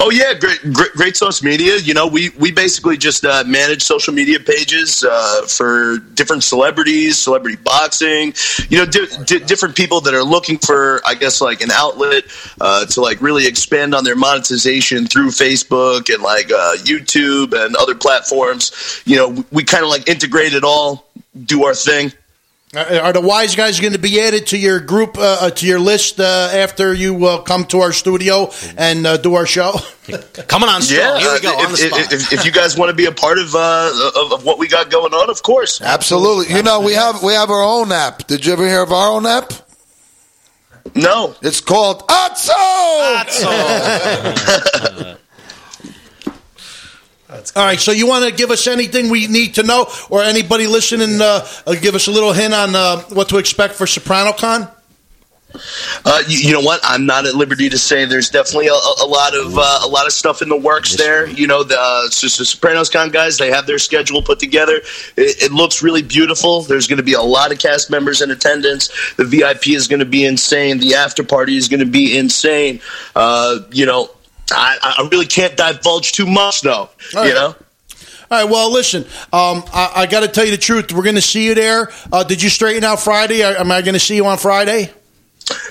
Oh yeah, great, great, great sauce media. You know, we we basically just uh, manage social media pages uh, for different celebrities, celebrity boxing. You know, di- di- different people that are looking for, I guess, like an outlet uh, to like really expand on their monetization through Facebook and like uh, YouTube and other platforms. You know, we, we kind of like integrate it all, do our thing. Uh, Are the wise guys going to be added to your group, uh, uh, to your list uh, after you uh, come to our studio and uh, do our show? Coming on strong. Yeah, Here we go uh, on the if, spot. if, if you guys want to be a part of, uh, of of what we got going on, of course. Absolutely. You know, we have we have our own app. Did you ever hear of our own app? No. It's called Atso. All right, so you want to give us anything we need to know, or anybody listening, uh, uh, give us a little hint on uh, what to expect for SopranoCon? Uh, you, you know what? I'm not at liberty to say. There's definitely a, a lot of uh, a lot of stuff in the works there. You know, the, uh, so, so Sopranos Con guys, they have their schedule put together. It, it looks really beautiful. There's going to be a lot of cast members in attendance. The VIP is going to be insane. The after party is going to be insane. Uh, you know. I, I really can't divulge too much, though. All You right. know. All right. Well, listen. Um, I, I got to tell you the truth. We're going to see you there. Uh, did you straighten out Friday? Am I going to see you on Friday?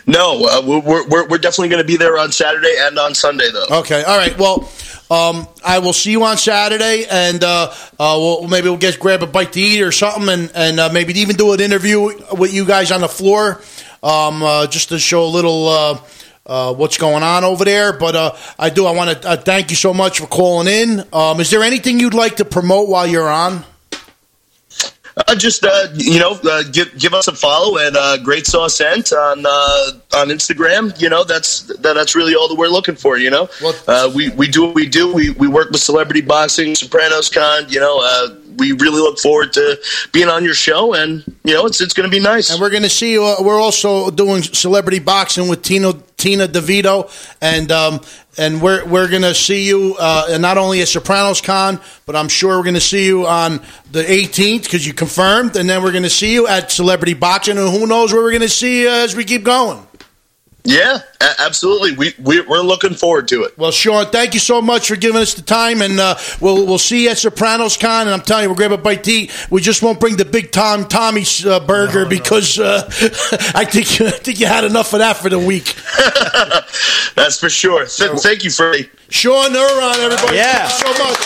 No, uh, we're, we're we're definitely going to be there on Saturday and on Sunday, though. Okay. All right. Well, um, I will see you on Saturday, and uh, uh, we'll, maybe we'll get grab a bite to eat or something, and and uh, maybe even do an interview with you guys on the floor, um, uh, just to show a little. Uh, what's going on over there? But uh, I do. I want to uh, thank you so much for calling in. Um, is there anything you'd like to promote while you're on? Uh, just uh, you know, uh, give give us a follow at uh, Great Sauce Ent on uh, on Instagram. You know, that's that, that's really all that we're looking for. You know, uh, we we do what we do. We we work with celebrity boxing, Sopranos Con. You know, uh, we really look forward to being on your show, and you know, it's it's going to be nice. And we're going to see you. Uh, we're also doing celebrity boxing with Tina Tina DeVito, and um, and we're we're going to see you uh, not only at Sopranos Con, but I'm sure we're going to see you on the 18th because you confirmed, and then we're going to see you at Celebrity Boxing, and who knows where we're going to see you as we keep going. Yeah, a- absolutely. We, we we're looking forward to it. Well, Sean, thank you so much for giving us the time, and uh, we'll we'll see you at Sopranos Con. And I'm telling you, we'll grab a bite to eat. We just won't bring the big Tom Tommy's uh, burger because uh, I think I think you had enough of that for the week. That's for sure. Th- thank you, Freddie. Sean Neuron, everybody. Yeah. Thank you so much.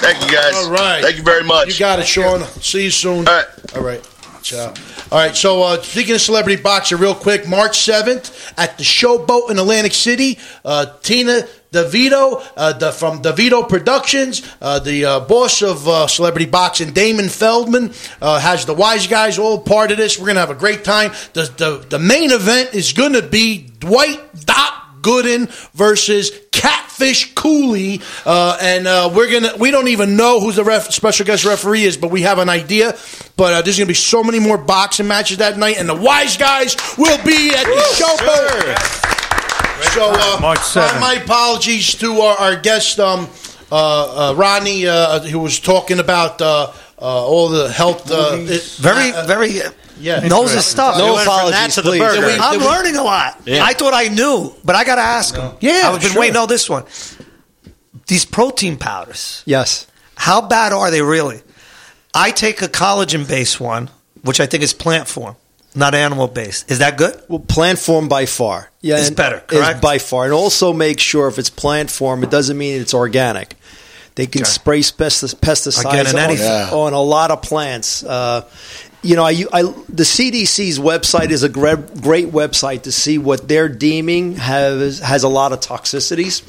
Thank you, guys. All right. Thank you very much. You got it, Sean. See you soon. All right. All right. Ciao. All right. So, uh, speaking of celebrity boxer, real quick, March 7th at the Showboat in Atlantic City, uh, Tina DeVito uh, the, from DeVito Productions, uh, the uh, boss of uh, celebrity boxing, Damon Feldman, uh, has the wise guys all part of this. We're going to have a great time. The, the, the main event is going to be Dwight Doc Gooden versus Catfish Cooley, uh, and uh, we're gonna. We don't even know who the ref, special guest referee is, but we have an idea. But uh, there's gonna be so many more boxing matches that night, and the wise guys will be at the showboat. So, uh, March my, 7th. my apologies to our, our guest, um, uh, uh, Rodney, uh, who was talking about uh, uh, all the health. Uh, it- Very, uh, very yeah. knows his stuff. No You went from apologies, to the please. burger. We- I'm we- learning a lot. Yeah. I thought I knew, but I got to ask him. Yeah, I've been sure. waiting. No, this one. These protein powders. Yes. How bad are they really? I take a collagen based one, which I think is plant form, not animal based. Is that good? Well, plant form by far. Yeah, It's and- better, is correct? by far, and also make sure if it's plant form, it doesn't mean it's organic. They can spray pesticides on, anything. on a lot of plants. Uh, you know, I, I, the CDC's website is a great, great website to see what they're deeming has has a lot of toxicities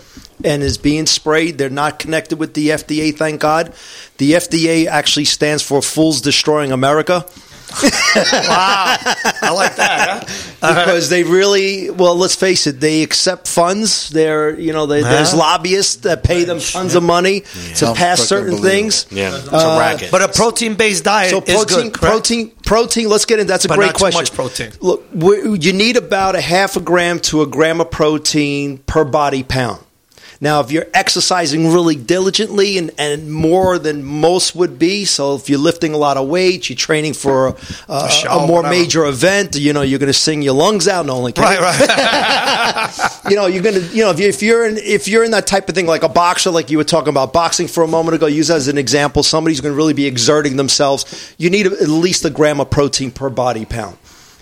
and is being sprayed. They're not connected with the FDA, thank God. The FDA actually stands for Fools Destroying America. wow, I like that. Huh? because they really well let's face it they accept funds they're you know they, there's lobbyists that pay them tons of money to Don't pass certain things it. Yeah, it's a Uh, racket. But a protein-based diet so is protein good, correct? protein protein let's get in that's a But great not too question much protein. look you need about a half a gram to a gram of protein per body pound now, if you're exercising really diligently and, and more than most would be, so if you're lifting a lot of weight, you're training for a, a, show, a more whatever. major event, you know, you're going to sing your lungs out. No, only. Right, right. you know, you're gonna, you know, if, you, if you're in, if you're in that type of thing, like a boxer, like you were talking about boxing for a moment ago, use as an example, somebody's going to really be exerting themselves. You need at least a gram of protein per body pound.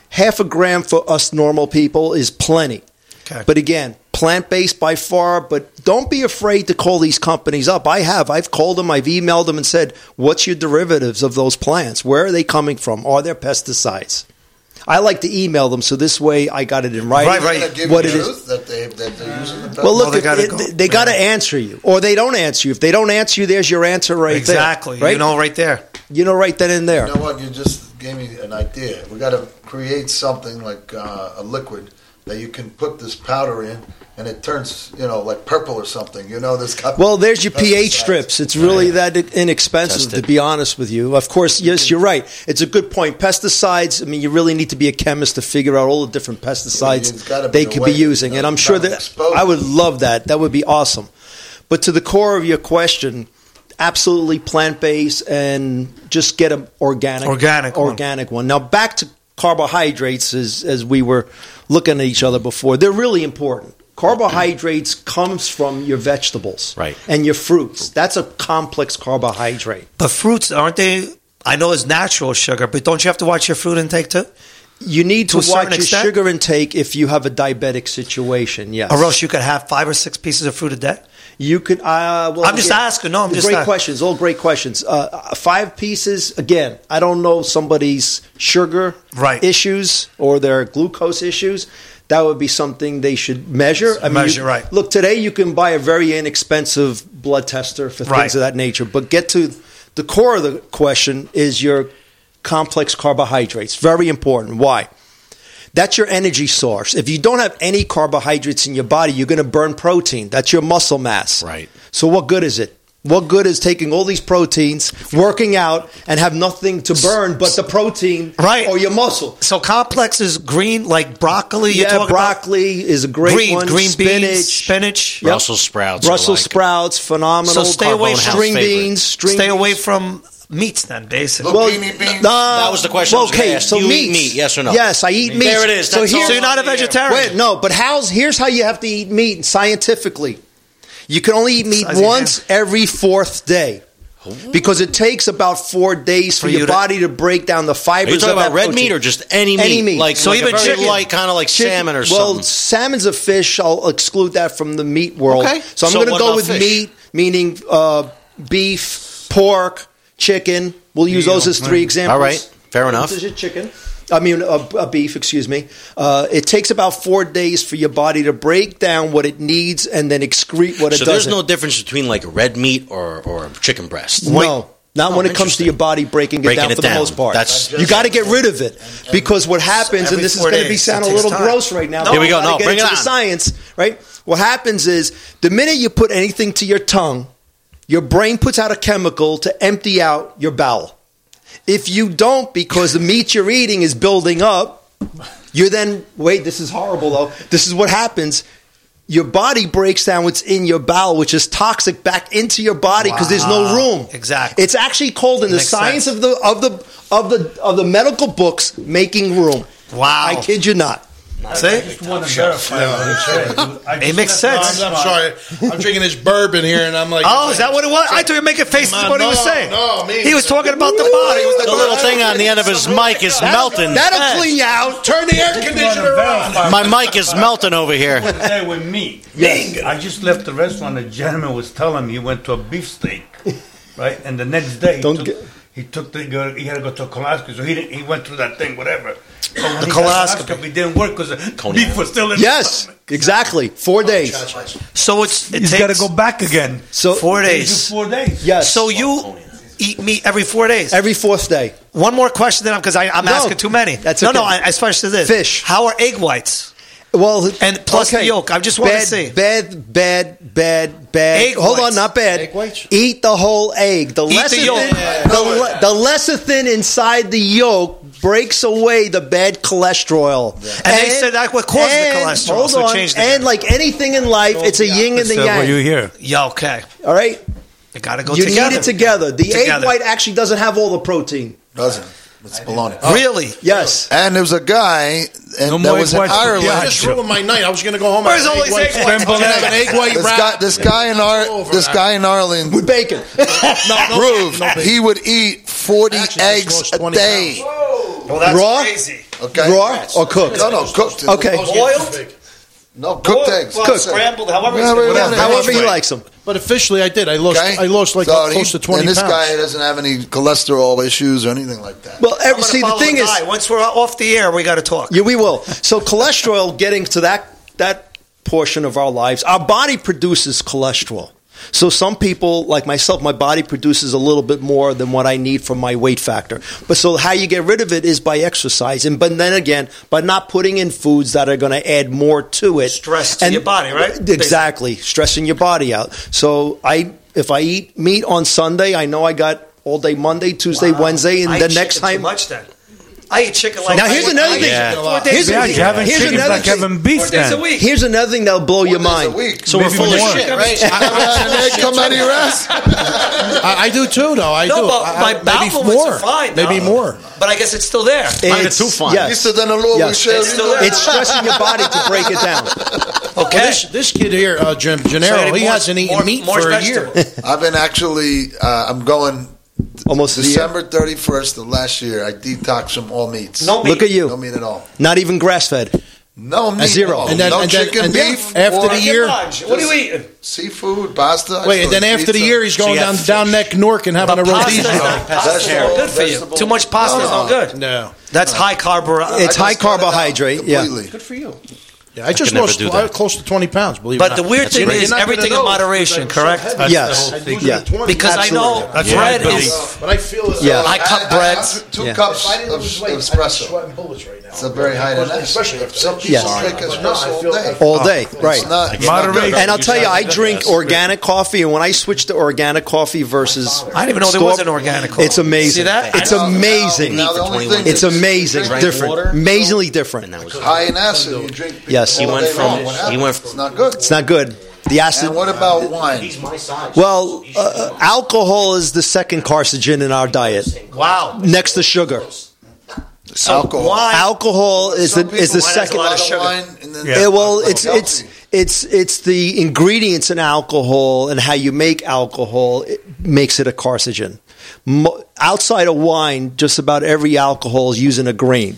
Half a gram for us normal people is plenty. Okay. But again, plant based by far. But don't be afraid to call these companies up. I have. I've called them. I've emailed them and said, "What's your derivatives of those plants? Where are they coming from? Are there pesticides?" I like to email them so this way I got it in writing. They're What you it the is. truth that they that they're using the Well, look, No, they gotta it- go. they, got to answer you, or they don't answer you. If they don't answer you, there's your answer right Exactly. there. Right? You know, right there. You know, right then and there. You know what? You just gave me an idea. We got to create something like uh, a liquid that you can put this powder in, and it turns, you know, like purple or something. You know, this. got Well, there's your pH strips. It's really that inexpensive, to be honest with you. Of course, yes, you're right. It's a good point. Pesticides. I mean, you really need to be a chemist to figure out all the different pesticides be they could be using, and I'm sure that expose I would love that. That would be awesome. But to the core of your question, absolutely plant based and just get an organic, Organic one. organic one. Now back to carbohydrates, as as we were looking at each other before, they're really important. carbohydrates comes from your vegetables, Right. and your fruits. That's a complex carbohydrate. But fruits aren't they? I know it's natural sugar, but don't you have to watch your fruit intake too? You need To to, watch your extent? sugar intake if you have a diabetic situation. Yes, Or else you could have five or six pieces of fruit a day. You could. Uh, well, I'm just asking. No, I'm just great asking. questions. All great questions. Uh, five pieces. Again, I don't know somebody's sugar Right. issues or their glucose issues. That would be something they should measure. I mean, Measure, you- right. Look, today you can buy a very inexpensive blood tester for Right. things of that nature. But get to the core of the question: is your complex carbohydrates very important? Why? That's your energy source. If you don't have any carbohydrates in your body, you're going to burn protein. That's your muscle mass. Right. So what good is it? What good is taking all these proteins, working out, and have nothing to burn but the protein Right. or your muscle? So complex is green, like broccoli. You're yeah, talking about broccoli is a great green, one. green spinach, beans, spinach. Yep. Brussels sprouts. Brussels like- sprouts, phenomenal. So stay away from string favorite. beans. String Stay away from meats, then basically. Well, Beanie beans. uh, That was the question I was gonna okay, ask. so You eat meat, yes or no? Yes, I eat meat. There it is. So, That's here, all so you're not a vegetarian. Wait, no, but how's here's how you have to eat meat scientifically. You can only eat meat Size of once every fourth day. Because it takes about four days for, For your you to- body to break down the Are fibers you talking of that about red protein. meat or just any meat? Any meat. Like, So like even a very chicken- light, kind of like Chicken- salmon or something. well, something. salmon's a fish. I'll exclude that from the meat world. Okay. So I'm So going to what go about with fish? meat, meaning uh, beef, pork, chicken. We'll use those as three examples. All right. Fair enough. This is chicken. I mean, a, a beef, excuse me. Uh, it takes about four days for your body to break down what it needs and then excrete what it So there's doesn't. no difference between like red meat or, or chicken breast. No, not Oh, when it comes to interesting. your body breaking it Breaking down it for down. the most part. That's- you got to get rid of it because what happens, Every and this is four going to be days. sound It a takes little time. gross right now. No. but Here we we go. gotta No, get bring it into the on. science, right? What happens is the minute you put anything to your tongue, your brain puts out a chemical to empty out your bowel. If you don't, because the meat you're eating is building up, you're then wait. This is horrible though. This is what happens. Your body breaks down what's in your bowel, which is toxic, back into your body because there's no room. Exactly. It's actually called in the science sense. of the of the of the of the medical books making room. Wow. I kid you not. See? just want to verify it said. I It just makes sense. the I'm, I'm sorry. I'm drinking this bourbon here, and I'm like, Oh, is that what it was? I thought you were making faces Man, at what he was saying. no, me. he was talking about the body. The little thing on the end of his mic is melting. That'll clean you out. Turn the air I just want to conditioner on. My mic is melting over here. what they with meat. I just left the restaurant. The gentleman was telling me he went to a beefsteak, right? And the next day, Don't took, get- he took the go- he had to go to a colonoscopy, so he didn't, he went through that thing, whatever. But The he got colonoscopy. it didn't work because the beef was still in. his Yes, stomach. exactly. Four oh, days. So it's it He's takes got to go back again. So four days. Four days. yes. So you eat meat every four days. every fourth day. One more question, then, because I'm No, asking too many. that's no, no. okay. I, especially this Fish. How are egg whites? Well, And plus the yolk. I just wanna bad, see. Bad, bad, bad, bad. Egg Hold whites. on, not bad. Egg whites? Eat the whole egg. The Eat the lecithin, yolk. the, le- the lecithin inside the yolk breaks away the bad cholesterol. And they said that what causes the cholesterol, Hold so on, change the- and like anything in life, it's a yin and the So what you yang. hear? Yeah, okay. All right, You got to go you together. need it together. The egg white actually doesn't have all the protein. Doesn't. It's baloney. Really? Oh. Yes. And there was a guy and No that was in whites for Ireland. You just ruined my night. I was going to go home. Where's and have all these egg white- whites? I was gonna an egg white This guy, this guy in all our, this guy in Ireland With bacon. No, no, proved no, baby. he would eat forty Actually, eggs a 20 day. Well, that's Raw? crazy. Okay, Raw or cooked? No, no, cooked. Okay. Boiled? No, cooked eggs. Well, Cooked. scrambled, however Yeah, it's but- gonna- yeah, However he likes them. But officially, I did. I lost. Okay? I lost like So close he- to twenty And this pounds. guy doesn't have any cholesterol issues or anything like that. Well, every, see, the follow thing is, once we're off the air, we got to talk. Yeah, we will. So cholesterol, getting to that that portion of our lives, our body produces cholesterol. So some people, like myself, my body produces a little bit more than what I need for my weight factor. But so how you get rid of it is by exercising. But then again, by not putting in foods that are going to add more to it. Stress to your body, right? Exactly, stressing your body out. So I, if I eat meat on Sunday, I know I got all day Monday, Tuesday, Wow. Wednesday, and I the next time. much then. I eat chicken like Now here's another thing. Yeah. Here's Yeah, you're having Here's chicken another like thing. having beef Four days a week. Here's another thing that'll blow your Days a mind. week. So we're full of shit, right? an egg come out of your ass? I, I do too, though. I No, do. but my I- bowel maybe movements more. are fine. Maybe now. more. But I guess it's still there. Mine are too fine. Yes. He said, then the Lord will Yes. It's still there. It's stressing your body to break it down. Well, this, this kid here, uh, Gen- Gennaro, So he more- hasn't eaten more- meat more for a year. I've been actually. Uh, I'm going. Almost. December 31st of last year. I detoxed from all meats. No meat. Look at you. No meat at all. Not even grass fed. No meat. zero. at all. And then- no and then- chicken, and then beef. after the year- What are you eating? Seafood, pasta. Wait, and then eat after the year, he's going down down neck Nork and having a Pasta is rodizio. Vegetable, good for you. Too much pasta is No. not good. No. That's high carb. It's high carbohydrate. Yeah. Good for you. Yeah, I just could lost do uh, close to 20 pounds, believe it But or the weird That's thing great. is everything in moderation, correct? so heavy. Yes. I'm Yeah. the 20. Because I know Absolutely. bread but, is. but I feel it. Yeah. I cut I breads. have two Yeah. cups If I didn't of lose weight, I'd espresso. sweating bullets right now. It's a very high in. Especially if Some people Yes. drink But no, I espresso all day. All day, right. not. Moderation. And I'll tell you, I drink organic coffee, and when I switch to organic coffee versus I didn't even know there was an organic coffee. It's amazing. See that? It's I know. amazing. Now, the only It's amazing. Drink Different. Amazingly different. And that high in acid. You drink. Yes. He went from- long. He went- It's not good. It's not good. The acid. And what about wine? Well, uh, alcohol is the second carcinogen in our diet, Wow. next to sugar. So Alcohol. why? Alcohol is the, is the people wine a second. lot of Bottle sugar. wine and then Yeah, well, it's it's it's it's the ingredients in alcohol and how you make alcohol it makes it a carcinogen. Mo- outside of wine, just about every alcohol is using a grain.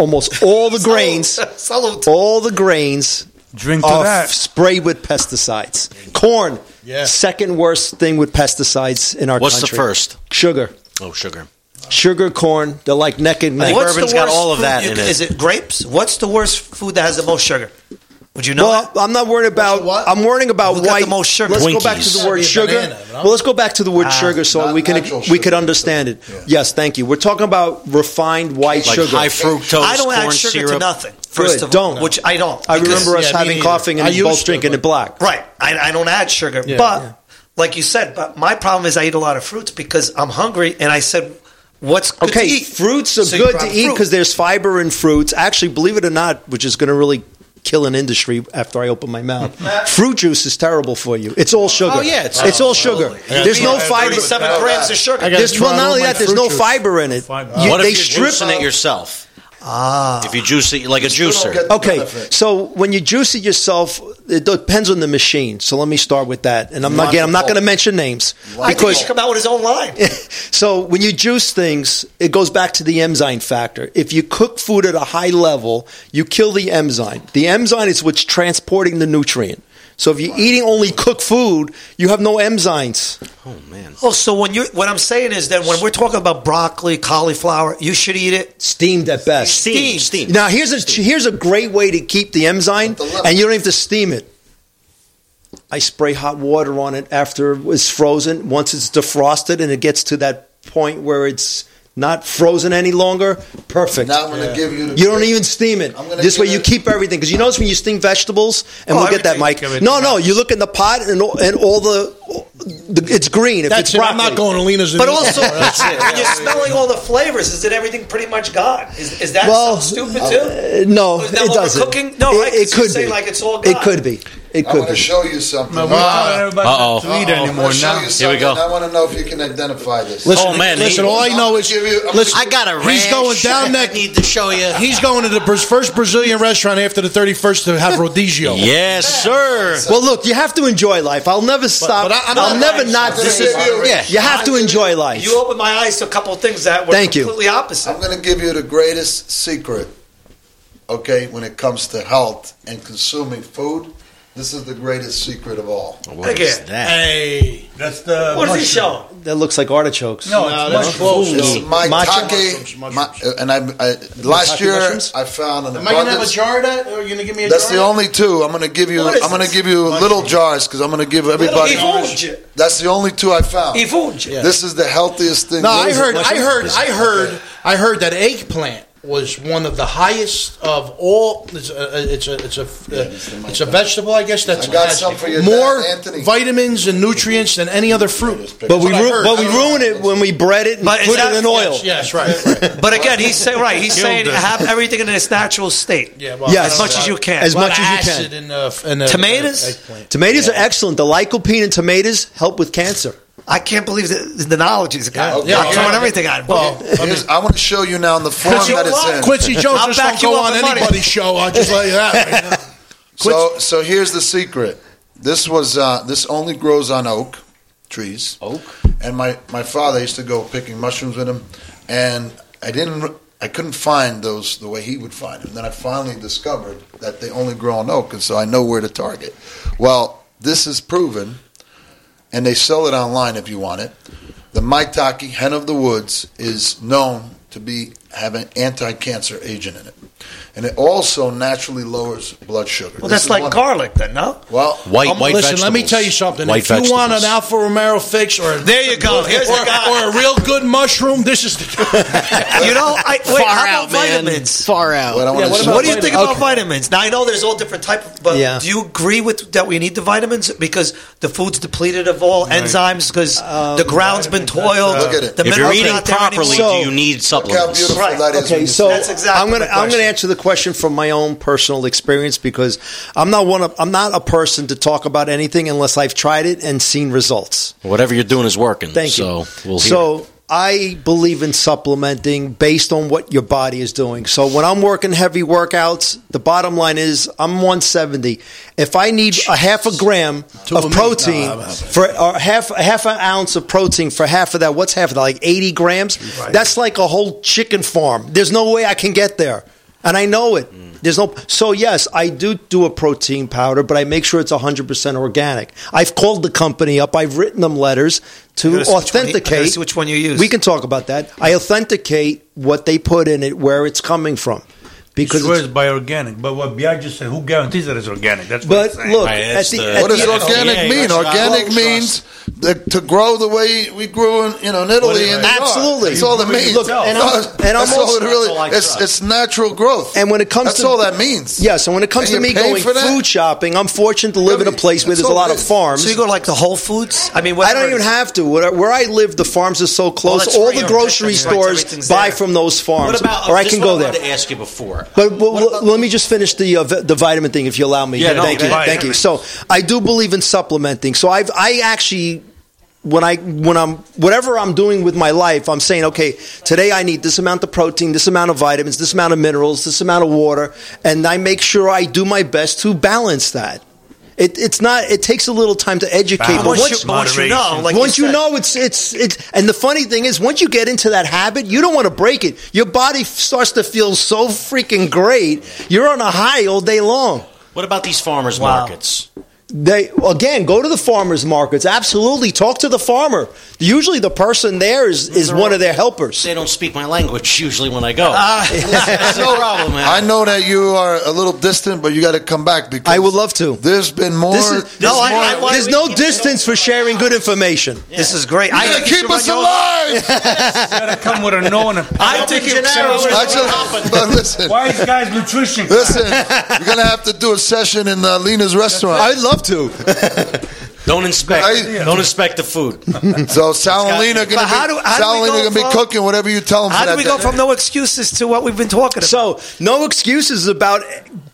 Almost all the grains, Salute. all the grains Drink to are that. f- sprayed with pesticides. Corn, Yeah. second worst thing with pesticides in our country. What's country. the first? Sugar. Oh, sugar. Sugar, corn, they're like neck and neck. What's the bourbon's worst got all of food that you in can- it. Is it grapes? What's the worst food that has the most sugar? Would you know? Well, that? I'm not worrying about. what? I'm worrying about Who got white. the most sugar? Let's go back to the word sugar. banana, no? Well, let's go back to the word ah, sugar so we can natural we could understand it. Yes, thank you. We're talking about refined white Like sugar. high fructose I don't corn add sugar syrup. to nothing. First Good, of all, don't. which I don't. I remember us Yeah, having coffee coughing I and used both to, drinking but- it black. Right. I, I don't add sugar. Yeah. but, Yeah. like you said, but my problem is I eat a lot of fruits because I'm hungry and I said, what's good Okay, to eat? fruits are So good to eat because there's fiber in fruits. Actually, believe it or not, which is going to really kill an industry after I open my mouth. Fruit juice is terrible for you. It's all sugar. Oh, yeah, it's- it's all sugar. There's no fiber. Seven grams of sugar. Oh, there's, well, not only that, there's no fiber in it. Fiber. You- what they if strip you're juicing it yourself? Ah. If you juice it like a juicer. Okay, benefit. so when you juice it yourself, it depends on the machine. So let me start with that. And I'm not, again, I'm not going to mention names I think he because should come out with his own line. so when you juice things, it goes back to the enzyme factor. If you cook food at a high level, you kill the enzyme. The enzyme is what's transporting the nutrient. So if you're eating only cooked food, you have no enzymes. Oh man. Oh, so when you what I'm saying is that when we're talking about broccoli, cauliflower, you should eat it Steamed at best. steamed. Steam. Now here's a here's a great way to keep the enzyme, and you don't have to steam it. I spray hot water on it after it's frozen. Once it's defrosted and it gets to that point where it's not frozen any longer, perfect. Now I'm going to give you. The You don't even steam it. This way give you it- keep everything. Because you notice when you steam vegetables, and Oh, we'll get that, everything- Mike. No, no, you look in the pot and all, and all the, the it's green. If That's it's it. broccoli. I'm not going to Lena's. But also, when you're smelling all the flavors, is it everything pretty much gone? Is, is that Well, stupid too? Uh, no, Or is that it doesn't. overcooking? No, it, right? 'Cause It you're could be. like it's all It could be. It I'm could going to show you something. We're ah. telling everybody Uh-oh. not to eat I'm anymore going to show now. Here we go. I want to know if you can identify this. Listen, Oh, man, listen. he- all I know is, Give you- I'm listen. I got a He's ranch. going down I neck. need to show you. He's going to the first Brazilian restaurant after the 31st to have rodizio. Yes, sir. Well, look, you have to enjoy life. I'll never stop. but I- I'm I'll not- never not. This is. Yeah, you have to enjoy life. You opened my eyes to a couple of things that were Thank you. completely opposite. I'm going to give you the greatest secret, okay, when it comes to health and consuming food. This is the greatest secret of all. What Again. is that? Hey, That's the. What is he mushroom. showing? That looks like artichokes. No, No, it's that's mushroom. close. It's my Matcha? take, my, uh, and I, I last year mushrooms? I found an am I going to have a abundance. jar of that? Or are you going to give me a jar? That's jar? the only two. I'm going to give you. What is I'm going to this? give you little jars because I'm going to give everybody. Ifunge. That's the only two I found. Ifunge. This is the healthiest thing. No, I is it? heard, I heard, I heard, I heard that eggplant was one of the highest of all. It's a, it's a, it's a, it's a vegetable, I guess. That's I got some for your more dad, Anthony. vitamins and nutrients than any other fruit. But we, That's what I ru- but we I don't know. ruin it when we bread it and But put that- it in oil. Yes, yes, right. right. But again, he's saying right. He's Killed saying it. have everything in its natural state. Yeah, well, Yes. as much as you can. As much as you can. In the, uh, in the, uh, Tomatoes? eggplant. Tomatoes are excellent. The lycopene in tomatoes help with cancer. I can't believe the, the knowledge he's got. Yeah, I'm yeah. throwing everything at him. Well, Here's- I want to show you now in the form Quincy, that it's in. Quincy Jones I'll just back don't you go on with money. anybody's show. I'll just let you that. Right now. So so here's the secret. This was uh, this only grows on oak trees. Oak. And my my father used to go picking mushrooms with him, and I didn't. I couldn't find those the way he would find them. Then I finally discovered that they only grow on oak, and so I know where to target. Well, this is proven, and they sell it online if you want it. The maitake hen of the woods is known to be have an anti-cancer agent in it, and it also naturally lowers blood sugar. Well, This that's like one- garlic, then, no? Well, white, Um, listen, let me tell you something. White if you want an. Alfa Romero fix, or There you go. Here's or, the guy. or a real good mushroom, this is the You know, I, wait, Far how out, about man. vitamins? Far out. What I Yeah, what, say- what do you think about Okay. vitamins? Now I know there's all different type, of, but Yeah. do you agree with that we need the vitamins because the food's depleted of all enzymes because the ground's been toiled. Look at it. The If you're eating properly, anymore. do you need supplements? Right. that is. Okay, so exactly I'm gonna I'm gonna question. Answer the question from my own personal experience because I'm not one of I'm not a person to talk about anything unless I've tried it and seen results. Whatever you're doing is working. Thank so you. we'll hear. so I believe in supplementing based on what your body is doing. So when I'm working heavy workouts, the bottom line is I'm 170. If I need a half a gram Two of of protein No, I'm- I'm- for or half half an ounce of protein for half of that, what's half of that? Like 80 grams. That's like a whole chicken farm. There's no way I can get there, and I know it. There's no. So yes, I do do a protein powder, but I make sure it's 100 percent organic. I've called the company up. I've written them letters to gotta which one you- authenticate. which one you use. We can talk about that. I authenticate what they put in it, where it's coming from, because. Because swears it's- by organic, but what Biagio said, who guarantees that it's organic? That's what But look, Right, at the, the- at What does the- organic Yeah, mean? Organic low means the, to grow the way we grew in, you know, in Italy. in the yard. Absolutely. That's all that means. Look, and I'm- and I'm that's all it really. That's all It's, it's natural growth. And when it comes that's to all that means. Yeah, so when it comes And to me going for that? food shopping, I'm fortunate to live in a place where there's a lot of farms. So you go like the Whole Foods. I mean, I don't even have to. Where, where I live, the farms are so close. All the grocery stores buy from those farms, what about? or I this can go there. wanted to ask you before. But, but l- let me just finish the uh, v- the vitamin thing, if you allow me. Yeah, no, thank you, okay. thank you. So I do believe in supplementing. So I've I actually when I when I'm whatever I'm doing with my life, I'm saying, okay, today I need this amount of protein, this amount of vitamins, this amount of minerals, this amount of water, and I make sure I do my best to balance that. It, it's not. It takes a little time to educate. But But once, once, you, once you know, like once you, you, know it's it's it's and the funny thing is once you get into that habit you don't want to break it your body starts to feel so freaking great you're on a high all day long What about these farmers Wow. markets? They again go to the farmers markets absolutely talk to the farmer usually the person there is is one of their helpers They don't speak my language usually when I go. That's no problem, man. I know that you are a little distant, but you got to come back because I would love to. There's been more. This is, there's no, I, more- I- there's no distance for sharing good information. this is great. You I gotta keep us run your- alive. gotta come with a no and a I think you should. Actually, but listen, Why is guys nutrition? listen. You're gonna have to do a session in uh, Lena's restaurant. I'd love to. Don't inspect. I- don't inspect the food. So Sal and Lena gonna But how be do- how do Sal we and Lena go gonna be from- cooking whatever you tell them. How for do that we go day. from no excuses to what we've been talking about? So, no excuses about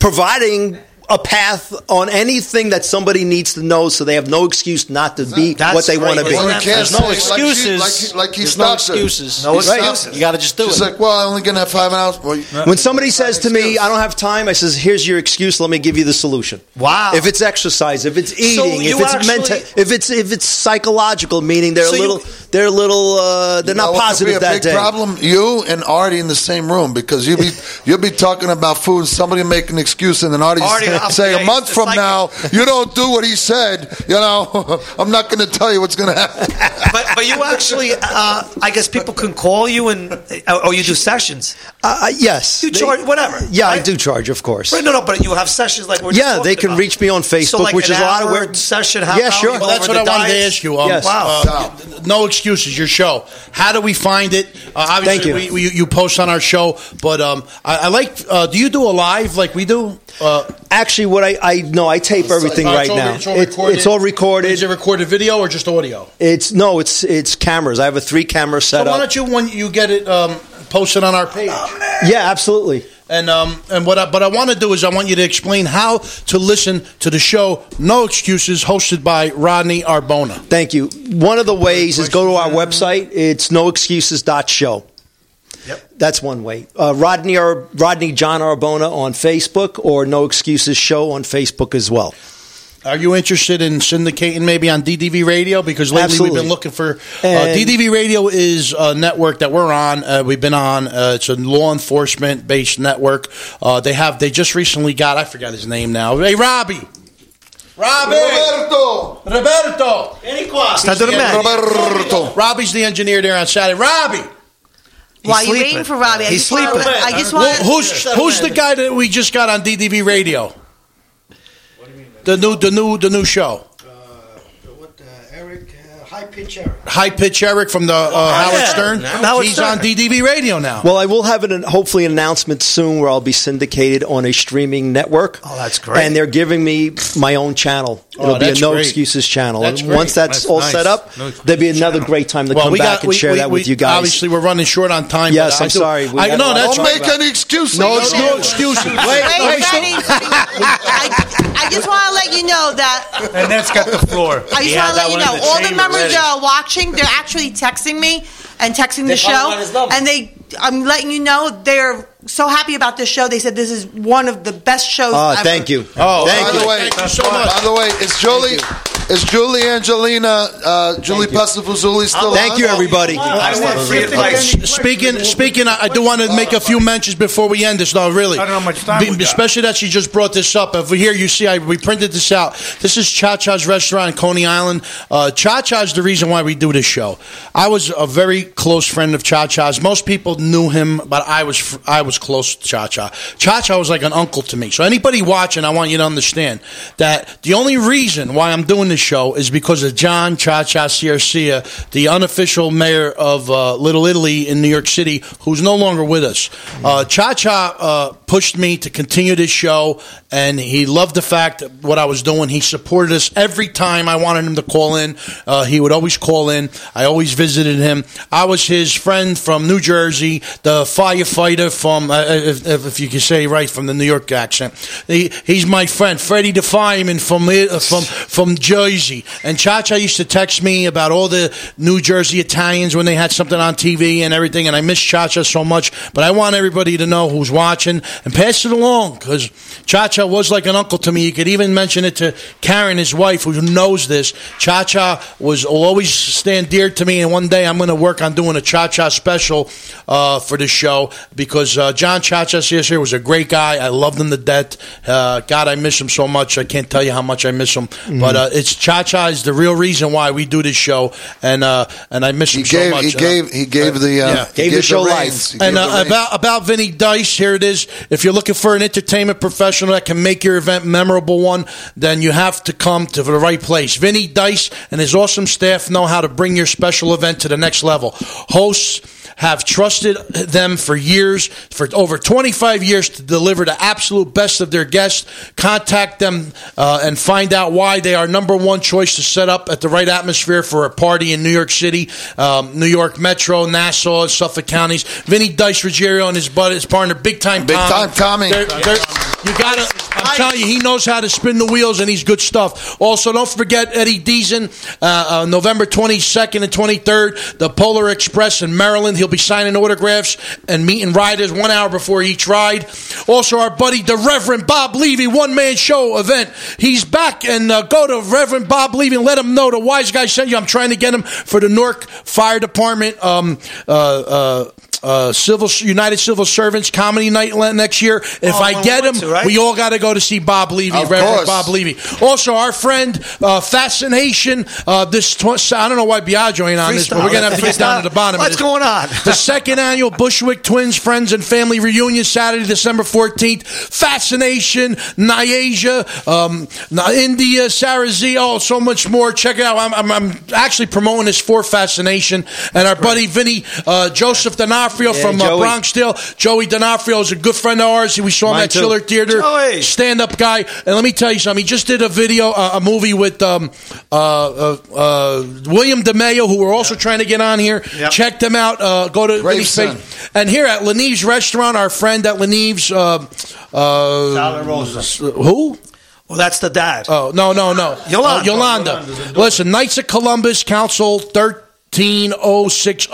providing a path on anything that somebody needs to know so they have no excuse not to be That's what they want to be. Well, There's no say- like she- excuses. Like, he- like he There's no stops her. excuses. No He excuses. stops- You got to just do She's it. like, well, I'm only gonna have five hours. Well, When somebody says to me, excuse. I don't have time, I says, here's your excuse, let me give you the solution. Wow. If it's exercise, if it's eating, if it's actually- mental, if it's if it's psychological, meaning they're So a you- little they're a little uh, they're You know not positive be a that big day. problem. You and Artie in the same room because you be you'll be talking about food. and Somebody make an excuse, and then Artie, Artie, I'll say say a month from like- now you don't do what he said. You know, I'm not going to tell you what's going to happen. but but you actually, uh, I guess people can call you and uh, or you do sessions. Uh, uh, yes, You charge whatever. Yeah, I right? do charge, of course. Right, no, no, but you have sessions like we're just Yeah, they can about. reach me on Facebook, so like which an is a lot of hour where session. Half Yeah, sure. Well, that's what I the wanted to diets. ask you. Um, Yes. Wow. uh, no excuses. Your show. How do we find it? Uh, obviously, Thank you. We, we, you post on our show, but um, I, I like. Uh, do you do a live like we do? Uh, Actually, what I I no, I tape everything uh, right all- now. It's all It- recorded. it's all recorded. Is it recorded video or just audio? It's no, it's it's cameras. I have a three camera So setup. why don't you when you get it um, posted on our page? yeah, absolutely. And um, and what I, but I want to do is I want you to explain how to listen to the show No Excuses, hosted by Rodney Arbona. Thank you. One of the ways is go to our website. It's noexcuses.show. That's one way. Uh, Rodney or Rodney John Arbona on Facebook or No Excuses Show on Facebook as well. Are you interested in syndicating maybe on DDV Radio? Because lately Absolutely. we've been looking for uh, DDV Radio is a network that we're on. Uh, we've been on. Uh, it's a law enforcement based network. Uh, they have. They just recently got. I forgot his name now. Hey, Robbie. Robbie. Roberto. Roberto. Sta. Roberto. Robbie's the engineer there on Saturday. Robbie. While you're sleeping. waiting for Robbie, I He's just wanna- sleeping. I just Who- want who's who's the guy that we just got on DDV Radio? The new the new the new show. What, Eric, high pitch Eric. High pitch Eric from the uh, Howard yeah. Stern. From Howard He's Stern. on DDV Radio now. Well, I will have an, hopefully an announcement soon where I'll be syndicated on a streaming network. Oh, that's great. And they're giving me my own channel. Oh, It'll Oh, be a no great. excuses channel. That's and once that's, That's all nice. set up, No there'll be another great time to well, come we back got and we, share we- that with you guys. Obviously, we're running short on time. Yes, but I I'm do- sorry. I, got no, that's to Don't make about. any excuses. no, No, no excuses. Wait, Wait, wait, Freddie, I, I just want to let you know that And that's got the floor. I just want to let you know all the members that are watching. They're actually texting me and texting the show, and they. I'm letting you know they're so happy about this show. They said this is one of the best shows. Oh, ever. thank you. Oh, thank by you. the way, Thank you so much. by the way, is Julie, is Julie Angelina, uh, Julie Pasafuzuli still Thank on? you, everybody. I want free advice. Speaking, speaking, I I do want to make a few mentions before we end this. No, really, I don't know how much time Be- we got. especially that she just brought this up. Over here, you see, I, we printed this out. This is Cha Cha's restaurant in Coney Island. Uh, Cha Cha's the reason why we do this show. I was a very close friend of Cha Cha's. Most people knew him, but I was I was close to Cha Cha. Cha Cha was like an uncle to me. So anybody watching, I want you to understand that the only reason why I'm doing this show is because of John Cha Cha Ciarcia, the unofficial mayor of uh, Little Italy in New York City, who's no longer with us. Uh, Cha Cha uh, pushed me to continue this show, and he loved the fact what I was doing. He supported us every time I wanted him to call in. Uh, he would always call in. I always visited him. I was his friend from New Jersey, the firefighter from, uh, if, if you can say right, from the New York accent. He, he's my friend, Freddie the from uh, from from Jersey. And Cha Cha used to text me about all the New Jersey Italians when they had something on TV and everything. And I miss Cha Cha so much. But I want everybody to know who's watching and pass it along because Cha Cha was like an uncle to me. You could even mention it to Karen, his wife, who knows this. Cha Cha was will always stand dear to me. And one day I'm going to work on doing a Cha Cha special uh, for the show because uh, John Cha Cha here was a great guy. I loved him to death. Uh, God, I miss him so much. I can't tell you how much I miss him. But uh, it's Cha Cha is the real reason why we do this show, and uh, and I miss him He so gave, much. he Uh, gave, he gave the, uh, yeah. he gave reins. He And gave the uh, about about Vinny Dice, here it is. If you're looking for an entertainment professional that can make your event memorable one, then you have to come to the right place. Vinny Dice and his awesome staff know how to bring your special event to the next level. Hosts have trusted them for years, for over 25 years, to deliver the absolute best of their guests. Contact them uh, and find out why they are number one choice to set up at the right atmosphere for a party in New York City, um, New York Metro, Nassau, Suffolk counties. Vinny Dice Ruggiero and his buddy, his partner, Big Time Big Tommy. Time Tommy. They're- they're- you gotta, I'm telling you, he knows how to spin the wheels and he's good stuff. Also, don't forget Eddie Deezen, uh, uh, November 22nd and 23rd, the Polar Express in Maryland. He'll be signing autographs and meeting riders one hour before each ride. Also, our buddy, the Reverend Bob Levy, one man show event. He's back and uh, go to Reverend Bob Levy and let him know the wise guy sent you. I'm trying to get him for the Newark Fire Department. Um, uh, civil United Civil Servants Comedy Night next year. If Oh, I get we him, to, right? we all got to go to see Bob Levy, Of Reverend course. Bob Levy. Also, our friend uh, Fascination. Uh, this tw- I don't know why Biagio ain't on this, but we're gonna have to get down to the bottom. What's of this. going on? The second annual Bushwick Twins Friends and Family Reunion, Saturday, December 14th. Fascination, Nyasia, um, Na- India, Sarazee, oh, so much more. Check it out. I'm, I'm, I'm actually promoting this for Fascination. And our buddy Vinny, uh, Joseph D'Onofrio Yeah, from uh, Joey. Bronxdale. Joey D'Onofrio is a good friend of ours. We saw him Mine at too. Chiller Theater. Joey. Stand up guy. And let me tell you something. He just did a video, uh, a movie with um, uh, uh, uh, William DeMeo, who we're also trying to get on here. Yep. Check them out. Uh, go to Vinny's And here at Lenive's Restaurant, our friend at Lenive's, uh, uh, Sala Rosa. who? Well, that's the dad. Oh no no no Yolanda. Oh, Yolanda. Listen, Knights of Columbus Council thirteen 15060.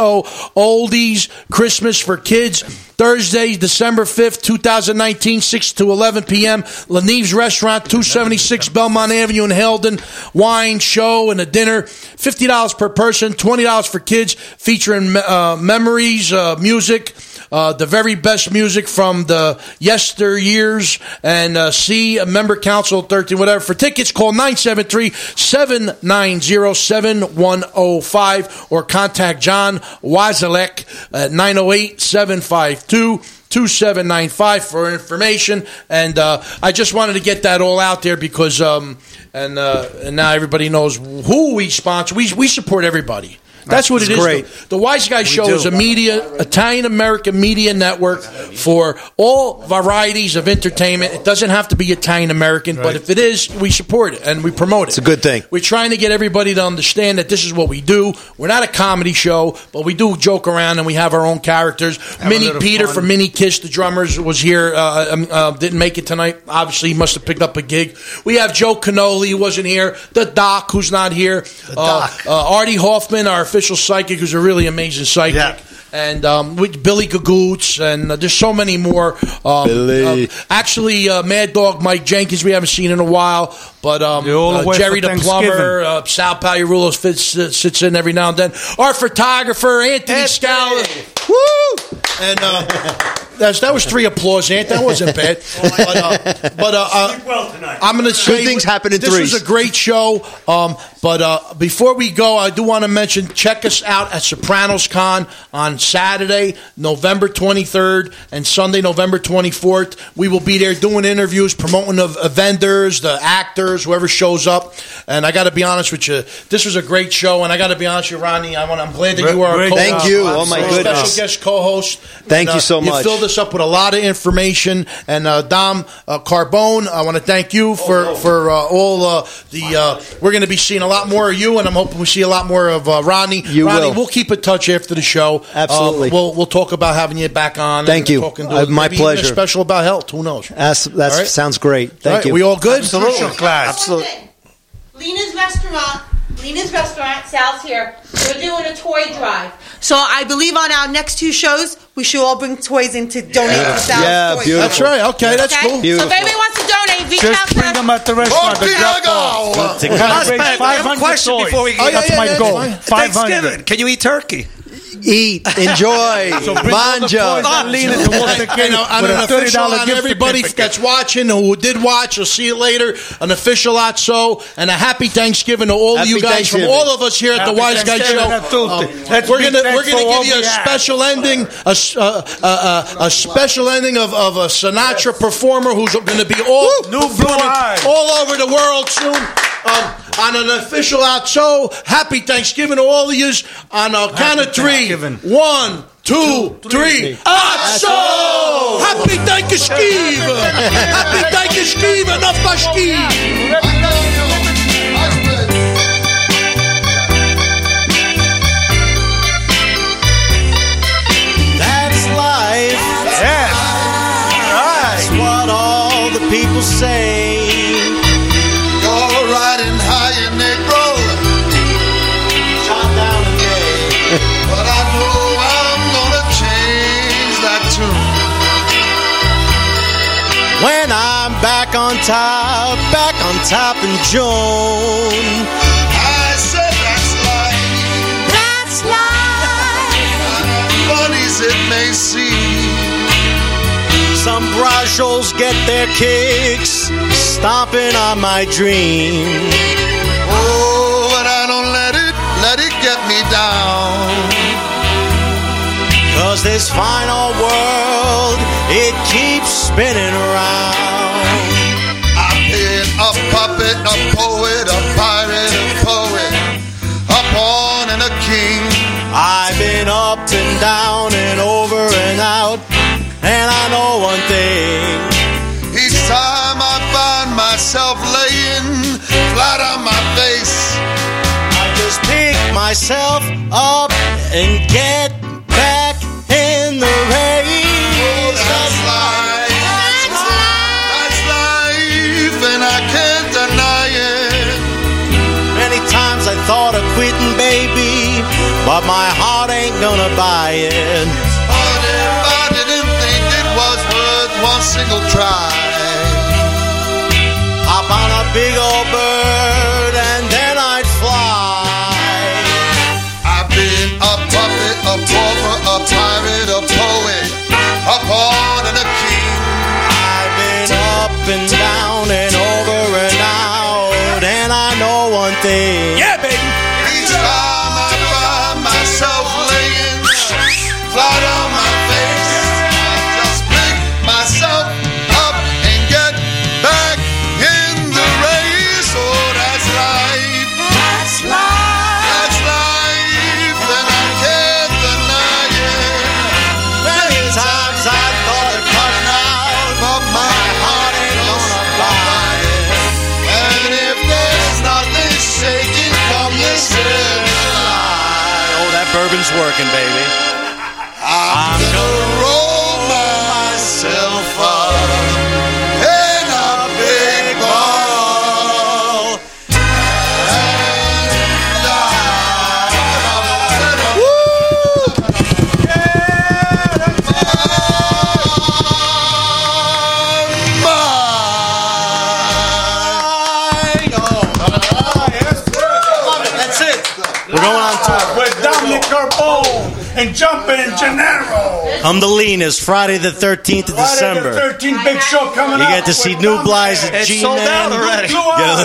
Oldies Christmas for Kids. Thursday, December 5th, 2019, 6 to 11 p.m. Lanive's Restaurant, 276 Belmont Avenue in Haledon. Wine, show, and a dinner. $50 per person, $20 for kids, featuring uh, memories, uh, music, uh, the very best music from the yesteryears, and uh, see a member council 13, whatever. For tickets, call 973 790 7105 or contact John Wazalek at 908 752 2795 for information. And uh, I just wanted to get that all out there because, um, and, uh, and now everybody knows who we sponsor. We, we support everybody. That's what it's That's is. great. The, the Wise Guy Show do. is a media, Italian American media network for all varieties of entertainment. It doesn't have to be Italian American, but if it is, we support it and we promote it. It's a good thing. We're trying to get everybody to understand that this is what we do. We're not a comedy show, but we do joke around and we have our own characters. a Minnie Peter fun. from Mini Kiss, the drummers, was here. Uh, um, uh, didn't make it tonight. Obviously, he must have picked up a gig. We have Joe Canoli, who wasn't here. The Doc, who's not here. Uh, uh, Artie Hoffman, our official psychic, who's a really amazing psychic. And um, with Billy Gagoots, and uh, there's so many more. Um, Billy. uh, actually, uh, Mad Dog Mike Jenkins, we haven't seen in a while, but um, uh, Jerry the plumber, Thanksgiving. uh, Sal Pagliarulo fits, uh, sits in every now and then. Our photographer, Anthony Scala. Woo! And uh, that's, that was three applause, Ant. That wasn't bad. But, uh, but uh, uh, I'm going to say things happen in this threes. was a great show. Um, but uh, before we go, I do want to mention check us out at Sopranos Con on Saturday, November 23rd, and Sunday, November 24th. We will be there doing interviews, promoting the vendors, the actors, whoever shows up. And I got to be honest with you, this was a great show. And I got to be honest with you, Ronnie, I want, I'm glad that you are a co-host. Thank you. Oh, my Special goodness. guest co-host. Thank And, you so much. You filled us up with a lot of information. And uh, Dom uh, Carbone, I want to thank you for for uh, all uh, the. Uh, we're going to be seeing a lot more of you, and I'm hoping we see a lot more of uh, Ronnie. You Ronnie, will. we'll keep in touch after the show. Absolutely. Uh, we'll we'll talk about having you back on. Thank and you. talking to Uh, my maybe even a pleasure. special about health. Who knows? That's, that All right. sounds great. Thank All right, you. We all good? Absolutely. class. Absolutely. Lena's restaurant. Lena's restaurant, Sal's here. We're doing a toy drive. So I believe on our next two shows, we should all bring toys in to donate to Sal's Yeah, toy. beautiful. That's right. Okay, that's Okay? cool. So Beautiful. if anybody wants to donate, reach out Just to bring us. them at the restaurant. The drop off. Santiago! Gotta raise I have a 500 question toys. before we Oh, yeah, That's yeah, my yeah, goal. that's Thanksgiving. 500. Can you eat turkey? Eat, enjoy, So bring all the toys manja. and Lena to the And, cake uh, an official on everybody that's watching who did watch, you'll see you later. An official lot so, and a happy Thanksgiving to all of you guys from all of us here at Happy the Wise Guy Show. Um, we're gonna we're gonna give you a we have. special ending, a, s- uh, uh, uh, a special ending of, of a Sinatra performer who's going to be all New doing Blue all over the world soon. Um, on an official out show, happy Thanksgiving to all of you. On a count of three, Thanksgiving. one, two, three. Atso! Happy Thanksgiving! Happy Thanksgiving, enough Thanksgiving! That's top, back on top in June. I said that's life, That's life. funny as it may seem. Some brajos get their kicks, stomping on my dream. Oh, but I don't let it, let it get me down. Cause this fine old world, it keeps spinning around. Poet, a pirate, a poet, a pawn and a king. I've been up and down and over and out, and I know one thing. Each time I find myself laying flat on my face. I just pick myself up and get ain't gonna buy it. I didn't think it was worth one single try. Hop on a big old going on tour. With Dominic Carbone and Jumpin' Gennaro. I'm the leanest. Friday the 13th of Friday December. the 13th big show coming You up. get to see with New Dominic. Blies at It's G-Man. sold out already. Blue Yeah,